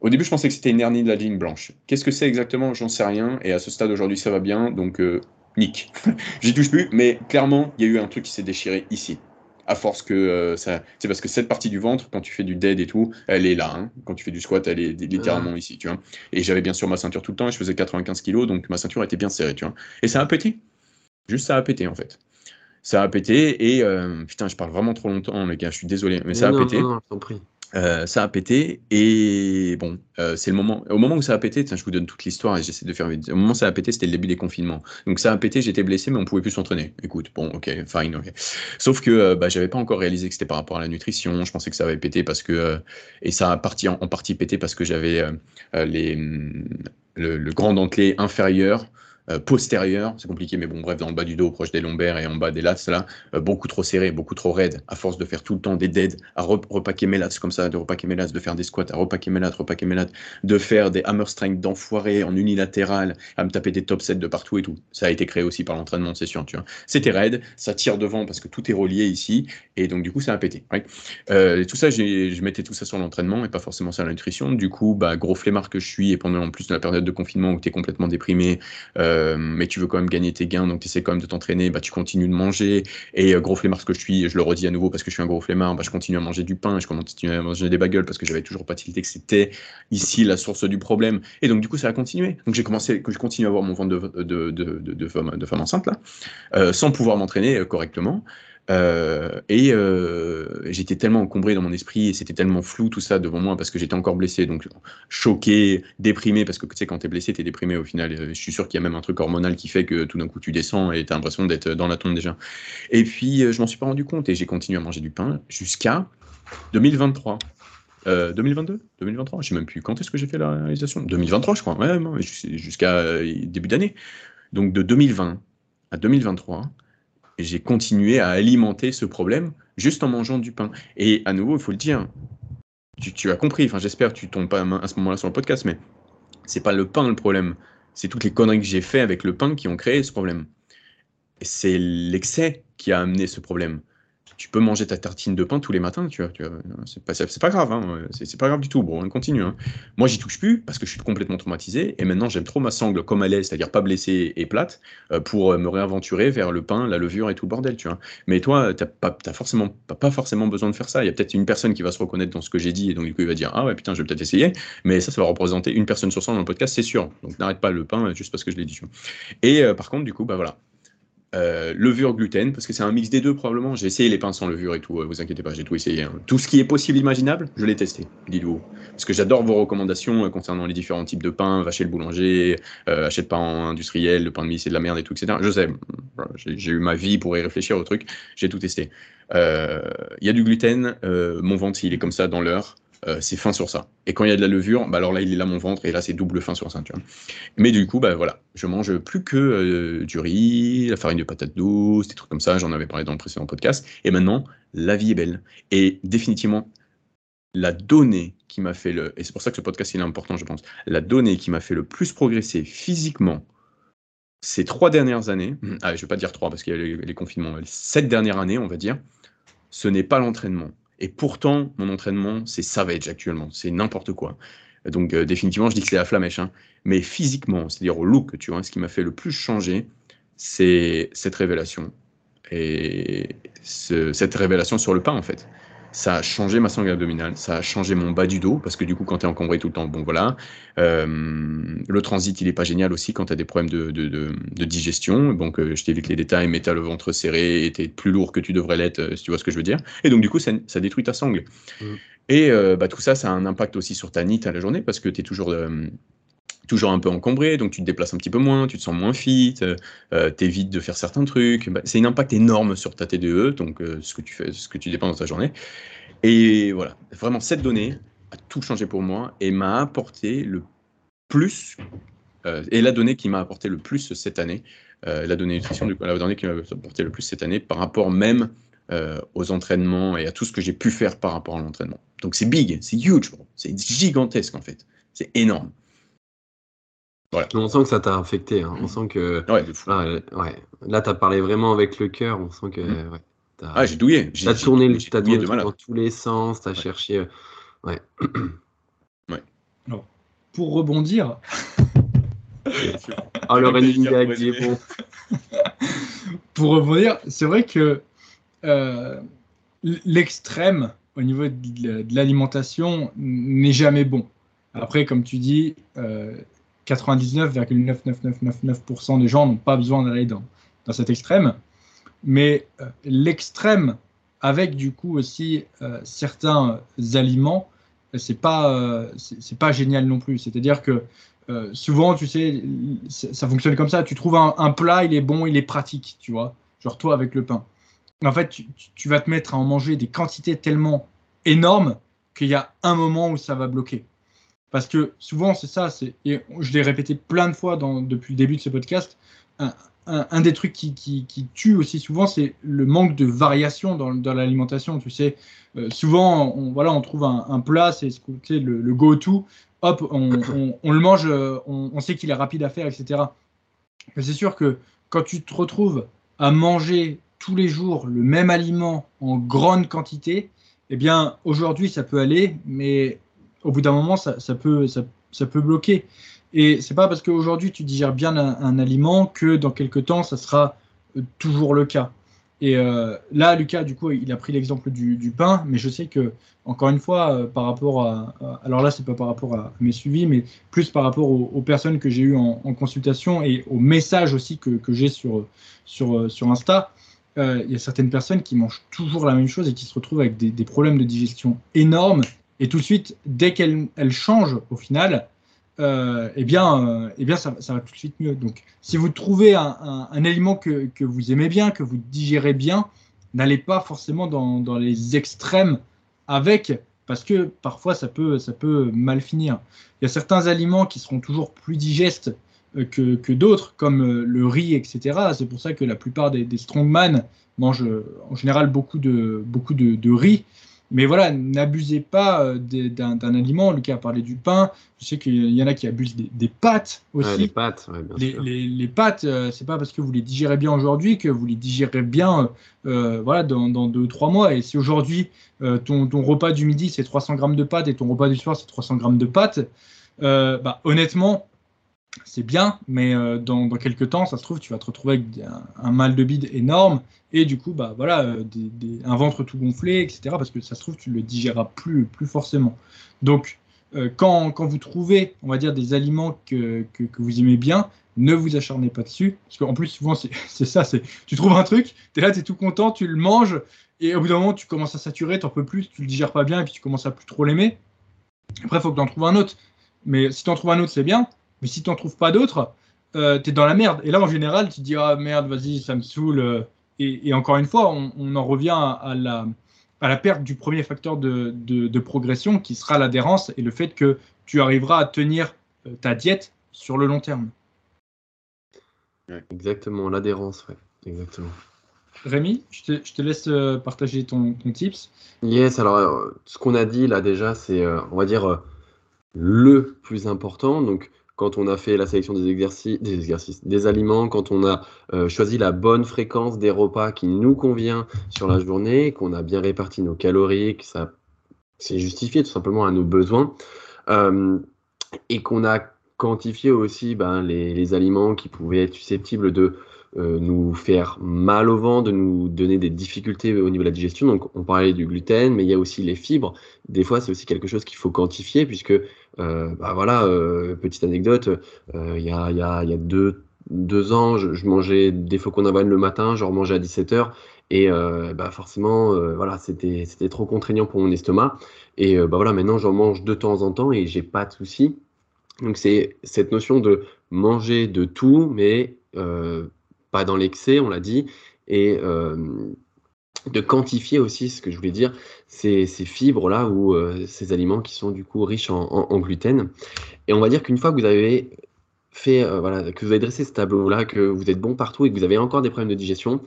Au début, je pensais que c'était une hernie de la ligne blanche. Qu'est-ce que c'est exactement? J'en sais rien. Et à ce stade, aujourd'hui, ça va bien. Donc, nick. J'y touche plus. Mais clairement, il y a eu un truc qui s'est déchiré ici à force que euh, ça. C'est parce que cette partie du ventre, quand tu fais du dead et tout, elle est là. Hein. Quand tu fais du squat, elle est littéralement ici, tu vois. Et j'avais bien sûr ma ceinture tout le temps et je faisais 95 kilos, donc ma ceinture était bien serrée, tu vois. Et ça a pété. Juste ça a pété en fait. Ça a pété et euh, putain, je parle vraiment trop longtemps, les gars, je suis désolé, mais ça a pété. Non, non. Euh, ça a pété et bon, euh, c'est le moment. Au moment où ça a pété, je vous donne toute l'histoire et j'essaie de faire vite. Au moment où ça a pété, c'était le début des confinements. Donc ça a pété, j'étais blessé, mais on pouvait plus s'entraîner. Écoute, bon, ok, fine, ok. Sauf que euh, bah, j'avais pas encore réalisé que c'était par rapport à la nutrition. Je pensais que ça avait pété parce que et ça a parti en, partie pété parce que j'avais les le, grand dentelé inférieur euh, postérieure, c'est compliqué, mais bon, bref, dans le bas du dos, proche des lombaires et en bas des lats, là, euh, beaucoup trop serré, beaucoup trop raide, à force de faire tout le temps des dead, à repaquer mes lats comme ça, de repaquer mes lats, de faire des squats, à repaquer mes lats, repaquer mes lats, de faire des hammer strength d'enfoiré en unilatéral, à me taper des top sets de partout et tout. Ça a été créé aussi par l'entraînement c'est sûr, tu vois. C'était raide, ça tire devant parce que tout est relié ici, et donc du coup, ça a pété. Euh, tout ça, je mettais tout ça sur l'entraînement et pas forcément sur la nutrition. Du coup, bah, gros flemmard que je suis, et pendant en plus de la période de confinement où tu es complètement déprimé, euh, mais tu veux quand même gagner tes gains, donc tu essaies quand même de t'entraîner, bah, tu continues de manger. Et euh, gros flemmard que je suis, je le redis à nouveau parce que je suis un gros flemmard, bah, je continue à manger du pain, je continue à manger des bagels parce que j'avais toujours pas tilté que c'était ici la source du problème. Et donc du coup, ça a continué. Donc j'ai commencé, que je continue à avoir mon ventre de, de, de, femme, femme enceinte là, euh, sans pouvoir m'entraîner correctement. Euh, et euh, j'étais tellement encombré dans mon esprit et c'était tellement flou tout ça devant moi parce que j'étais encore blessé, donc choqué, déprimé, parce que tu sais, quand t'es blessé, t'es déprimé au final. Euh, je suis sûr qu'il y a même un truc hormonal qui fait que tout d'un coup tu descends et t'as l'impression d'être dans la tombe déjà. Et puis je m'en suis pas rendu compte et j'ai continué à manger du pain jusqu'à 2023. 2022 2023 Je sais même plus quand est-ce que j'ai fait la réalisation 2023, je crois, ouais, jusqu'à début d'année. Donc de 2020 à 2023, j'ai continué à alimenter ce problème juste en mangeant du pain. Et à nouveau, il faut le dire, tu, as compris, enfin j'espère que tu tombes pas à ce moment-là sur le podcast, mais c'est pas le pain le problème, c'est toutes les conneries que j'ai fait avec le pain qui ont créé ce problème. C'est l'excès qui a amené ce problème tu peux manger ta tartine de pain tous les matins, tu vois. C'est pas, grave, hein, c'est pas grave du tout. Bon, on continue. Hein. Moi, j'y touche plus parce que je suis complètement traumatisé et maintenant j'aime trop ma sangle comme elle est, c'est-à-dire pas blessée et plate, euh, pour euh, me réaventurer vers le pain, la levure et tout le bordel, tu vois. Mais toi, t'as pas, as forcément, pas, forcément besoin de faire ça. Il y a peut-être une personne qui va se reconnaître dans ce que j'ai dit et donc du coup il va dire ah ouais putain je vais peut-être essayer. Mais ça, ça va représenter une personne sur 100 dans le podcast, c'est sûr. Donc n'arrête pas le pain juste parce que je l'ai dit. Et euh, par contre, du coup, bah voilà, euh, levure gluten, parce que c'est un mix des deux probablement. J'ai essayé les pains sans levure et tout, euh, vous inquiétez pas, j'ai tout essayé. Hein. Tout ce qui est possible, imaginable, je l'ai testé, dites-vous. Parce que j'adore vos recommandations euh, concernant les différents types de pain, va chez le boulanger, achète pain industriel, le pain de mie c'est de la merde et tout, etc. Je sais, j'ai eu ma vie pour y réfléchir au truc, j'ai tout testé. Il y a du gluten, mon ventre il est comme ça dans l'heure. Euh, c'est fin sur ça. Et quand il y a de la levure, bah alors là, il est là mon ventre, et là, c'est double fin sur ça. Tu vois. Mais du coup, bah voilà, je mange plus que euh, du riz, la farine de patate douce, des trucs comme ça, j'en avais parlé dans le précédent podcast. Et maintenant, la vie est belle. Et définitivement, la donnée qui m'a fait le. Et c'est pour ça que ce podcast, il est important, je pense. La donnée qui m'a fait le plus progresser physiquement ces trois dernières années, ah, je ne vais pas dire trois parce qu'il y a les, les confinements, les sept dernières années, on va dire, ce n'est pas l'entraînement et pourtant, mon entraînement, c'est savage actuellement. C'est n'importe quoi. Donc, euh, définitivement, je dis que c'est la flamèche. Hein. Mais physiquement, c'est-à-dire au look, tu vois, ce qui m'a fait le plus changer, c'est cette révélation. Et cette révélation sur le pain, en fait ça a changé ma sangle abdominale, ça a changé mon bas du dos, parce que du coup, quand tu es encombré tout le temps, bon voilà. Euh, le transit, il est pas génial aussi quand tu as des problèmes de, de, de, digestion. Donc, euh, je t'évite les détails, mais tu as le ventre serré et tu es plus lourd que tu devrais l'être, euh, si tu vois ce que je veux dire. Et donc, du coup, ça, ça détruit ta sangle. Mm. Et bah, tout ça, ça a un impact aussi sur ta NIT à la journée, parce que tu es toujours toujours un peu encombré, donc tu te déplaces un petit peu moins, tu te sens moins fit, euh, tu évites de faire certains trucs. Bah, c'est un impact énorme sur ta TDE, donc euh, ce que tu fais, ce que tu dépenses dans ta journée. Et voilà, vraiment cette donnée a tout changé pour moi et m'a apporté le plus, euh, et la donnée qui m'a apporté le plus cette année, la donnée nutrition, du la donnée qui m'a apporté le plus cette année par rapport même aux entraînements et à tout ce que j'ai pu faire par rapport à l'entraînement. Donc c'est big, c'est huge, c'est gigantesque en fait, c'est énorme. On sent que ça t'a affecté. Hein. On mm. sent que. Ouais, Là, ouais. Là, t'as parlé vraiment avec le cœur. On sent que. Mm. Ouais, ah, j'ai douillé. T'as tourné, as tourné dans tous les sens. T'as cherché. Euh, ouais. ouais. Alors, pour rebondir. ah, le running gag, il est bon. pour rebondir, c'est vrai que euh, l'extrême au niveau de l'alimentation n'est jamais bon. Après, comme tu dis, euh, 99,99999% des gens n'ont pas besoin d'aller dans, dans cet extrême. Mais euh, l'extrême, avec du coup aussi euh, certains aliments, c'est pas, euh, pas génial non plus. C'est-à-dire que souvent, tu sais, ça fonctionne comme ça. Tu trouves un, plat, il est bon, il est pratique, tu vois. Genre toi avec le pain. En fait, tu vas te mettre à en manger des quantités tellement énormes qu'il y a un moment où ça va bloquer. Parce que souvent, c'est ça, et je l'ai répété plein de fois depuis le début de ce podcast, un, des trucs qui, tue aussi souvent, c'est le manque de variation dans, l'alimentation. Tu sais, euh, souvent, on, voilà, on trouve un, plat, c'est le, le go-to, hop, on, le mange, euh, on, sait qu'il est rapide à faire, etc. Mais c'est sûr que quand tu te retrouves à manger tous les jours le même aliment en grande quantité, eh bien, aujourd'hui, ça peut aller, mais au bout d'un moment, ça, peut, bloquer. Et c'est pas parce qu'aujourd'hui tu digères bien un, aliment que dans quelques temps ça sera euh, toujours le cas. Et euh, là, Lucas, du coup, il a pris l'exemple du, pain, mais je sais que, encore une fois, euh, par rapport à, alors là, c'est pas par rapport à mes suivis, mais plus par rapport aux, personnes que j'ai eues en, consultation et aux messages aussi que, j'ai sur Insta, il y a certaines personnes qui mangent toujours la même chose et qui se retrouvent avec des, problèmes de digestion énormes. Et tout de suite, dès qu'elles changent, au final, euh, eh bien, euh, eh bien ça, va tout de suite mieux. Donc, si vous trouvez un, aliment que, vous aimez bien, que vous digérez bien, n'allez pas forcément dans, les extrêmes avec, parce que parfois ça peut, ça peut mal finir. Il y a certains aliments qui seront toujours plus digestes euh, que, d'autres, comme le riz, etc. C'est pour ça que la plupart des, des strongman mangent en général beaucoup de, beaucoup de riz. Mais voilà, n'abusez pas euh, d'un aliment. Lucas a parlé du pain. Je sais qu'il y en a qui abusent des, pâtes aussi. les pâtes, bien sûr. Les, pâtes, euh, c'est pas parce que vous les digérez bien aujourd'hui que vous les digérez bien euh, voilà, dans, dans deux ou trois mois. Et si aujourd'hui, ton, ton, repas du midi, c'est 300 grammes de pâtes et ton repas du soir, c'est 300 grammes de pâtes, bah, honnêtement, c'est bien, mais euh, dans, quelques temps, ça se trouve, tu vas te retrouver avec un, mal de bide énorme et du coup, bah voilà, euh, un ventre tout gonflé, etc. Parce que ça se trouve, tu le digéreras plus, plus forcément. Donc, euh, quand, vous trouvez, on va dire, des aliments que, vous aimez bien, ne vous acharnez pas dessus. Parce qu'en plus, souvent, c'est ça, c'est tu trouves un truc, tu es là, tu es tout content, tu le manges, et au bout d'un moment, tu commences à saturer, tu n'en peux plus, tu le digères pas bien, et puis tu commences à plus trop l'aimer. Après, il faut que tu en trouves un autre. Mais si tu en trouves un autre, c'est bien. Mais si tu n'en trouves pas d'autres, euh, tu es dans la merde. Et là, en général, tu te dis, ah merde, vas-y, ça me saoule. Euh. Et, encore une fois, on, en revient à la, à la, perte du premier facteur de, de, progression qui sera l'adhérence et le fait que tu arriveras à tenir euh, ta diète sur le long terme. Exactement, l'adhérence, ouais, exactement. Rémi, je te, je te laisse euh, partager ton, ton, tips. Yes, alors ce qu'on a dit là déjà, c'est, on va dire, le plus important. Donc, quand on a fait la sélection des exercices, des, aliments, quand on a euh, choisi la bonne fréquence des repas qui nous convient sur la journée, qu'on a bien réparti nos calories, que ça c'est justifié tout simplement à nos besoins, euh, et qu'on a quantifié aussi ben, les, aliments qui pouvaient être susceptibles de euh, nous faire mal au ventre, de nous donner des difficultés au niveau de la digestion. Donc, on parlait du gluten, mais il y a aussi les fibres. Des fois, c'est aussi quelque chose qu'il faut quantifier, puisque, euh, bah voilà, euh, petite anecdote, il y a, y, a, y, a, deux, deux ans, je, mangeais des flocons d'avoine le matin, je remangeais à 17h, et bah forcément, voilà, c'était trop contraignant pour mon estomac. Et bah voilà, maintenant, j'en mange de temps en temps et j'ai pas de soucis. Donc, c'est cette notion de manger de tout, mais pas dans l'excès, on l'a dit, et euh, de quantifier aussi ce que je voulais dire, ces, fibres-là ou euh, ces aliments qui sont du coup riches en, gluten. Et on va dire qu'une fois que vous avez fait, euh, voilà, que vous avez dressé ce tableau-là, que vous êtes bon partout et que vous avez encore des problèmes de digestion,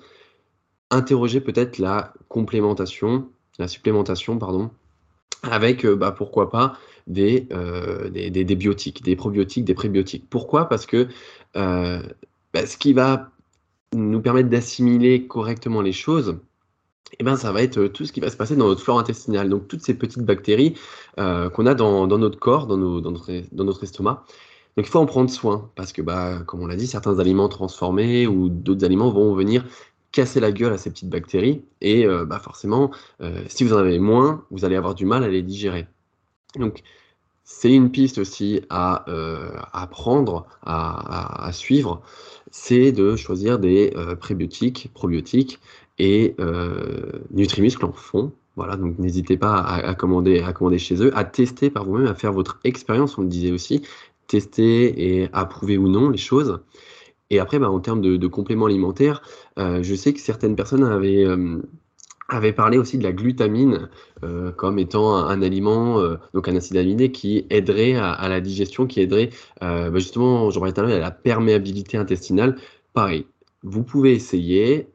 interrogez peut-être la complémentation, la supplémentation, pardon, avec, bah, pourquoi pas, des, des, des, biotiques, des probiotiques, des prébiotiques. Pourquoi? Parce que bah, ce qui va nous permettre d'assimiler correctement les choses, eh ben, ça va être tout ce qui va se passer dans notre flore intestinale. Donc, toutes ces petites bactéries euh, qu'on a dans, notre corps, dans, notre, estomac. Donc, il faut en prendre soin parce que, bah, comme on l'a dit, certains aliments transformés ou d'autres aliments vont venir casser la gueule à ces petites bactéries. Et euh, bah, forcément, euh, si vous en avez moins, vous allez avoir du mal à les digérer. Donc, c'est une piste aussi à, prendre, à suivre c'est de choisir des euh, prébiotiques, probiotiques et euh, en font. Voilà, donc n'hésitez pas à, commander, chez eux, à tester par vous-même, à faire votre expérience, on le disait aussi, tester et approuver ou non les choses. Et après, bah, en termes de, compléments alimentaires, euh, je sais que certaines personnes avaient avait parlé aussi de la glutamine euh, comme étant un, aliment, euh, donc un acide aminé qui aiderait à, la digestion, qui aiderait euh, bah justement, j'en parlais tout à l'heure, à la perméabilité intestinale. Pareil, vous pouvez essayer,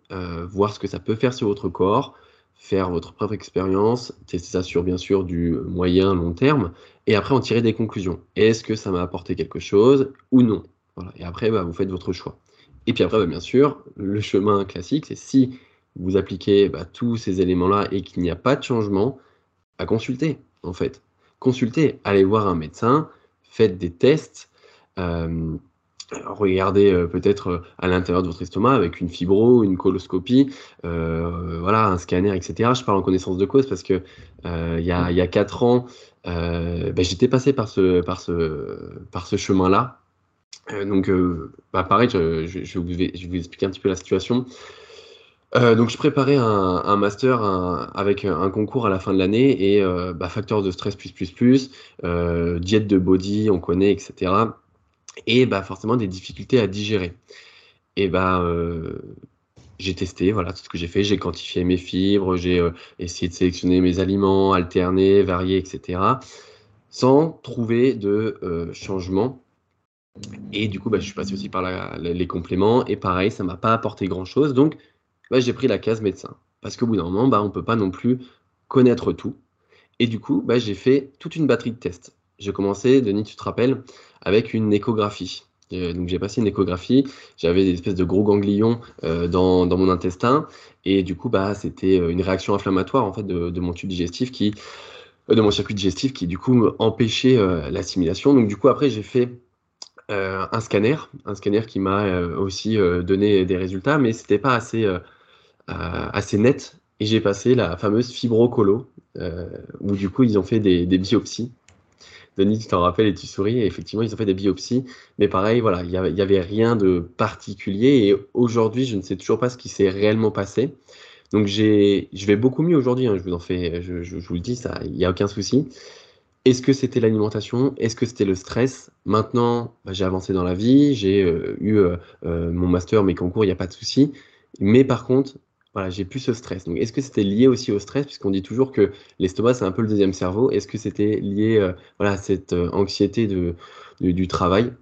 voir ce que ça peut faire sur votre corps, faire votre propre expérience, tester ça sur bien sûr du moyen, long terme, et après en tirer des conclusions. Est-ce que ça m'a apporté quelque chose ou non? Voilà. Et après, bah, vous faites votre choix. Et puis après, bah, bien sûr, le chemin classique, c'est si vous appliquez bah, tous ces éléments-là et qu'il n'y a pas de changement, à consulter, en fait. Consultez, allez voir un médecin, faites des tests, euh, regardez euh, peut-être euh, à l'intérieur de votre estomac avec une fibro, une coloscopie, voilà, un scanner, etc. Je parle en connaissance de cause parce que il y, a, quatre ans, ben, j'étais passé par ce, chemin-là. donc, bah, pareil, je, je, je, vais, je, vais, vous expliquer un petit peu la situation. Euh, donc je préparais un, master avec un concours à la fin de l'année et euh, bah, facteur de stress plus plus plus, euh, diète de body, on connaît, etc. Et bah, forcément des difficultés à digérer. Et bah j'ai testé, voilà tout ce que j'ai fait, j'ai quantifié mes fibres, j'ai essayé de sélectionner mes aliments, alterner, varier, etc. Sans trouver de changement. Et du coup, bah, je suis passé aussi par les compléments. Et pareil, ça m'a pas apporté grand chose. Donc, bah, j'ai pris la case médecin. Parce qu'au bout d'un moment, bah, on ne peut pas non plus connaître tout. Et du coup, bah, j'ai fait toute une batterie de tests. J'ai commencé, Denis, tu te rappelles, avec une échographie. Euh, donc j'ai passé une échographie, j'avais des espèces de gros ganglions euh, dans, mon intestin, et du coup bah c'était euh, une réaction inflammatoire en fait de, mon tube digestif qui, de mon circuit digestif qui du coup empêchait l'assimilation. Donc du coup après j'ai fait un scanner, un scanner qui m'a aussi donné des résultats, mais c'était pas assez assez net et j'ai passé la fameuse fibrocolo euh, où du coup ils ont fait des, biopsies. Denis, tu t'en rappelles et tu souris, et effectivement ils ont fait des biopsies, mais pareil, voilà, il n'y avait, rien de particulier et aujourd'hui je ne sais toujours pas ce qui s'est réellement passé. Donc je vais beaucoup mieux aujourd'hui, hein, je vous en fais, je, vous le dis, ça, il n'y a aucun souci. Est-ce que c'était l'alimentation? Est-ce que c'était le stress? Maintenant, bah, j'ai avancé dans la vie, j'ai euh, eu mon master, mes concours, il n'y a pas de souci. Mais par contre, voilà, j'ai plus ce stress. Donc, est-ce que c'était lié aussi au stress, puisqu'on dit toujours que l'estomac, c'est un peu le deuxième cerveau. Est-ce que c'était lié euh, voilà, à cette euh, anxiété de, du travail?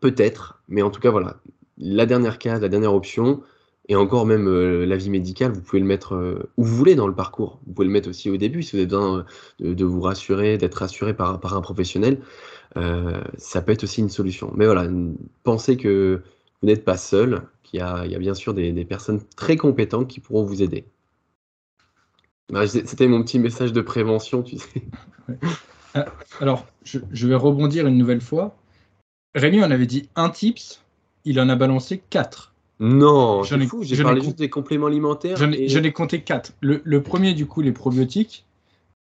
Peut-être, mais en tout cas, voilà, la dernière case, la dernière option, et encore même euh, la vie médicale, vous pouvez le mettre où vous voulez dans le parcours. Vous pouvez le mettre aussi au début, si vous avez besoin de, vous rassurer, d'être rassuré par, par un professionnel. ça peut être aussi une solution. Mais voilà, pensez que vous n'êtes pas seul il y a, bien sûr des, personnes très compétentes qui pourront vous aider. C'était mon petit message de prévention, tu sais. Euh, alors, je, vais rebondir une nouvelle fois. Rémi en avait dit un tips, il en a balancé quatre. Non, j'en ai fou, j'ai parlé juste des compléments alimentaires. J'en ai, compté quatre. Le, premier, du coup, les probiotiques,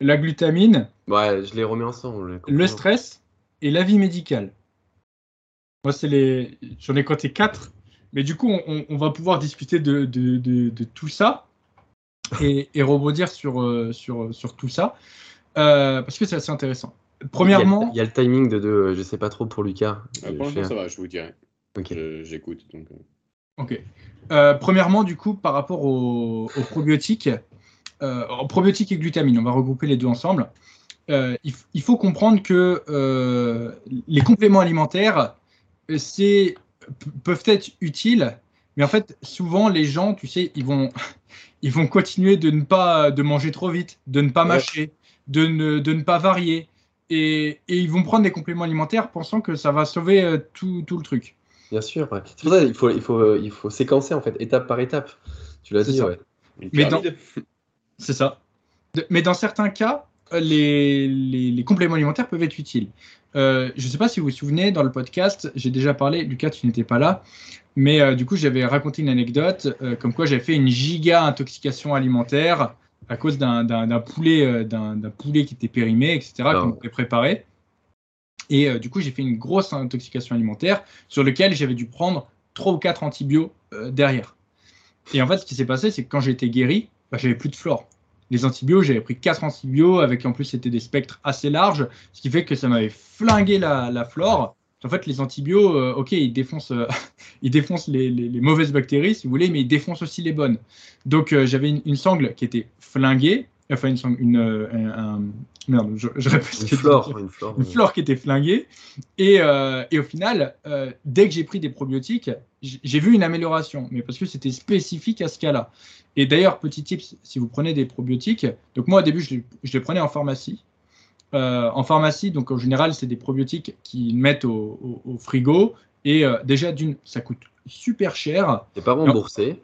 la glutamine. Ouais, je les remets ensemble. Le stress et la vie médicale. Moi, c'est les. J'en ai compté quatre. Mais du coup, on, va pouvoir discuter de, tout ça et, rebondir sur, euh, sur, sur tout ça euh, parce que c'est assez intéressant. Premièrement, il y, a, le timing de, de, je sais pas trop pour Lucas. Ah, pour l'instant, ça va, je vous dirai. Ok. J'écoute. Donc... Euh. Ok. premièrement, du coup, par rapport aux, probiotiques, aux probiotiques et glutamine, on va regrouper les deux ensemble. il, faut comprendre que les compléments alimentaires, c'est peuvent être utiles, mais en fait, souvent, les gens, tu sais, ils vont, ils vont continuer de ne pas de manger trop vite, de ne pas mâcher, de ne, de ne pas varier. Et, et, ils vont prendre des compléments alimentaires pensant que ça va sauver euh, tout, tout le truc. Bien sûr, c'est pour ça qu'il faut, il faut, il faut séquencer en fait, étape par étape. Tu l'as dit, ouais. Mais C'est ça. Mais dans certains cas, les, les, les, compléments alimentaires peuvent être utiles. Euh, je ne sais pas si vous vous souvenez, dans le podcast, j'ai déjà parlé, Lucas, tu n'étais pas là, mais euh, du coup, j'avais raconté une anecdote euh, comme quoi j'avais fait une giga intoxication alimentaire à cause d'un poulet, d'un poulet qui était périmé, etc., qu'on avait préparé. Et du coup, j'ai fait une grosse intoxication alimentaire sur laquelle j'avais dû prendre 3 ou 4 antibiotiques derrière. Et en fait, ce qui s'est passé, c'est que quand j'ai été guéri, bah, j'avais plus de flore les antibiotiques, j'avais pris 4 antibiotiques, avec en plus c'était des spectres assez larges, ce qui fait que ça m'avait flingué la, flore. En fait, les antibiotiques, ok, ils défoncent, ils défoncent les, mauvaises bactéries, si vous voulez, mais ils défoncent aussi les bonnes. Donc, j'avais une, une, sangle qui était flinguée, enfin, une, une un, merde, je, je répète une, flore, une, flore, une flore qui était flinguée. Et, et au final, dès que j'ai pris des probiotiques, j'ai vu une amélioration, mais parce que c'était spécifique à ce cas-là. Et d'ailleurs, petit tips, si vous prenez des probiotiques, donc moi au début, je les, je les prenais en pharmacie. Euh, en pharmacie, donc en général, c'est des probiotiques qui mettent au, au, frigo. Et euh, déjà, d'une, ça coûte super cher. C'est pas remboursé.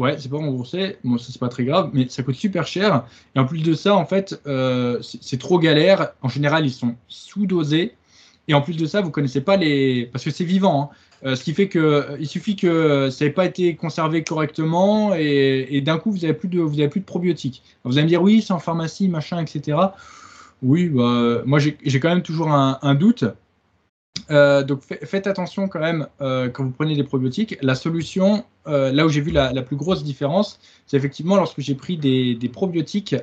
Ouais, c'est pas remboursé. Bon, ça, c'est pas très grave, mais ça coûte super cher. Et en plus de ça, en fait, euh, c'est trop galère. En général, ils sont sous-dosés. Et en plus de ça, vous connaissez pas les. Parce que c'est vivant. Hein. Euh, ce qui fait qu'il euh, suffit que ça n'ait pas été conservé correctement et, d'un coup, vous n'avez plus, de, vous avez plus de probiotiques. vous allez me dire, oui, c'est en pharmacie, machin, etc. Oui, bah, moi, j'ai quand même toujours un, doute. Euh, donc faites attention quand même quand vous prenez des probiotiques. La solution, là où j'ai vu la, plus grosse différence, c'est effectivement lorsque j'ai pris des, probiotiques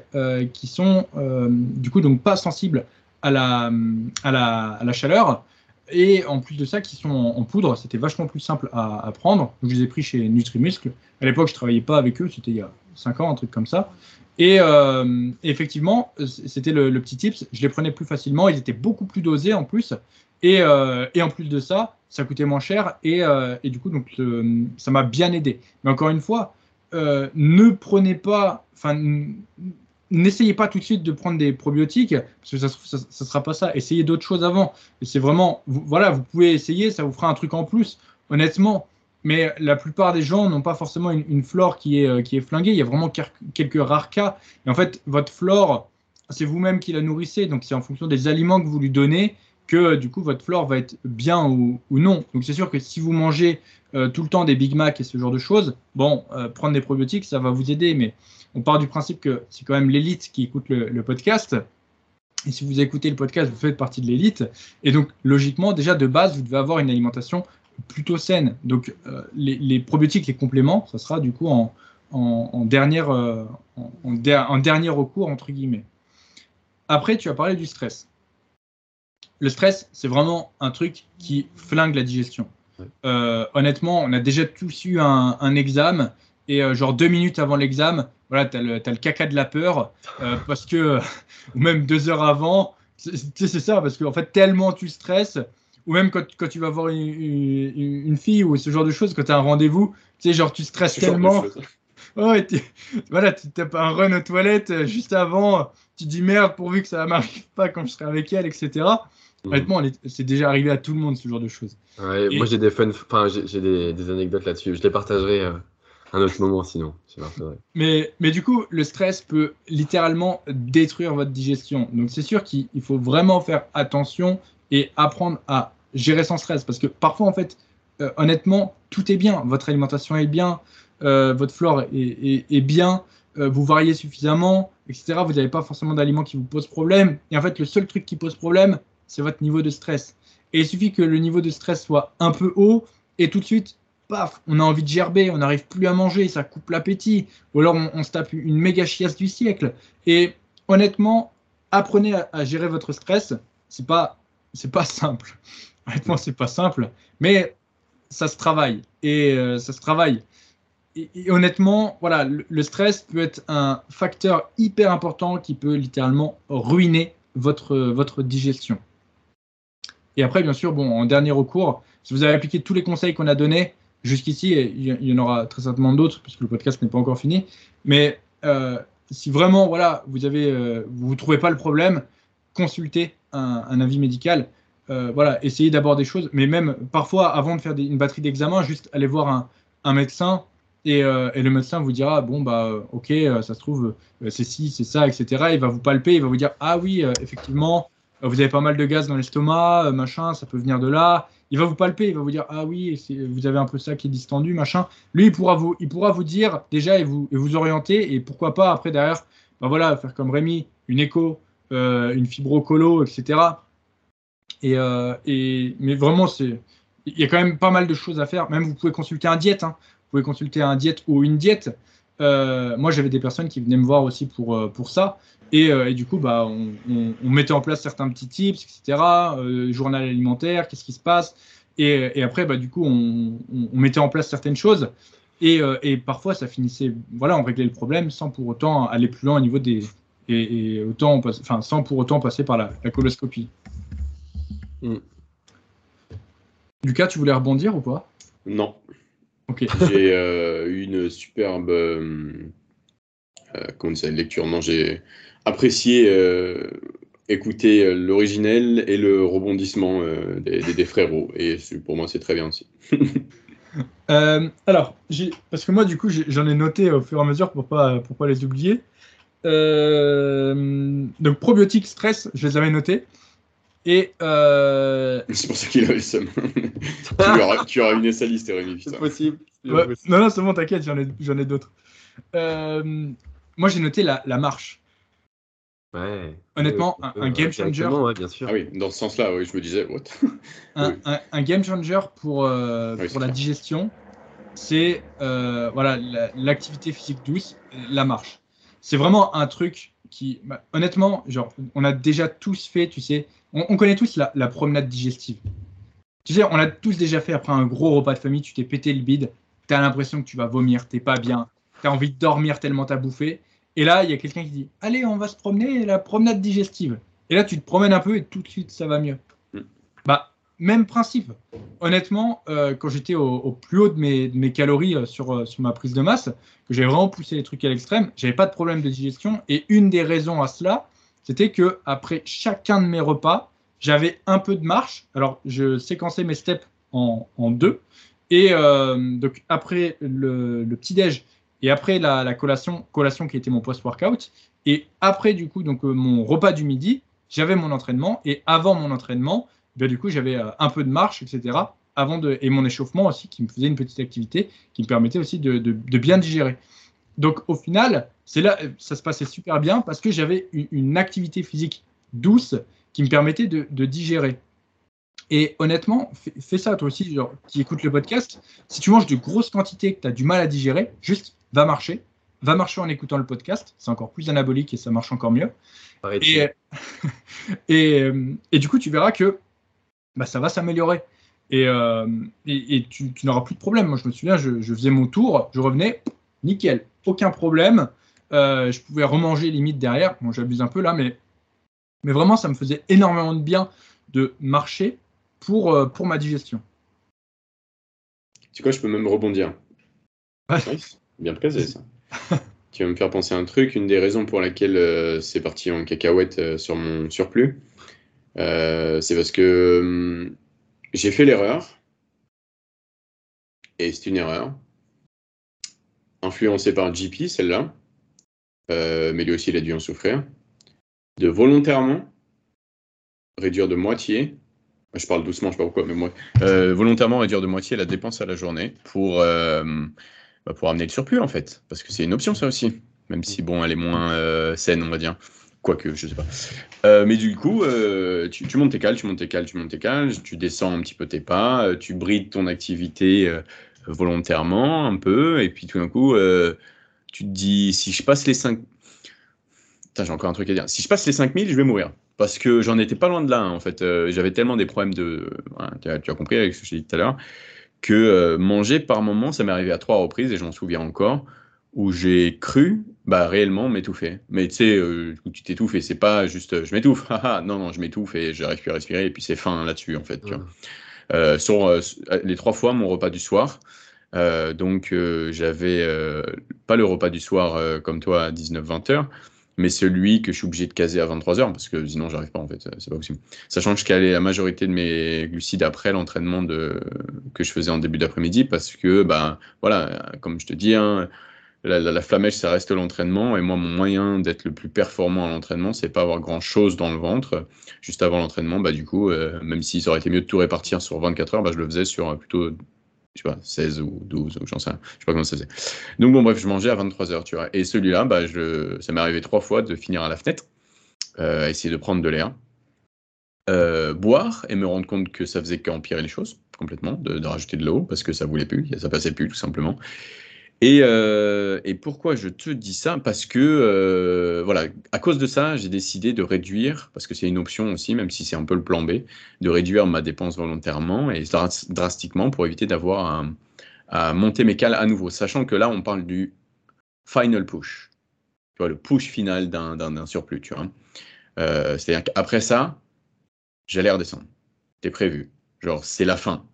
qui sont du coup donc pas sensibles à la, chaleur et en plus de ça, qui sont en, poudre, c'était vachement plus simple à, prendre. je les ai pris chez Nutrimuscle. À l'époque, je travaillais pas avec eux, c'était il y a 5 ans, un truc comme ça. Et euh, effectivement, c'était le, petit tips, je les prenais plus facilement, ils étaient beaucoup plus dosés en plus. Et, euh, et en plus de ça, ça coûtait moins cher et, euh, du coup, donc, ça m'a bien aidé. Mais encore une fois, ne prenez pas, enfin, n'essayez pas tout de suite de prendre des probiotiques, parce que ça ne sera pas ça. Essayez d'autres choses avant. Et c'est vraiment, voilà, vous pouvez essayer, ça vous fera un truc en plus, honnêtement. Mais la plupart des gens n'ont pas forcément une, flore qui est, euh, qui est flinguée. Il y a vraiment quelques rares cas. Et en fait, votre flore, c'est vous-même qui la nourrissez. Donc, c'est en fonction des aliments que vous lui donnez que du coup votre flore va être bien ou, non. Donc c'est sûr que si vous mangez euh, tout le temps des Big Mac et ce genre de choses, bon, euh, prendre des probiotiques, ça va vous aider, mais on part du principe que c'est quand même l'élite qui écoute le, podcast. Et si vous écoutez le podcast, vous faites partie de l'élite. Et donc, logiquement, déjà de base, vous devez avoir une alimentation plutôt saine. Donc, euh, les, probiotiques, les compléments, ça sera du coup en, dernière, en, dernier recours, entre guillemets. Après, tu as parlé du stress. Le stress, c'est vraiment un truc qui flingue la digestion. Euh, honnêtement, on a déjà tous eu un, un examen et genre deux minutes avant l'examen, voilà, tu as, le caca de la peur, euh, parce que, ou même deux heures avant, c'est ça, parce qu'en fait, tellement tu stresses, ou même quand, quand tu vas voir une, une, fille ou ce genre de choses, quand tu as un rendez-vous, tu sais, genre tu stresses tellement. Voilà, tu tapes un run aux toilettes euh, juste avant, tu dis merde pourvu que ça ne m'arrive pas quand je serai avec elle, etc. Honnêtement, c'est déjà arrivé à tout le monde ce genre de choses. Ouais, Moi j'ai des fun, enfin j'ai des, des, anecdotes là-dessus. Je les partagerai euh, un autre moment sinon. Mais, mais du coup, le stress peut littéralement détruire votre digestion. Donc c'est sûr qu'il faut vraiment faire attention et apprendre à gérer son stress. Parce que parfois, en fait, euh, honnêtement, tout est bien. Votre alimentation est bien, euh, votre flore est, est, bien, euh, vous variez suffisamment, etc. Vous n'avez pas forcément d'aliments qui vous posent problème. Et en fait, le seul truc qui pose problème, c'est votre niveau de stress. Et il suffit que le niveau de stress soit un peu haut et tout de suite, paf, on a envie de gerber, on n'arrive plus à manger, ça coupe l'appétit, ou alors on, se tape une méga chiasse du siècle. Et honnêtement, apprenez à, gérer votre stress. C'est pas, pas simple. Honnêtement, c'est pas simple, mais ça se travaille et euh, ça se travaille. Et, honnêtement, voilà, le, stress peut être un facteur hyper important qui peut littéralement ruiner votre digestion. Et après, bien sûr, bon, en dernier recours, si vous avez appliqué tous les conseils qu'on a donnés, jusqu'ici, et il y en aura très certainement d'autres, puisque le podcast n'est pas encore fini. Mais euh, si vraiment, voilà, vous avez, euh, vous trouvez pas le problème, consultez un, avis médical. Euh, voilà, essayez d'abord des choses, mais même parfois, avant de faire une batterie d'examen, juste aller voir un, médecin et, et, le médecin vous dira bon bah ok, ça se trouve c'est ci, c'est ça, etc. Il va vous palper, il va vous dire ah oui, effectivement, vous avez pas mal de gaz dans l'estomac, machin, ça peut venir de là il va vous palper, il va vous dire ah oui, vous avez un peu ça qui est distendu, machin. Lui, il pourra vous, il pourra vous dire déjà et vous, et vous orienter et pourquoi pas après derrière, ben voilà, faire comme Rémi, une écho, euh, une fibrocolo, etc. Et, euh, et mais vraiment, c'est, il y a quand même pas mal de choses à faire. Même vous pouvez consulter un diète, hein. vous pouvez consulter un diète ou une diète. Euh, moi j'avais des personnes qui venaient me voir aussi pour, euh, pour ça. Et, euh, et du coup, bah, on, on- on mettait en place certains petits tips, etc. euh, journal alimentaire, qu'est-ce qui se passe. Et, et après, bah, du coup, on, on- on mettait en place certaines choses. Et, euh, et parfois, ça finissait, voilà, on réglait le problème sans pour autant aller plus loin au niveau des. Et, et autant, enfin, sans pour autant passer par la, la coloscopie. Mm. Lucas, tu voulais rebondir ou pas? Non, J'ai euh, eu une superbe euh, euh, comment lecture. Non, j'ai apprécié écouter l'originel et le rebondissement des, des- des frérots. Et pour moi, c'est très bien aussi. Euh, alors, parce que moi, du coup, j'en ai noté au fur et à mesure pour pas, pour pas les oublier. Euh, donc, probiotiques, stress, je les avais notés. Et euh, C'est pour ça qu'il a le seum. tu, auras ruiné sa liste, Rémi. C'est possible. c'est ouais, possible. non, non, c'est bon, t'inquiète, j'en ai, d'autres. Euh, moi, j'ai noté la, la marche. Ouais. Honnêtement, Ouais, un- un game changer. Ouais, bien sûr. Ah oui, dans ce sens-là, oui, je me disais, what? Un, Oui. un- un game changer pour, euh, Oui, pour la clair. digestion, c'est euh, voilà la- l'activité physique douce, la marche. C'est vraiment un truc qui, bah, honnêtement, genre, on a déjà tous fait, tu sais, on, on connaît tous la, la promenade digestive. Tu sais, on l'a tous déjà fait après un gros repas de famille, tu t'es pété le bide, tu as l'impression que tu vas vomir, t'es pas bien, tu as envie de dormir tellement t'as bouffé. Et là, il y a quelqu'un qui dit Allez, on va se promener, la promenade digestive. Et là, tu te promènes un peu et tout de suite, ça va mieux. Mm. Bah, même principe. Honnêtement, euh, quand j'étais au, au plus haut de mes, de mes calories euh, sur, euh, sur ma prise de masse, que j'ai vraiment poussé les trucs à l'extrême, j'avais pas de problème de digestion. Et une des raisons à cela, c'était que après chacun de mes repas, j'avais un peu de marche. Alors, je séquençais mes steps en, deux. Et euh, donc, après le, petit-déj et après la, la collation, collation qui était mon post-workout, et après, du coup, donc, euh, mon repas du midi, j'avais mon entraînement. Et avant mon entraînement, ben, du coup, j'avais euh, un peu de marche, etc. Avant de, et mon échauffement aussi, qui me faisait une petite activité qui me permettait aussi de- de bien digérer. Donc, au final, c'est là, ça se passait super bien parce que j'avais une, une activité physique douce qui me permettait de, de digérer. Et honnêtement, fais, fais ça toi aussi, genre, qui écoute le podcast. Si tu manges de grosses quantités que tu as du mal à digérer, juste va marcher. Va marcher en écoutant le podcast. C'est encore plus anabolique et ça marche encore mieux. Et, et, euh, et du coup, tu verras que bah, ça va s'améliorer. Et, euh, et, et tu, tu n'auras plus de problème. Moi, je me souviens, je, je faisais mon tour, je revenais, nickel, aucun problème. Euh, je pouvais remanger limite derrière. Bon, j'abuse un peu là, mais, mais vraiment, ça me faisait énormément de bien de marcher pour, euh, pour ma digestion. Tu sais quoi, je peux même rebondir? Ouais. Bien présé, ça. tu vas me faire penser à un truc. Une des raisons pour laquelle euh, c'est parti en cacahuète sur mon surplus, c'est parce que hum, j'ai fait l'erreur, et c'est une erreur, influencée par JP, celle-là, euh, mais lui aussi il a dû en souffrir, de volontairement réduire de moitié je parle doucement, je sais pas pourquoi, mais euh, volontairement réduire de moitié la dépense à la journée pour, euh, bah, pour amener le surplus en fait, parce que c'est une option ça aussi, même si bon, elle est moins saine, on va dire. Quoique, je sais pas. Mais du coup, tu, tu montes tes cales, tu montes tes cales, tu montes tes cales, tu descends un petit peu tes pas, tu brides ton activité volontairement un peu, et puis tout d'un coup, euh, tu te dis, si je passe les 5... Putain, j'ai encore un truc à dire. Si je passe les 5000, je vais mourir. Parce que j'en étais pas loin de là, hein, en fait. Euh, J'avais tellement des problèmes de. tu, as, compris avec ce que j'ai dit tout à l'heure, que euh, manger par moment, ça m'est arrivé à trois reprises, et j'en souviens encore, où j'ai cru bah, réellement m'étouffer. Mais tu sais, tu t'étouffes, et c'est pas juste je m'étouffe, non, non, je m'étouffe, et je respire, respirer, et puis c'est fin là-dessus, en fait. vois. Euh, sur euh, les trois fois, mon repas du soir. Euh, donc, euh, j'avais euh, pas le repas du soir euh, comme toi à 19-20 heures, mais celui que je suis obligé de caser à 23 heures parce que sinon j'arrive pas en fait, c'est pas possible. Sachant que je calais la majorité de mes glucides après l'entraînement de... que je faisais en début d'après-midi parce que, ben voilà, comme je te dis, hein, la, la, ça reste l'entraînement et moi mon moyen d'être le plus performant à l'entraînement c'est pas avoir grand chose dans le ventre juste avant l'entraînement, bah du coup, euh, même si ça aurait été mieux de tout répartir sur 24 heures, bah, je le faisais sur euh, plutôt je sais pas, 16 ou 12, ou j'en sais. Je sais pas comment ça faisait. Donc bon, bref, je mangeais à 23 heures, tu. Et celui-là, bah, je, ça m'est arrivé trois fois de finir à la fenêtre, euh, essayer de prendre de l'air, boire et me rendre compte que ça faisait qu'empirer les choses complètement, de, de, rajouter de l'eau parce que ça voulait plus, ça passait plus tout simplement. Et, euh, et, pourquoi je te dis ça? Parce que, euh, voilà, à cause de ça, j'ai décidé de réduire, parce que c'est une option aussi, même si c'est un peu le plan B, de réduire ma dépense volontairement et drastiquement pour éviter d'avoir à, monter mes cales à nouveau. Sachant que là, on parle du final push, tu vois, le push final d'un surplus, tu vois. Euh, c'est-à-dire qu'après ça, j'allais redescendre. C'était prévu. Genre, c'est la fin,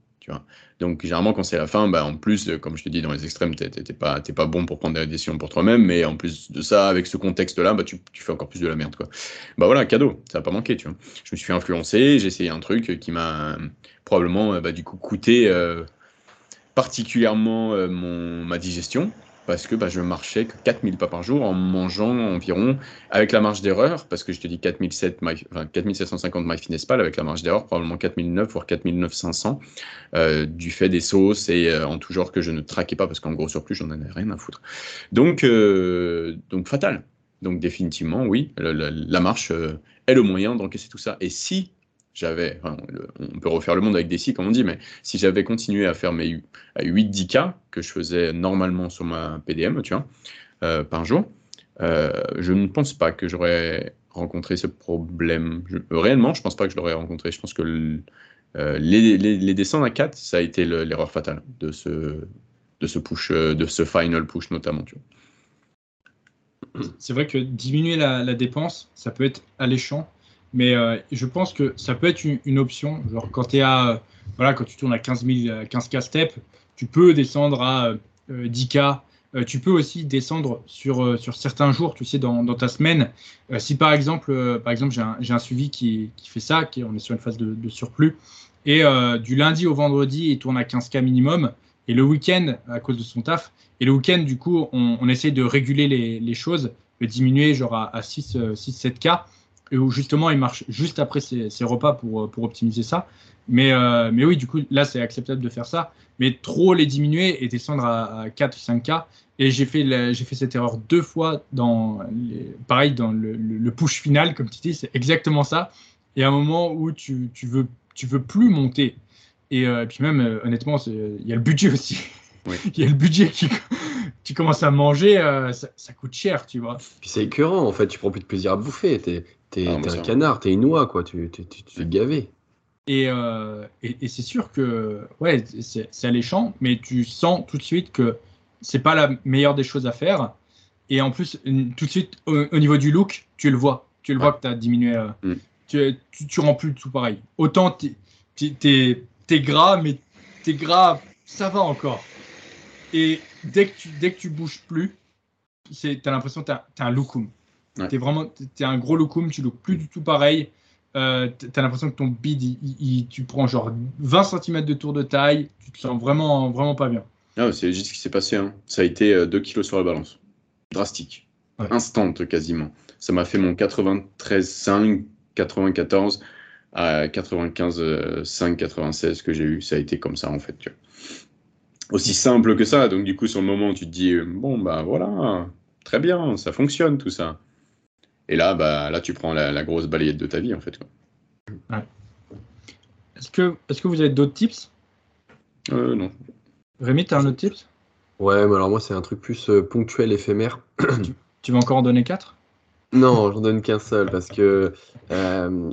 Donc, généralement, quand c'est la fin, bah, en plus, comme je te dis, dans les extrêmes, tu n'es pas, pas bon pour prendre des décisions pour toi-même, mais en plus de ça, avec ce contexte-là, bah, tu, fais encore plus de la merde. Quoi. Bah voilà, cadeau, ça n'a pas manqué, tu vois. Je me suis influencé, j'ai essayé un truc qui m'a probablement, bah, du coup, coûté euh, particulièrement euh, mon, ma digestion, parce que bah, je marchais que 4000 pas par jour en mangeant environ, avec la marge d'erreur, parce que je te dis 4007, enfin, 4750 MyFitnessPal, avec la marge d'erreur, probablement 4009 voire 4900, euh, du fait des sauces et euh, en tout genre que je ne traquais pas, parce qu'en gros surplus, j'en avais rien à foutre. Donc, euh, donc fatal. Donc définitivement, oui, la marche est le moyen d'encaisser tout ça. Et si j'avais, on peut refaire le monde avec des si, comme on dit, mais si j'avais continué à faire mes 8-10 cas que je faisais normalement sur ma PDM, tu vois, euh, par jour, euh, je ne pense pas que j'aurais rencontré ce problème. réellement, je ne pense pas que je l'aurais rencontré. Je pense que euh, les, les, descentes à 4, ça a été l'erreur fatale de ce, push, de ce final push notamment. C'est vrai que diminuer la dépense, ça peut être alléchant mais euh, je pense que ça peut être une, option. Genre, quand, es à, voilà, quand tu tournes à 15, 000, 15K steps, tu peux descendre à 10K. Euh, euh, tu peux aussi descendre sur, sur certains jours, tu sais, dans, dans ta semaine. si par exemple, par exemple j'ai un, un, suivi qui, qui, fait ça, qui, on est sur une phase de, surplus, et du lundi au vendredi, il tourne à 15K minimum, et le week-end, à cause de son taf, et le week-end, du coup, on, on essaie de réguler les, les choses, de diminuer genre à, à 6, 6 7K et où justement il marche juste après ses, repas pour, pour, optimiser ça. Mais, euh, mais oui, du coup, là, c'est acceptable de faire ça. Mais trop les diminuer et descendre à, 4 ou 5K. Et j'ai fait, j'ai fait cette erreur deux fois dans, les, pareil, dans le, le, push final, comme tu dis, c'est exactement ça. Et à un moment où tu, tu, veux, tu veux plus monter. Et, euh, puis même, euh, honnêtement, il y a le budget aussi. il y a le budget qui, tu commences à manger, ça, ça, coûte cher, tu vois. Puis c'est écœurant, en fait, tu prends plus de plaisir à bouffer. T'es ah, un canard, t'es une oie, quoi. Tu t'es gavé. Euh, et, et, c'est sûr que ouais, c'est alléchant, mais tu sens tout de suite que c'est pas la meilleure des choses à faire. Et en plus, tout de suite, au, niveau du look, tu le vois. Tu le vois que tu as diminué. Euh, mm. tu, tu, rends plus tout pareil. Autant t'es es, gras, mais t'es gras, ça va encore. Et dès que tu, dès que tu bouges plus, t'as l'impression que t'as as un lookum. T'es vraiment, t'es un gros locum, tu look plus du tout pareil. Euh, t'as l'impression que ton bid, tu prends genre 20 cm de tour de taille, tu te sens vraiment, vraiment pas bien. Ah, c'est juste ce qui s'est passé. Hein. Ça a été 2 euh, kilos sur la balance. Drastique. Instant quasiment. Ça m'a fait mon 93,5, 94 à 95,5, 96 que j'ai eu. Ça a été comme ça en fait. Aussi simple que ça. Donc du coup, sur le moment, tu te dis, bon, bah voilà, très bien, ça fonctionne tout ça. Et là, bah, là, tu prends la, grosse balayette de ta vie, en fait. Est-ce que, est que vous avez d'autres tips? Euh, Non. Rémi, tu as un autre tips? Ouais, mais alors moi, c'est un truc plus euh, ponctuel, éphémère. tu, vas encore en donner quatre? Non, j'en donne qu'un seul parce que euh,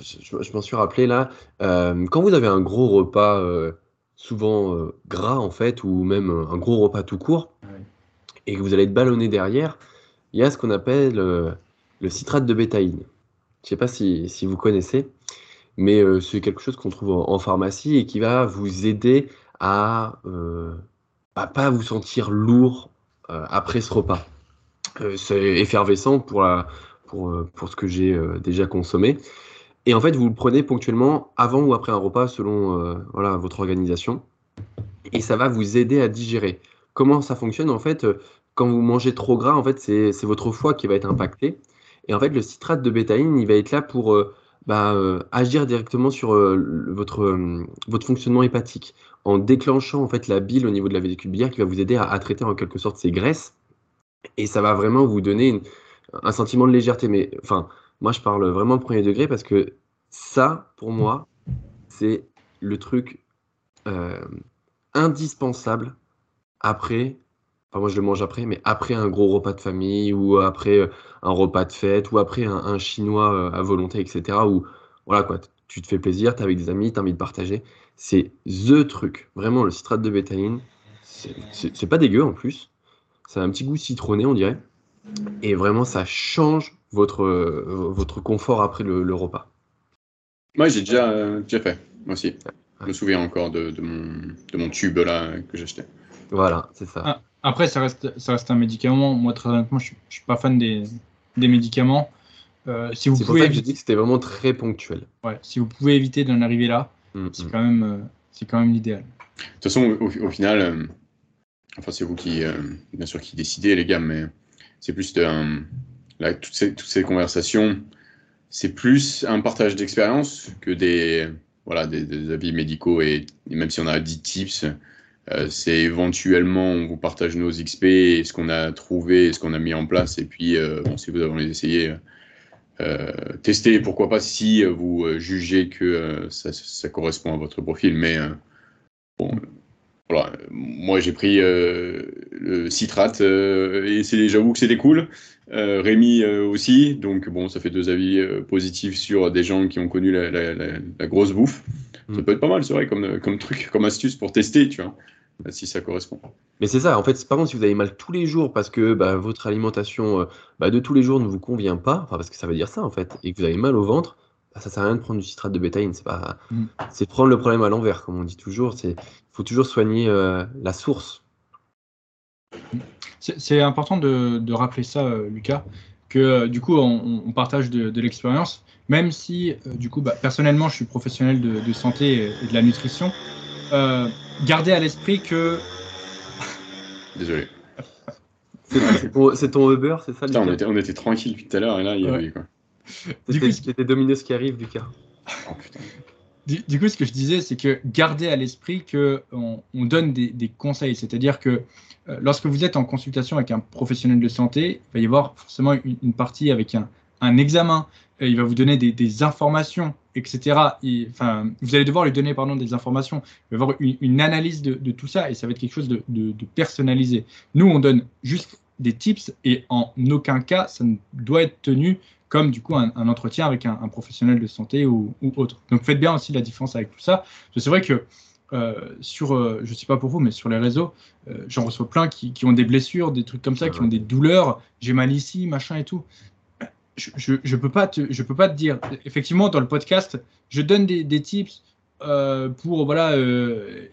je, m'en suis rappelé là. quand vous avez un gros repas, souvent gras en fait, ou même un gros repas tout court, et que vous allez être ballonné derrière, il y a ce qu'on appelle le citrate de bétaïne. Je ne sais pas si, vous connaissez, mais euh, c'est quelque chose qu'on trouve en, pharmacie et qui va vous aider à ne euh, pas vous sentir lourd euh, après ce repas. c'est effervescent pour, pour, pour ce que j'ai déjà consommé. Et en fait, vous le prenez ponctuellement avant ou après un repas selon voilà, votre organisation. Et ça va vous aider à digérer. Comment ça fonctionne En fait, quand vous mangez trop gras, en fait, c'est votre foie qui va être impacté. Et en fait, le citrate de bétaïne, il va être là pour euh, bah, euh, agir directement sur euh, votre, votre fonctionnement hépatique, en déclenchant en fait la bile au niveau de la vésicule biliaire qui va vous aider à, traiter en quelque sorte ces graisses. Et ça va vraiment vous donner un sentiment de légèreté. Mais enfin, moi, je parle vraiment de premier degré parce que ça, pour moi, c'est le truc indispensable après enfin moi je le mange après, mais après un gros repas de famille ou après euh, un repas de fête ou après un, un chinois euh, à volonté, etc. Où voilà quoi, tu te fais plaisir, tu es avec des amis, tu as envie de partager. C'est THE truc. Vraiment, le citrate de bétaline, c'est- pas dégueu en plus. Ça a un petit goût citronné, on dirait. Et vraiment, ça change votre, euh, votre confort après le, le repas. Moi, j'ai déjà, euh, déjà fait, moi aussi. Je me souviens encore de, de mon, de mon tube là que j'achetais. Voilà, c'est ça. Ah. Après, ça reste, ça reste un médicament. Moi, très honnêtement, je suis, je suis pas fan des, des médicaments. Euh, si vous C'est pour pouvez ça que j'ai dit que c'était vraiment très ponctuel. ouais, si vous pouvez éviter d'en arriver là, Mm, c'est mm. quand même, euh, c'est quand même l'idéal. De toute façon, au, au final, euh, enfin, c'est vous qui, euh, bien sûr, qui décidez, les gars, mais c'est plus de, euh, là, toutes ces, toutes ces conversations, c'est plus un partage d'expérience que des, voilà, des, des avis médicaux. Et, et même si on a 10 tips, euh, c'est éventuellement, on vous partage nos XP, et ce qu'on a trouvé, et ce qu'on a mis en place. Et puis, euh, bon, si vous avez les essayer, euh, testez, pourquoi pas, si euh, vous euh, jugez que euh, ça, ça correspond à votre profil. Mais euh, bon, voilà, euh, moi j'ai pris euh, le citrate euh, et c'est, j'avoue que c'était cool. Euh, Rémi euh, aussi, donc bon, ça fait deux avis euh, positifs sur des gens qui ont connu la, la- la- la grosse bouffe. Ça Mm. peut être pas mal, c'est vrai, comme, comme truc, comme astuce pour tester, tu vois, si ça correspond. Mais c'est ça, en fait, c'est par contre, si vous avez mal tous les jours parce que bah, votre alimentation euh, bah, de tous les jours ne vous convient pas, enfin, parce que ça veut dire ça en fait, et que vous avez mal au ventre, bah, ça sert à rien de prendre du citrate de bétaïne. C'est pas, Mm. c'est prendre le problème à l'envers, comme on dit toujours. C'est, faut toujours soigner euh, la source. C'est important de, de rappeler ça, euh, Lucas, que euh, du coup, on, on partage de, de l'expérience, même si, du coup, bah, personnellement, je suis professionnel de, de santé et, et de la nutrition. Gardez à l'esprit que Désolé. C'est, ton, Uber, c'est ça, Putain, on était, on était tranquil depuis tout à l'heure et là, il y Ouais. avait quoi. Du C'était, coup, c'était Domino's qui arrive, Lucas. Oh, putain. Du, du coup, ce que je disais, c'est que gardez à l'esprit que on, on donne des, des conseils. C'est-à-dire que euh, lorsque vous êtes en consultation avec un professionnel de santé, il va y avoir forcément une, une partie avec un, un examen. Il va vous donner des, des informations, etc. Et, enfin, vous allez devoir lui donner pardon, des informations. Il va avoir une, une analyse de, de tout ça et ça va être quelque chose de, de- de personnalisé. Nous, on donne juste des tips et en aucun cas, ça ne doit être tenu comme du coup un, un entretien avec un, un professionnel de santé ou, ou autre. Donc faites bien aussi la différence avec tout ça. C'est vrai que euh, sur, euh, je sais pas pour vous, mais sur les réseaux, euh, j'en reçois plein qui, qui ont des blessures, des trucs comme ça, qui ont des douleurs, j'ai mal ici, machin et tout. Je, je, peux pas te, je peux pas te dire. Effectivement, dans le podcast, je donne des, tips euh, pour voilà euh,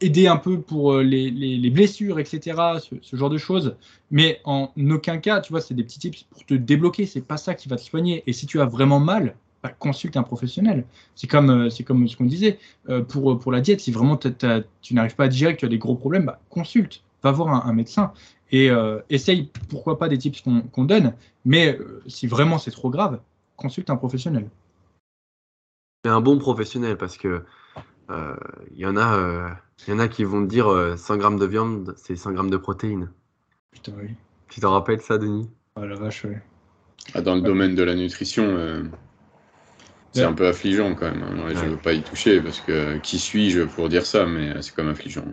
aider un peu pour euh, les, les, les blessures, etc. Ce, genre de choses. Mais en aucun cas, tu vois, c'est des petits tips pour te débloquer. C'est pas ça qui va te soigner. Et si tu as vraiment mal, bah, consulte un professionnel. C'est comme, c'est comme ce qu'on disait pour, pour la diète. Si vraiment tu n'arrives pas à digérer, que tu as des gros problèmes, bah, consulte. Va voir un, un médecin et euh, essaye, pourquoi pas, des tips qu'on donne. Mais euh, si vraiment c'est trop grave, consulte un professionnel. Mais un bon professionnel, parce que euh, il y en a, euh, il y en a qui vont te dire euh, 100 grammes de viande, c'est 100 grammes de protéines. Putain, oui. Tu t'en rappelles ça, Denis? Oh la vache, ouais. Ah, dans le domaine de la nutrition, euh, c'est Ouais. un peu affligeant quand même. hein. Ouais, Je ne veux pas y toucher parce que qui suis-je pour dire ça, mais euh, c'est quand même affligeant.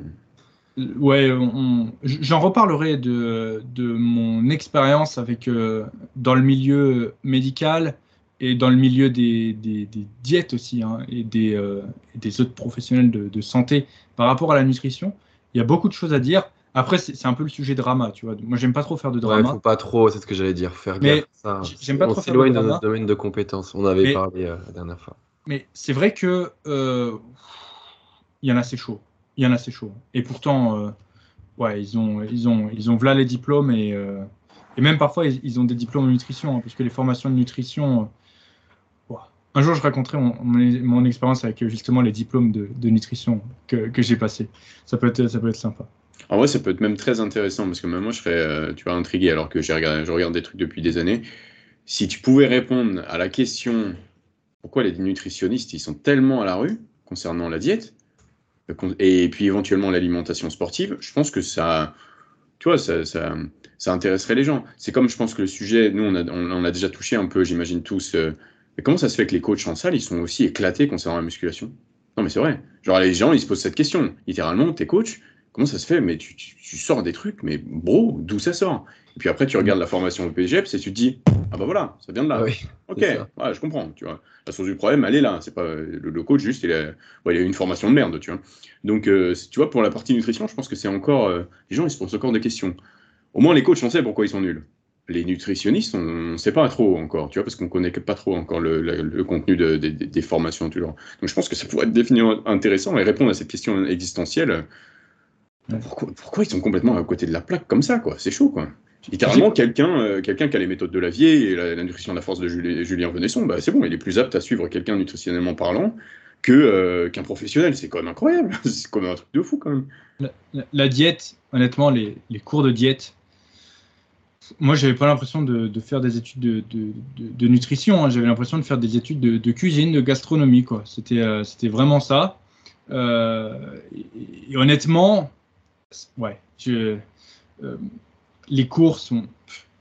Ouais, j'en reparlerai de, de mon expérience avec euh, dans le milieu médical et dans le milieu des, des- des diètes aussi hein, et des, euh, et des autres professionnels de, de santé par rapport à la nutrition. Il y a beaucoup de choses à dire. Après, c'est un peu le sujet drama, tu vois. Moi, j'aime pas trop faire de Ouais, drama. faut pas trop, c'est ce que j'allais dire, faire Mais gaffe j'aime pas On trop s'éloigne de de notre domaine de compétences. On avait Mais- parlé euh, la dernière fois. Mais c'est vrai que euh, il y en a c'est chaud. Il y en a c'est chaud. Et pourtant, euh, ouais, ils ont, ils ont, ils ont voilà les diplômes et, euh, et même parfois ils, ont des diplômes en nutrition, hein, parce que les formations de nutrition. euh. Un jour, je raconterai mon, expérience avec justement les diplômes de, nutrition que, j'ai passé. Ça peut être, ça peut être sympa. En vrai, ça peut être même très intéressant parce que même moi, je serais, tu vois, intrigué alors que regardé, je regarde des trucs depuis des années. Si tu pouvais répondre à la question pourquoi les nutritionnistes ils sont tellement à la rue concernant la diète et puis éventuellement l'alimentation sportive, je pense que ça, tu vois, ça, ça, ça intéresserait les gens. C'est comme je pense que le sujet, nous on a, a déjà touché un peu, j'imagine tous. euh, comment ça se fait que les coachs en salle ils sont aussi éclatés concernant la musculation? Non mais c'est vrai. Genre les gens ils se posent cette question. Littéralement, t'es coach comment ça se fait Mais tu, tu, sors des trucs, mais bro, d'où ça sort? Et puis après, tu regardes la formation au PGEPS et tu te dis, ah bah voilà, ça vient de là. Oui, ok, ouais, je comprends, tu vois. La source du problème, elle est là. C'est pas le, coach juste, il a, il a une formation de merde, tu vois. Donc, euh, tu vois, pour la partie nutrition, je pense que c'est encore, euh, les gens ils se posent encore des questions. Au moins, les coachs, on sait pourquoi ils sont nuls les nutritionnistes, on ne sait pas trop encore, tu vois, parce qu'on ne connaît pas trop encore le, contenu des formations. Tu vois. Donc je pense que ça pourrait être défini intéressant et répondre à cette question existentielle. Pourquoi, ils sont complètement à côté de la plaque comme ça, quoi? C'est chaud, quoi. Littéralement, quelqu'un euh, quelqu'un qui a les méthodes de Lavier et la, nutrition de la force de Julien Venesson, bah, c'est bon, il est plus apte à suivre quelqu'un nutritionnellement parlant que euh, qu'un professionnel. C'est quand même incroyable. c'est comme un truc de fou, quand même. La, diète, honnêtement, les, cours de diète, moi, j'avais pas l'impression de, faire des études de, nutrition. Hein. J'avais l'impression de faire des études de, cuisine, de gastronomie. Quoi. C'était, euh, vraiment ça. Et, honnêtement, ouais, je, euh, les cours sont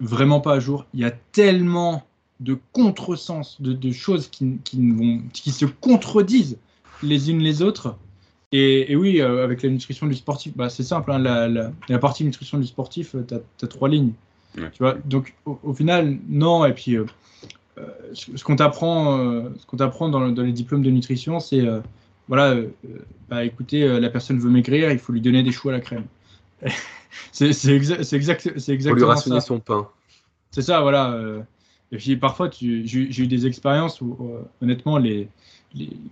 vraiment pas à jour. Il y a tellement de contresens, de, choses qui, qui, vont, qui se contredisent les unes les autres. Et, oui, avec la nutrition du sportif, bah, c'est simple. Hein, la, la, partie nutrition du sportif, tu as, trois lignes. Tu vois, donc au, final, non. Et puis, euh, euh, ce, qu'on t'apprend, euh, t'apprend dans, dans, les diplômes de nutrition, c'est voilà, bah, écoutez, la personne veut maigrir, il faut lui donner des choux à la crème. c'est exact, c'est exactement lui rationner son pain. C'est ça, voilà. et puis parfois, j'ai eu des expériences où, honnêtement, les,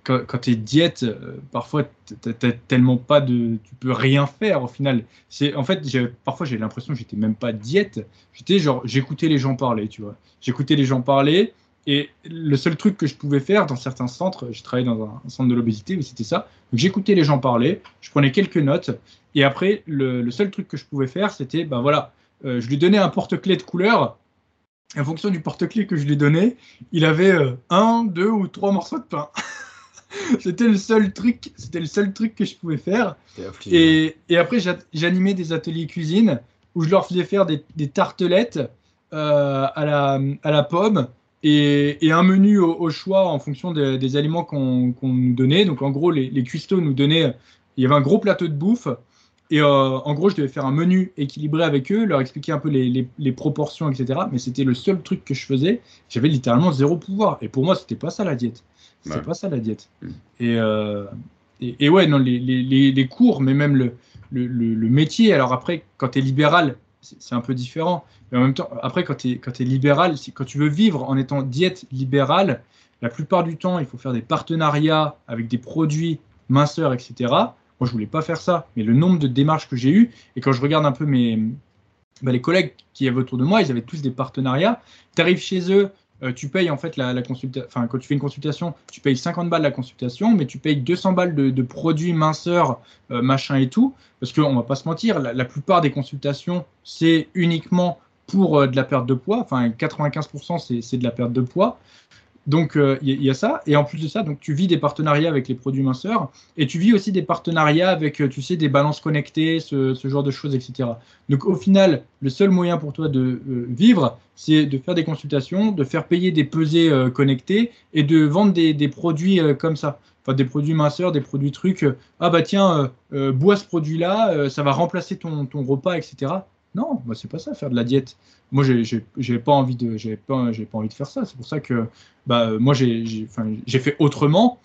quand, tu es diète, euh, parfois, tu tellement pas de. Tu peux rien faire au final. C'est En fait, parfois, j'ai l'impression que j'étais même pas diète. J'étais genre, j'écoutais les gens parler, tu vois. J'écoutais les gens parler. Et le seul truc que je pouvais faire dans certains centres, j'ai travaillé dans un, centre de l'obésité, mais c'était ça. Donc j'écoutais les gens parler, je prenais quelques notes, et après, le, seul truc que je pouvais faire, c'était, ben voilà, euh, je lui donnais un porte-clés de couleur, en fonction du porte-clés que je lui donnais, il avait euh, un, deux ou trois morceaux de pain. c'était le seul truc, c'était le seul truc que je pouvais faire. Et, et, après, j'animais des ateliers cuisine où je leur faisais faire des, tartelettes euh, à, la, à la pomme et, et un menu au, choix en fonction des aliments qu'on nous donnait. Donc en gros, les, les cuistots nous donnaient, il y avait un gros plateau de bouffe et euh, en gros, je devais faire un menu équilibré avec eux, leur expliquer un peu les, les, proportions, etc. Mais c'était le seul truc que je faisais. J'avais littéralement zéro pouvoir. Et pour moi, c'était pas ça la diète. C'était pas ça la diète. Mm. Euh, et, et, ouais, non, les, les, cours, mais même le, le, le métier. Alors après, quand tu es libéral, c'est un peu différent. Mais en même temps, après, quand tu es, es, libéral, quand tu veux vivre en étant diète libérale, la plupart du temps, il faut faire des partenariats avec des produits minceurs, etc. Moi, je voulais pas faire ça, mais le nombre de démarches que j'ai eues, et quand je regarde un peu mes, bah, les collègues qui avaient autour de moi, ils avaient tous des partenariats. Tu arrives chez eux, euh, tu payes en fait la, consultation, enfin quand tu fais une consultation, tu payes 50 balles la consultation, mais tu payes 200 balles de, produits minceurs, euh, machin et tout, parce qu'on va pas se mentir, la, plupart des consultations, c'est uniquement pour euh, de la perte de poids, enfin 95% c'est de la perte de poids. Donc il euh, y, a ça, et en plus de ça, donc tu vis des partenariats avec les produits minceurs, et tu vis aussi des partenariats avec, euh, tu sais, des balances connectées, ce, genre de choses, etc. Donc au final, le seul moyen pour toi de euh, vivre, c'est de faire des consultations, de faire payer des pesées connectées et de vendre des, produits comme ça. Enfin, des produits minceurs, des produits trucs. ah bah tiens, bois ce produit-là, ça va remplacer ton, ton repas, etc. Non, moi c'est pas ça faire de la diète. Moi j'ai pas envie de j'ai pas j'ai pas envie de faire ça. C'est pour ça que bah moi j'ai fait autrement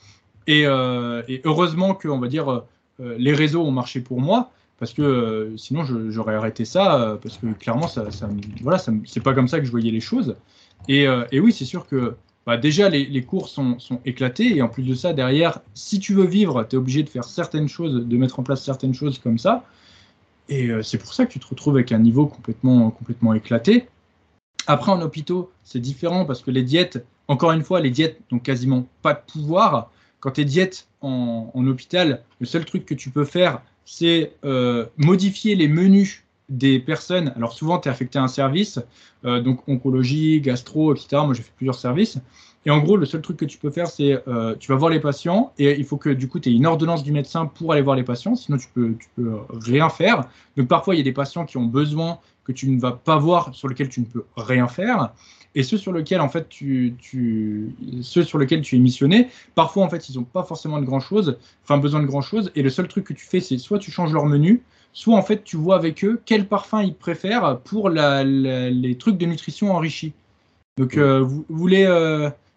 et, euh, et heureusement que on va dire euh, les réseaux ont marché pour moi parce que euh, sinon j'aurais arrêté ça parce que clairement ça, ça voilà c'est pas comme ça que je voyais les choses et, oui c'est sûr que bah, déjà les, les cours sont, sont, éclatés et en plus de ça derrière si tu veux vivre tu es obligé de faire certaines choses de mettre en place certaines choses comme ça et euh, c'est pour ça que tu te retrouves avec un niveau complètement, complètement éclaté. Après, en hôpitaux, c'est différent parce que les diètes, encore une fois, les diètes n'ont quasiment pas de pouvoir. Quand tu es diète en, hôpital, le seul truc que tu peux faire, c'est euh, modifier les menus des personnes. Alors souvent, tu es affecté à un service, euh, donc oncologie, gastro, etc. Moi, j'ai fait plusieurs services. Et en gros, le seul truc que tu peux faire, c'est euh, tu vas voir les patients et il faut que du coup tu aies une ordonnance du médecin pour aller voir les patients, sinon tu peux, tu peux rien faire. Donc parfois, il y a des patients qui ont besoin que tu ne vas pas voir, sur lesquels tu ne peux rien faire. Et ceux sur lesquels en fait tu, tu ceux sur lesquels tu es missionné, parfois en fait ils n'ont pas forcément de grand chose, enfin besoin de grand chose. Et le seul truc que tu fais, c'est soit tu changes leur menu, soit en fait tu vois avec eux quel parfum ils préfèrent pour les trucs de nutrition enrichis. Donc vous, voulez,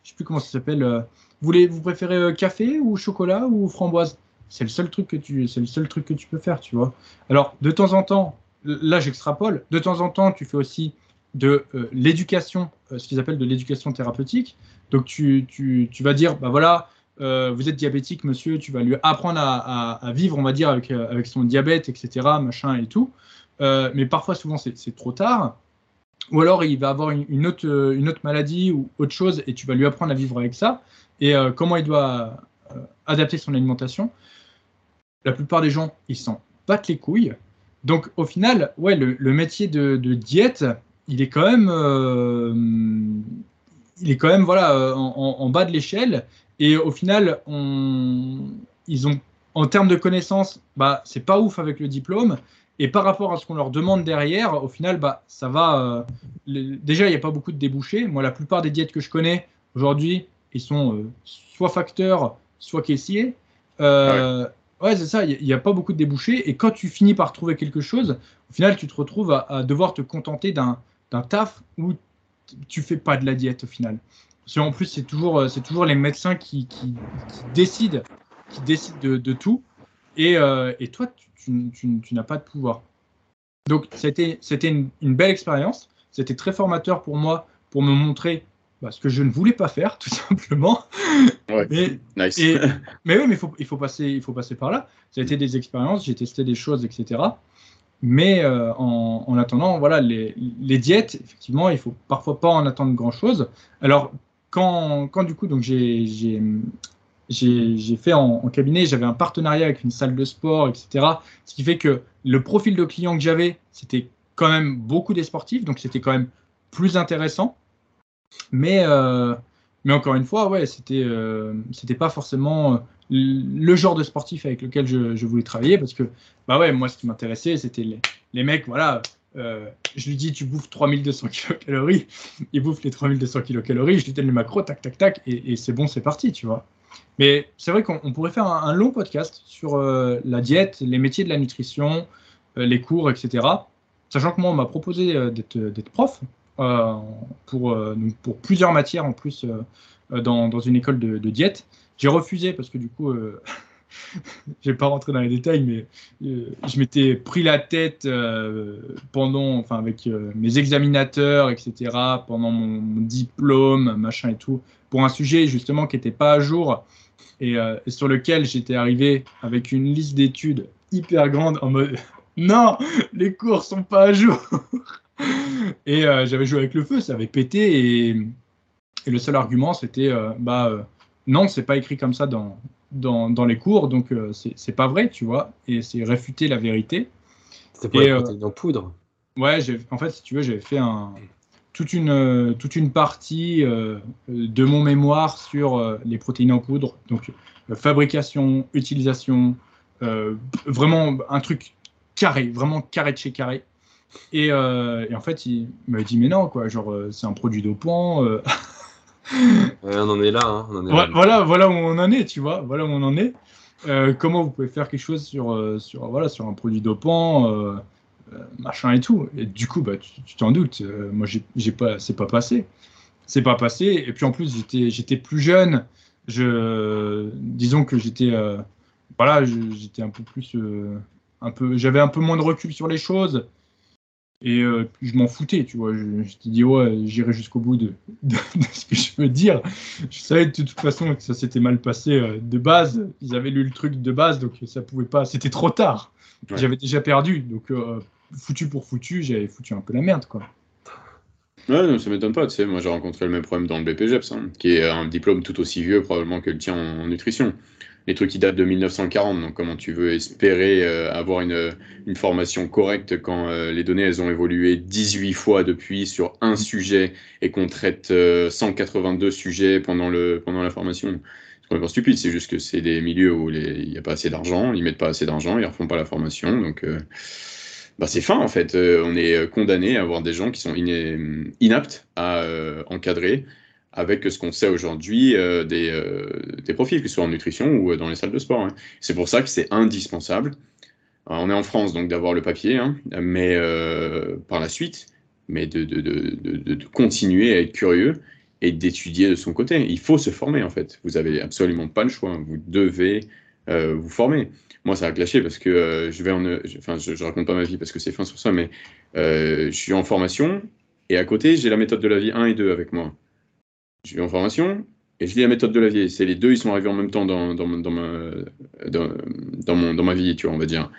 je sais plus comment ça s'appelle, vous, voulez, vous préférez café ou chocolat ou framboise? C'est le seul truc que tu, c'est le seul truc que tu peux faire, tu vois. Alors de temps en temps, là j'extrapole, de temps en temps tu fais aussi de l'éducation, ce qu'ils appellent de l'éducation thérapeutique. Donc tu, tu, tu, vas dire, bah voilà, euh, vous êtes diabétique, monsieur, tu vas lui apprendre à, vivre, on va dire, avec, euh, avec, son diabète, etc., machin et tout. Euh, mais parfois, souvent, c'est trop tard. Ou alors, il va avoir une, autre, une autre maladie ou autre chose et tu vas lui apprendre à vivre avec ça. Et comment il doit adapter son alimentation? La plupart des gens, ils s'en battent les couilles. Donc, au final, ouais, le, métier de, diète, il est quand même, il est quand même voilà, en bas de l'échelle. Et au final, ils ont, en termes de connaissances, bah, c'est pas ouf avec le diplôme. Et par rapport à ce qu'on leur demande derrière, au final, bah, ça va. Euh, déjà, il n'y a pas beaucoup de débouchés. Moi, la plupart des diètes que je connais aujourd'hui, ils sont euh, soit facteurs, soit caissiers. Euh, ah ouais, c'est ça, il n'y a, pas beaucoup de débouchés. Et quand tu finis par trouver quelque chose, au final, tu te retrouves à, à devoir te contenter d'un taf où tu fais pas de la diète au final en plus, c'est toujours, toujours les médecins qui, qui, décident, qui décident de, tout. Et, euh, et, toi, tu, tu, tu n'as pas de pouvoir. Donc, c'était, une, une, belle expérience. C'était très formateur pour moi, pour me montrer bah, ce que je ne voulais pas faire, tout simplement. Ouais, mais, nice. mais oui, mais faut, il, faut passer, il faut passer par là. Ça a été des expériences, j'ai testé des choses, etc. Mais euh, en, en, attendant, voilà, les, les, diètes, effectivement, il faut parfois pas en attendre grand-chose. Alors, quand, du coup, donc j'ai fait en, cabinet, j'avais un partenariat avec une salle de sport, etc. Ce qui fait que le profil de client que j'avais, c'était quand même beaucoup des sportifs, donc c'était quand même plus intéressant. Mais, euh, encore une fois, ouais, c'était euh, pas forcément euh, le genre de sportif avec lequel je, voulais travailler parce que bah ouais, moi ce qui m'intéressait, c'était les, les, mecs, voilà, je lui dis tu bouffes 3200 kilocalories, il bouffe les 3200 kilocalories, je lui donne le macro, tac, tac, tac, et, c'est bon, c'est parti, tu vois. Mais c'est vrai qu'on pourrait faire un, long podcast sur euh, la diète, les métiers de la nutrition, euh, les cours, etc. Sachant que moi, on m'a proposé d'être prof pour, plusieurs matières en plus dans, une école de, diète. J'ai refusé parce que du coup, je vais pas rentrer dans les détails, mais euh, je m'étais pris la tête euh, pendant, enfin avec euh, mes examinateurs, etc., pendant mon, diplôme, machin et tout, pour un sujet justement qui n'était pas à jour et, sur lequel j'étais arrivé avec une liste d'études hyper grande en mode non, les cours sont pas à jour. et j'avais joué avec le feu, ça avait pété et, et le seul argument c'était bah non, c'est pas écrit comme ça dans, dans, dans les cours, donc euh, c'est pas vrai, tu vois, et c'est réfuter la vérité. C'est pour la euh, poudre Ouais, en fait, si tu veux, j'avais fait un, toute, une, toute une partie euh, de mon mémoire sur les protéines en poudre, donc fabrication, utilisation, vraiment un truc carré, vraiment carré de chez carré. Et, et en fait, il m'a dit, mais non, quoi, genre, c'est un produit dopant. on en est là. Hein, voilà, voilà où on en est, tu vois. Voilà où on en est. Euh, comment vous pouvez faire quelque chose sur, euh, sur, voilà, sur un produit dopant, euh, machin et tout. Et du coup, bah, tu t'en doutes. moi, j'ai pas, c'est pas passé. C'est pas passé. Et puis en plus, j'étais, plus jeune. Je, disons que j'étais, voilà, j'étais un peu plus, un peu, j'avais un peu moins de recul sur les choses. Et euh, je m'en foutais, tu vois. Je, me suis dit, ouais, j'irai jusqu'au bout de, ce que je veux dire. Je savais de toute façon que ça s'était mal passé euh, de base. Ils avaient lu le truc de base, donc ça pouvait pas. C'était trop tard. J'avais déjà perdu. Donc, euh, foutu pour foutu, j'avais foutu un peu la merde, quoi. Ouais, non, ça m'étonne pas. Tu sais, moi, j'ai rencontré le même problème dans le BPGEPS, hein, qui est un diplôme tout aussi vieux, probablement, que le tien en nutrition les trucs qui datent de 1940. Donc, comment tu veux espérer euh, avoir une, une, formation correcte quand euh, les données, elles ont évolué 18 fois depuis sur un sujet et qu'on traite 182 euh, sujets pendant, le, pendant la formation C'est complètement stupide. C'est juste que c'est des milieux où il n'y a pas assez d'argent, ils mettent pas assez d'argent, ils ne refont pas la formation. Donc, bah, c'est fin en fait. on est condamné à avoir des gens qui sont inaptes à encadrer avec ce qu'on sait aujourd'hui euh, des, euh, profils, que ce soit en nutrition ou euh, dans les salles de sport. Hein. C'est pour ça que c'est indispensable on est en France, donc d'avoir le papier, hein, mais euh, par la suite, mais de, de, continuer à être curieux et d'étudier de son côté. Il faut se former, en fait. Vous avez absolument pas le choix. Vous devez euh, vous former. Moi, ça a clashé parce que euh, je vais en. Enfin, je, raconte pas ma vie parce que c'est fin sur ça, mais je suis en formation et à côté, j'ai la méthode de la vie 1 et 2 avec moi. Je suis en formation et je lis la méthode de la vie. C'est les deux, ils sont arrivés en même temps dans, dans, dans, ma, dans, dans, ma vie, tu vois, on va dire.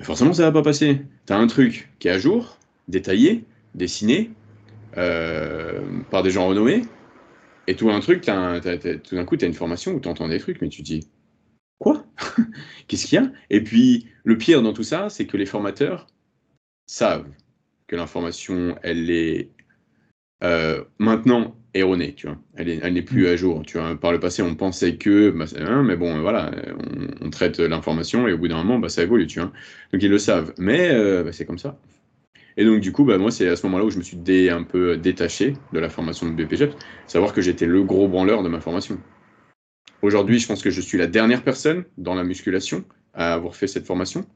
forcément, ça va pas passer. Tu as un truc qui est à jour, détaillé, dessiné, euh, par des gens renommés, et tout un truc, as tout d'un coup, tu as une formation où tu entends des trucs, mais tu te dis Qu'est-ce qu'il y a? Et puis, le pire dans tout ça, c'est que les formateurs savent que l'information, elle est euh, maintenant erronée, tu vois. Elle n'est elle plus mm. à jour, tu vois. Par le passé, on pensait que, bah, mais bon, voilà, on, traite l'information et au bout d'un moment, bah, ça évolue, tu vois. Donc ils le savent, mais euh, bah, c'est comme ça. Et donc du coup, bah, moi, c'est à ce moment-là où je me suis dé, un peu détaché de la formation de BPGEP, savoir que j'étais le gros branleur de ma formation. Aujourd'hui, je pense que je suis la dernière personne dans la musculation à avoir fait cette formation.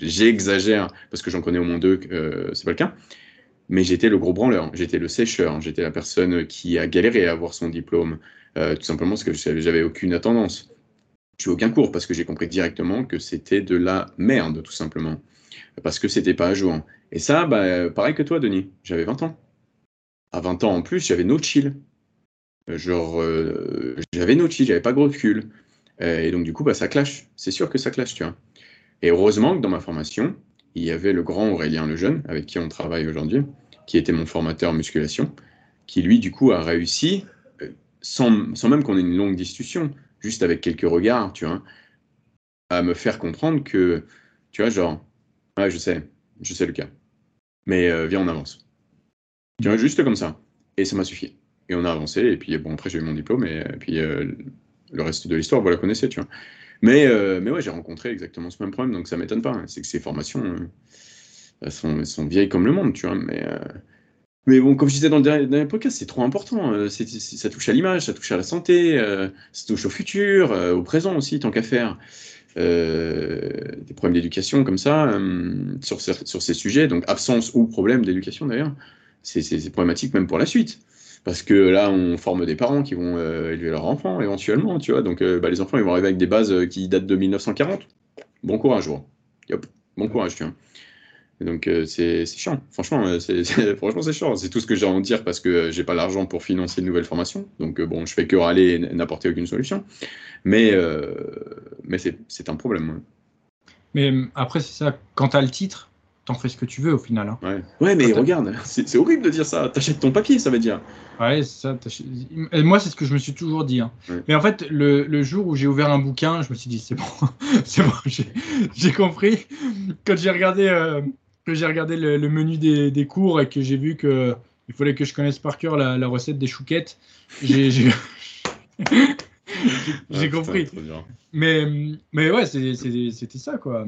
J'exagère parce que j'en connais au moins deux, euh, c'est pas le cas mais j'étais le gros branleur, j'étais le sécheur, j'étais la personne qui a galéré à avoir son diplôme, euh, tout simplement parce que j'avais aucune attendance. Je n'ai aucun cours parce que j'ai compris directement que c'était de la merde, tout simplement, parce que c'était pas à jour. Et ça, bah, pareil que toi, Denis, j'avais 20 ans. À 20 ans en plus, j'avais no chill. Genre, euh, j'avais chill, j'avais pas gros recul. Euh, et donc, du coup, bah, ça clash. C'est sûr que ça clash, tu vois. Et heureusement que dans ma formation, il y avait le grand Aurélien Lejeune, avec qui on travaille aujourd'hui, qui était mon formateur en musculation, qui lui, du coup, a réussi, euh, sans, sans même qu'on ait une longue discussion, juste avec quelques regards, tu vois, à me faire comprendre que, tu vois, genre, ouais, je sais, je sais le cas, mais euh, viens, on avance. Tu vois, juste comme ça. Et ça m'a suffi. Et on a avancé, et puis, bon, après, j'ai eu mon diplôme, et, puis euh, le reste de l'histoire, vous la connaissez, tu vois. Mais, euh, mais ouais, j'ai rencontré exactement ce même problème, donc ça m'étonne pas. Hein. C'est que ces formations, euh, sont, sont, vieilles comme le monde, tu vois. Mais, euh, mais bon, comme je disais dans le dernier, podcast, c'est trop important. ça touche à l'image, ça touche à la santé, ça touche au futur, au présent aussi, tant qu'à faire. des problèmes d'éducation comme ça, sur, sur ces sujets, donc absence ou problème d'éducation d'ailleurs, c'est problématique même pour la suite parce que là, on forme des parents qui vont euh, élever leurs enfants éventuellement, tu vois. Donc, euh, bah, les enfants, ils vont arriver avec des bases euh, qui datent de 1940. Bon courage, bon. bon courage, tu vois. donc, c'est chiant. Franchement, c'est franchement, c'est chiant. C'est tout ce que j'ai à en dire parce que j'ai pas l'argent pour financer une nouvelle formation. Donc, bon, je fais que râler et n'apporter aucune solution. Mais, mais c'est un problème. Mais après, c'est ça. Quand tu as le titre, t'en fais ce que tu veux au final. Hein. Ouais. ouais. mais regarde, c'est horrible de dire ça. T'achètes ton papier, ça veut dire. Ouais, ça. moi, c'est ce que je me suis toujours dit. Hein. Mais en fait, le, le jour où j'ai ouvert un bouquin, je me suis dit, c'est bon, c'est bon, j'ai compris. Quand j'ai regardé, euh, j'ai regardé le, menu des, des, cours et que j'ai vu que il fallait que je connaisse par cœur la, la recette des chouquettes, j'ai j'ai ah, compris. Mais, mais ouais, c'était ça, quoi.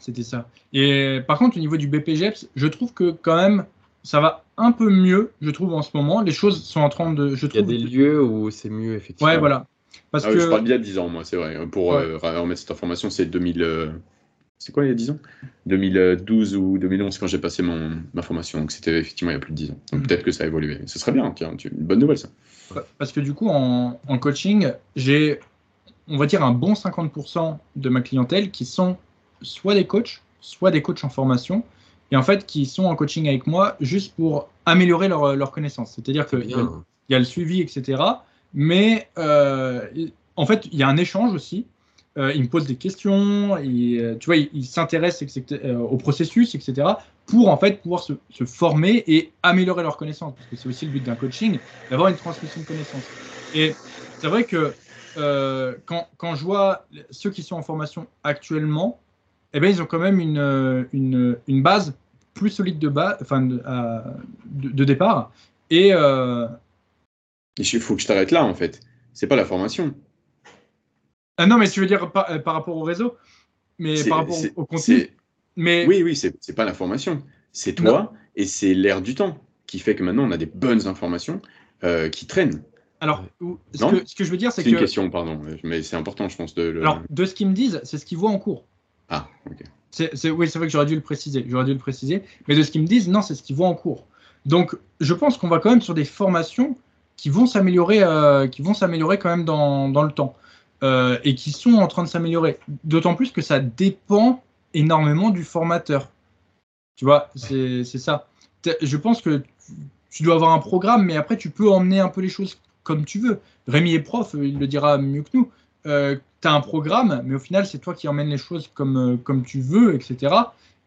C'était ça. Et par contre, au niveau du BPGEPS, je trouve que quand même, ça va un peu mieux, je trouve, en ce moment. Les choses sont en train de. Je trouve, Il y a des lieux où c'est mieux, effectivement. Ouais, voilà. Parce ah que... Je parle bien de 10 ans, moi, c'est vrai. Pour euh, remettre cette information, c'est 2000. Euh, c'est quoi il y a 10 ans? 2012 ou 2011 quand j'ai passé mon, ma formation. Donc c'était effectivement il y a plus de 10 ans. Donc mm. peut-être que ça a évolué. Ce serait bien, tiens, une bonne nouvelle ça. Parce que du coup, en, en coaching, j'ai, on va dire, un bon 50% de ma clientèle qui sont soit des coachs, soit des coachs en formation, et en fait qui sont en coaching avec moi juste pour améliorer leur, leur connaissance. C'est-à-dire qu'il y, y, a le suivi, etc. Mais euh, en fait, il y a un échange aussi. Euh, ils me posent des questions, et, euh, tu vois, ils s'intéressent au processus, etc. pour en fait pouvoir se, se, former et améliorer leur connaissance, parce que c'est aussi le but d'un coaching, d'avoir une transmission de connaissances. Et c'est vrai que quand, quand, je vois ceux qui sont en formation actuellement, eh ben, ils ont quand même une, une, une base plus solide de, bas, enfin, de, de, départ. Et. Euh... Il faut que je t'arrête là, en fait. C'est pas la formation. Ah non, mais tu veux dire par, euh, par rapport au réseau? Mais par rapport au contenu? mais... Oui, oui, c'est pas la formation. C'est toi et c'est l'air du temps qui fait que maintenant on a des bonnes informations euh, qui traînent. Alors, ce que, ce que je veux dire, c'est C'est une que. question, pardon, mais c'est important, je pense, de le. Alors, de ce qu'ils me disent, c'est ce qu'ils voient en cours. Ah, ok. C'est- oui, c'est vrai que j'aurais dû le préciser. J'aurais dû le préciser. Mais de ce qu'ils me disent, non, c'est ce qu'ils voient en cours. Donc, je pense qu'on va quand même sur des formations qui vont s'améliorer, euh, qui vont s'améliorer quand même dans, dans le temps euh, et qui sont en train de s'améliorer. D'autant plus que ça dépend énormément du formateur. Tu vois, c'est, ça. Je pense que tu- tu dois avoir un programme, mais après, tu peux emmener un peu les choses comme tu veux. Rémi est prof, il le dira mieux que nous. Euh, un programme, mais au final, c'est toi qui emmènes les choses comme, euh, comme tu veux, etc.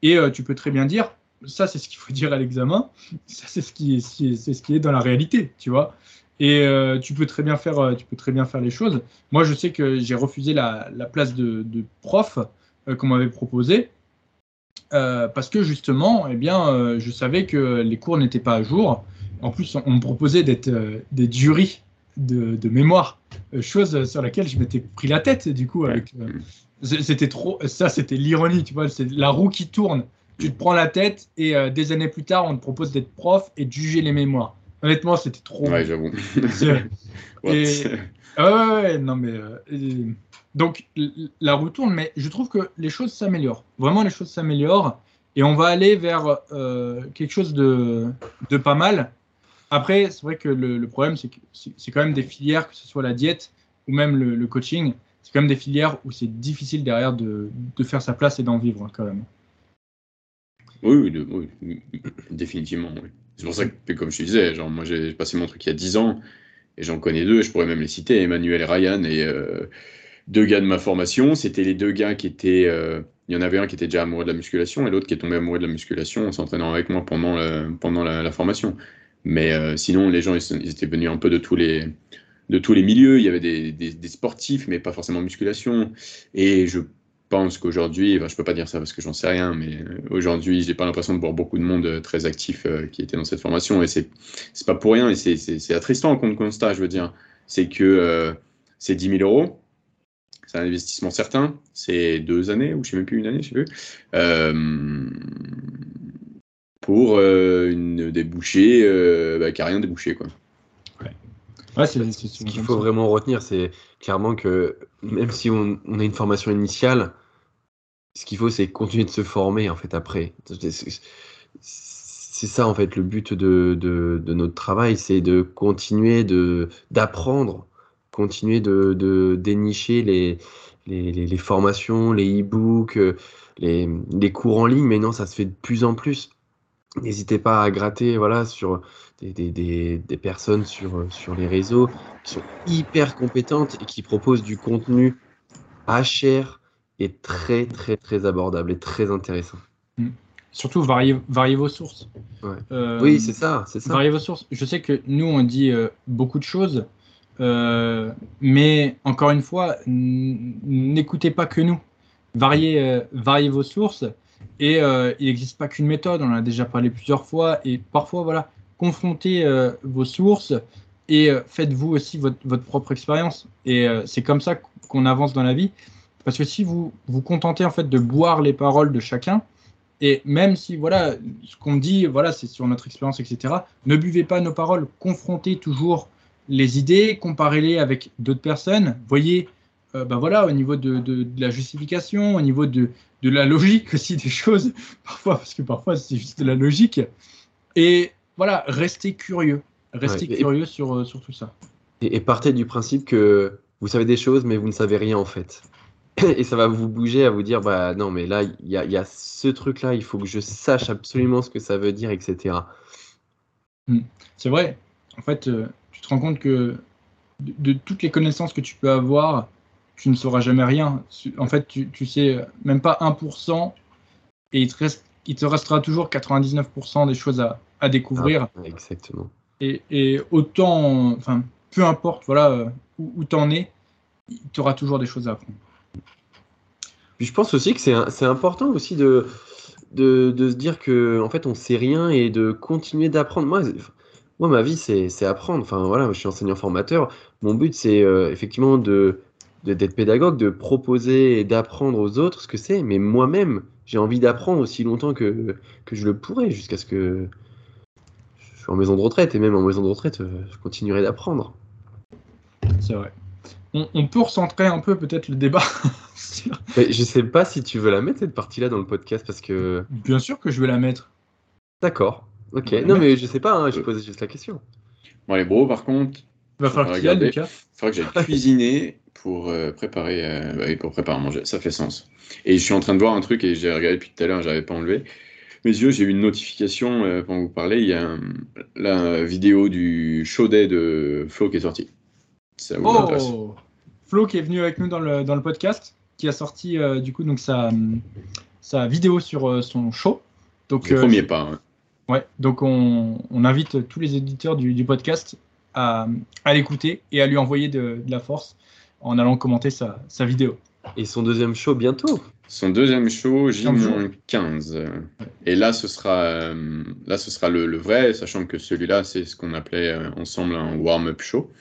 Et euh, tu peux très bien dire, ça, c'est ce qu'il faut dire à l'examen, ça, c'est ce, qui est- c'est ce qui est dans la réalité, tu vois. Et euh, tu, peux très bien faire, tu peux très bien faire les choses. Moi, je sais que j'ai refusé la, la place de, prof qu'on m'avait proposé. euh, parce que justement, eh bien, je savais que les cours n'étaient pas à jour. En plus, on, me proposait d'être des jurys de, de mémoire, euh, chose sur laquelle je m'étais pris la tête du coup. Avec, euh, c'était trop, ça c'était l'ironie, tu vois, c'est la roue qui tourne. Tu te prends la tête et euh, des années plus tard, on te propose d'être prof et de juger les mémoires. Honnêtement, c'était trop. Ouais, j'avoue. Et- ouais, ouais, ouais, non mais euh, et- donc la roue tourne, mais je trouve que les choses s'améliorent. Vraiment, les choses s'améliorent et on va aller vers quelque chose de, de pas mal. Après, c'est vrai que le, problème, c'est quand même des filières, que ce soit la diète ou même le, coaching, c'est quand même des filières où c'est difficile derrière de, faire sa place et d'en vivre hein, quand même. Oui, définitivement. C'est pour ça que, comme je disais, genre, moi j'ai passé mon truc il y a 10 ans et j'en connais deux, je pourrais même les citer, Emmanuel et Ryan, et euh, deux gars de ma formation. C'était les deux gars qui étaient. euh, il y en avait un qui était déjà amoureux de la musculation et l'autre qui est tombé amoureux de la musculation en s'entraînant avec moi pendant, pendant la formation. Mais euh, sinon, les gens, ils, étaient venus un peu de tous les, de tous les milieux. Il y avait des, sportifs, mais pas forcément musculation. Et je pense qu'aujourd'hui, je peux pas dire ça parce que j'en sais rien, mais euh, aujourd'hui, j'ai pas l'impression de voir beaucoup de monde euh, très actif qui était dans cette formation. Et c'est c'est pas pour rien. Et c'est- attristant comme constat, je veux dire. C'est que euh, c'est 10 000 euros. C'est un investissement certain. C'est deux années, ou je sais même plus une année, je sais plus. Pour euh, une débouchée euh, bah, qui a rien débouché, quoi. Ouais, Ce qu'il faut ça. vraiment retenir, c'est clairement que même si on, on a une formation initiale, ce qu'il faut, c'est continuer de se former en fait après. C'est- ça en fait le but de, de, de notre travail, c'est de continuer de d'apprendre, continuer de, de dénicher les, les, les, les formations, les e-books, euh, les, les cours en ligne. Maintenant, ça se fait de plus en plus. N'hésitez pas à gratter voilà, sur des, des, des, des personnes sur, sur les réseaux qui sont hyper compétentes et qui proposent du contenu pas cher et très très très abordable et très intéressant. Surtout varier, varier vos sources. Ouais. Euh, Oui, c'est ça, c'est ça. Varier vos sources. Je sais que nous, on dit euh, beaucoup de choses, euh, mais encore une fois, n'écoutez pas que nous. Variez, euh, variez vos sources. Et euh, il n'existe pas qu'une méthode, on en a déjà parlé plusieurs fois. Et parfois, voilà, confrontez euh, vos sources et euh, faites-vous aussi votre, propre expérience. Et c'est comme ça qu'on avance dans la vie. Parce que si vous vous contentez en fait de boire les paroles de chacun, et même si voilà, ce qu'on dit, voilà, c'est sur notre expérience, etc. Ne buvez pas nos paroles, confrontez toujours les idées, comparez-les avec d'autres personnes. Voyez, ben voilà, au niveau de- de la justification, au niveau de, de la logique aussi des choses, parfois, parce que parfois c'est juste de la logique. Et voilà, restez curieux, restez Ouais, et- curieux sur, euh, sur tout ça. Et, et partez du principe que vous savez des choses, mais vous ne savez rien en fait. Et ça va vous bouger à vous dire, bah non, mais là, il y a, y a ce truc-là, il faut que je sache absolument ce que ça veut dire, etc. C'est vrai. En fait, euh, tu te rends compte que de, de toutes les connaissances que tu peux avoir, tu ne sauras jamais rien. En fait, tu, tu sais même pas 1%, et il te, reste, il te restera toujours 99% des choses à, à découvrir. Ah, exactement. Et, et autant, enfin, peu importe voilà, euh, où, où tu en es, tu auras toujours des choses à apprendre. Puis je pense aussi que c'est important aussi de, de, de se dire que en fait on sait rien et de continuer d'apprendre. Moi, moi ma vie c'est apprendre. Enfin voilà, je suis enseignant formateur. Mon but c'est euh, effectivement de- d'être pédagogue, de proposer et d'apprendre aux autres ce que c'est. Mais moi-même j'ai envie d'apprendre aussi longtemps que que je le pourrai jusqu'à ce que je suis en maison de retraite et même en maison de retraite euh, je continuerai d'apprendre. c'est vrai. On, on peut recentrer un peu peut-être le débat. sur- Mais je sais pas si tu veux la mettre cette partie-là dans le podcast parce que. Bien sûr que je vais la mettre. D'accord. Ok. Non, mais je sais pas, hein, je posais juste la question. Bon, les bros, par contre, Il va falloir va qu'il y aille, regarder. Lucas. il faudra que j'aille cuisiner pour euh, préparer, euh, bah oui, pour préparer à manger. Ça fait sens. Et je suis en train de voir un truc et j'ai regardé depuis tout à l'heure, j'avais pas enlevé. Mes yeux, j'ai eu une notification euh, pendant que vous parlez. Il y a un- la vidéo du show day de Flo qui est sortie. Ça vous intéresse? Oh Flo qui est venu avec nous dans le, dans le podcast, qui a sorti euh, du coup donc sa, sa vidéo sur euh, son show. Donc, Le premier pas. hein. Ouais, donc on, on invite tous les éditeurs du, du podcast à, à l'écouter et à lui envoyer de, de la force en allant commenter sa, sa vidéo. Et son deuxième show bientôt. Son deuxième show, Quinze jours. J-15. Et là, ce sera, euh, là, ce sera le, le vrai, sachant que celui-là, c'est ce qu'on appelait euh, ensemble un warm-up show.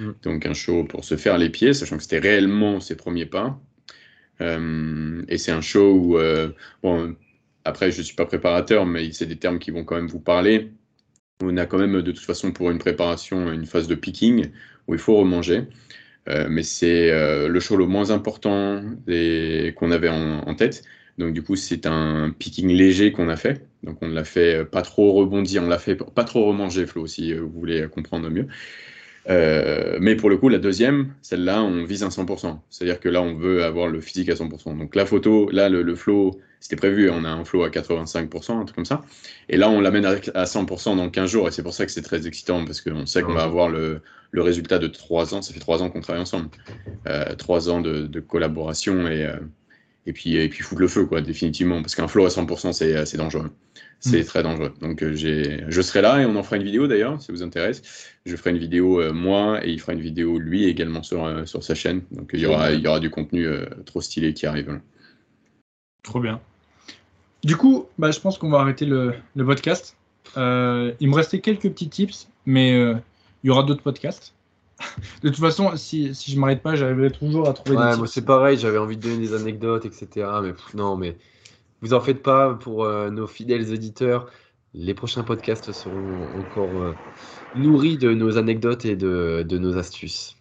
Mm. Donc un show pour se faire les pieds, sachant que c'était réellement ses premiers pas. Euh, et c'est un show où, euh, bon, après, je ne suis pas préparateur, mais c'est des termes qui vont quand même vous parler. On a quand même, de toute façon, pour une préparation, une phase de picking où il faut remanger. Euh, mais c'est euh, le show le moins important qu'on avait en, tête. Donc du coup, c'est un picking léger qu'on a fait. Donc on l'a fait euh, pas trop rebondir, on l'a fait pas trop remanger, Flo, si vous voulez comprendre mieux. Mais pour le coup, la deuxième, celle-là, on vise un 100%. C'est-à-dire que là, on veut avoir le physique à 100%. Donc la photo, là, le, le flow, c'était prévu, on a un flow à 85%, un truc comme ça. Et là, on l'amène à à 100% dans 15 jours. Et c'est pour ça que c'est très excitant, parce qu'on sait qu'on va avoir le, le résultat de 3 ans. Ça fait 3 ans qu'on travaille ensemble. Euh, 3 ans de, de collaboration et, euh, et, puis, et puis foutre le feu, quoi, définitivement. Parce qu'un flow à 100%, c'est euh, c'est dangereux. C'est Mhm. très dangereux. Donc euh, je serai là et on en fera une vidéo d'ailleurs, si ça vous intéresse. Je ferai une vidéo euh, moi et il fera une vidéo lui également sur, sur sa chaîne. Donc il y aura, il y aura du contenu trop stylé qui arrive. là. Trop bien. Du coup, bah, je pense qu'on va arrêter le, le podcast. Euh, il me restait quelques petits tips, mais euh, il y aura d'autres podcasts. De toute façon, si, si je m'arrête pas, j'arriverai toujours à trouver Ouais, des moi tips. c'est pareil, j'avais envie de donner des anecdotes, etc. Mais pff, non, mais vous en faites pas pour euh, nos fidèles auditeurs. Les prochains podcasts seront encore euh, nourris de nos anecdotes et de, de nos astuces.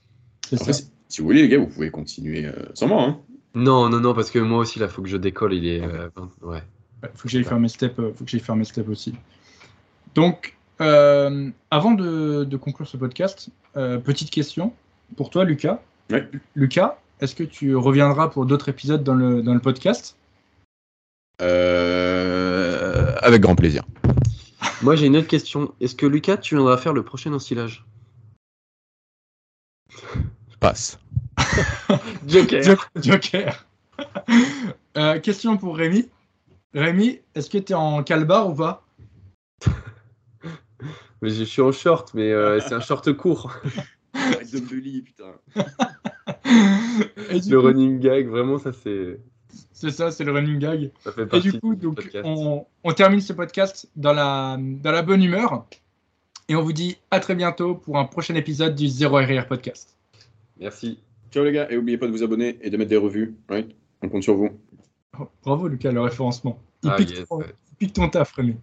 C'est Après, ça. si, si vous voulez les gars, vous pouvez continuer euh, sans moi. hein. Non, non, non, parce que moi aussi, là, faut que je décolle. Il est. euh, vingt- ouais. Ouais, faut que j'aille faire mes steps. euh, Faut que j'aille faire mes steps aussi. Donc, euh, avant de, de conclure ce podcast, euh, petite question pour toi, Lucas. Ouais. Lucas, est-ce que tu reviendras pour d'autres épisodes dans le, dans le podcast? Euh, avec grand plaisir. Moi, j'ai une autre question. Est-ce que Lucas, tu viendras faire le prochain ensilage? Je passe. Joker. Jo- Joker. Euh, question pour Rémi. Rémi, est-ce que tu es en calbar ou pas? Mais je suis en short, mais euh, c'est un short court. Arrête de me bully, putain. Et du Le coup, running gag, vraiment, ça c'est. C'est ça, c'est le running gag. Ça fait Et partie du coup, du donc, podcast. on, on termine ce podcast dans la, dans la bonne humeur. Et on vous dit à très bientôt pour un prochain épisode du Zéro RR Podcast. Merci. Ciao les gars, et n'oubliez pas de vous abonner et de mettre des revues. On compte sur vous. Oh, bravo Lucas, le référencement. Il, Ah, pique, yes, ton, ouais. il pique ton taf, Rémi.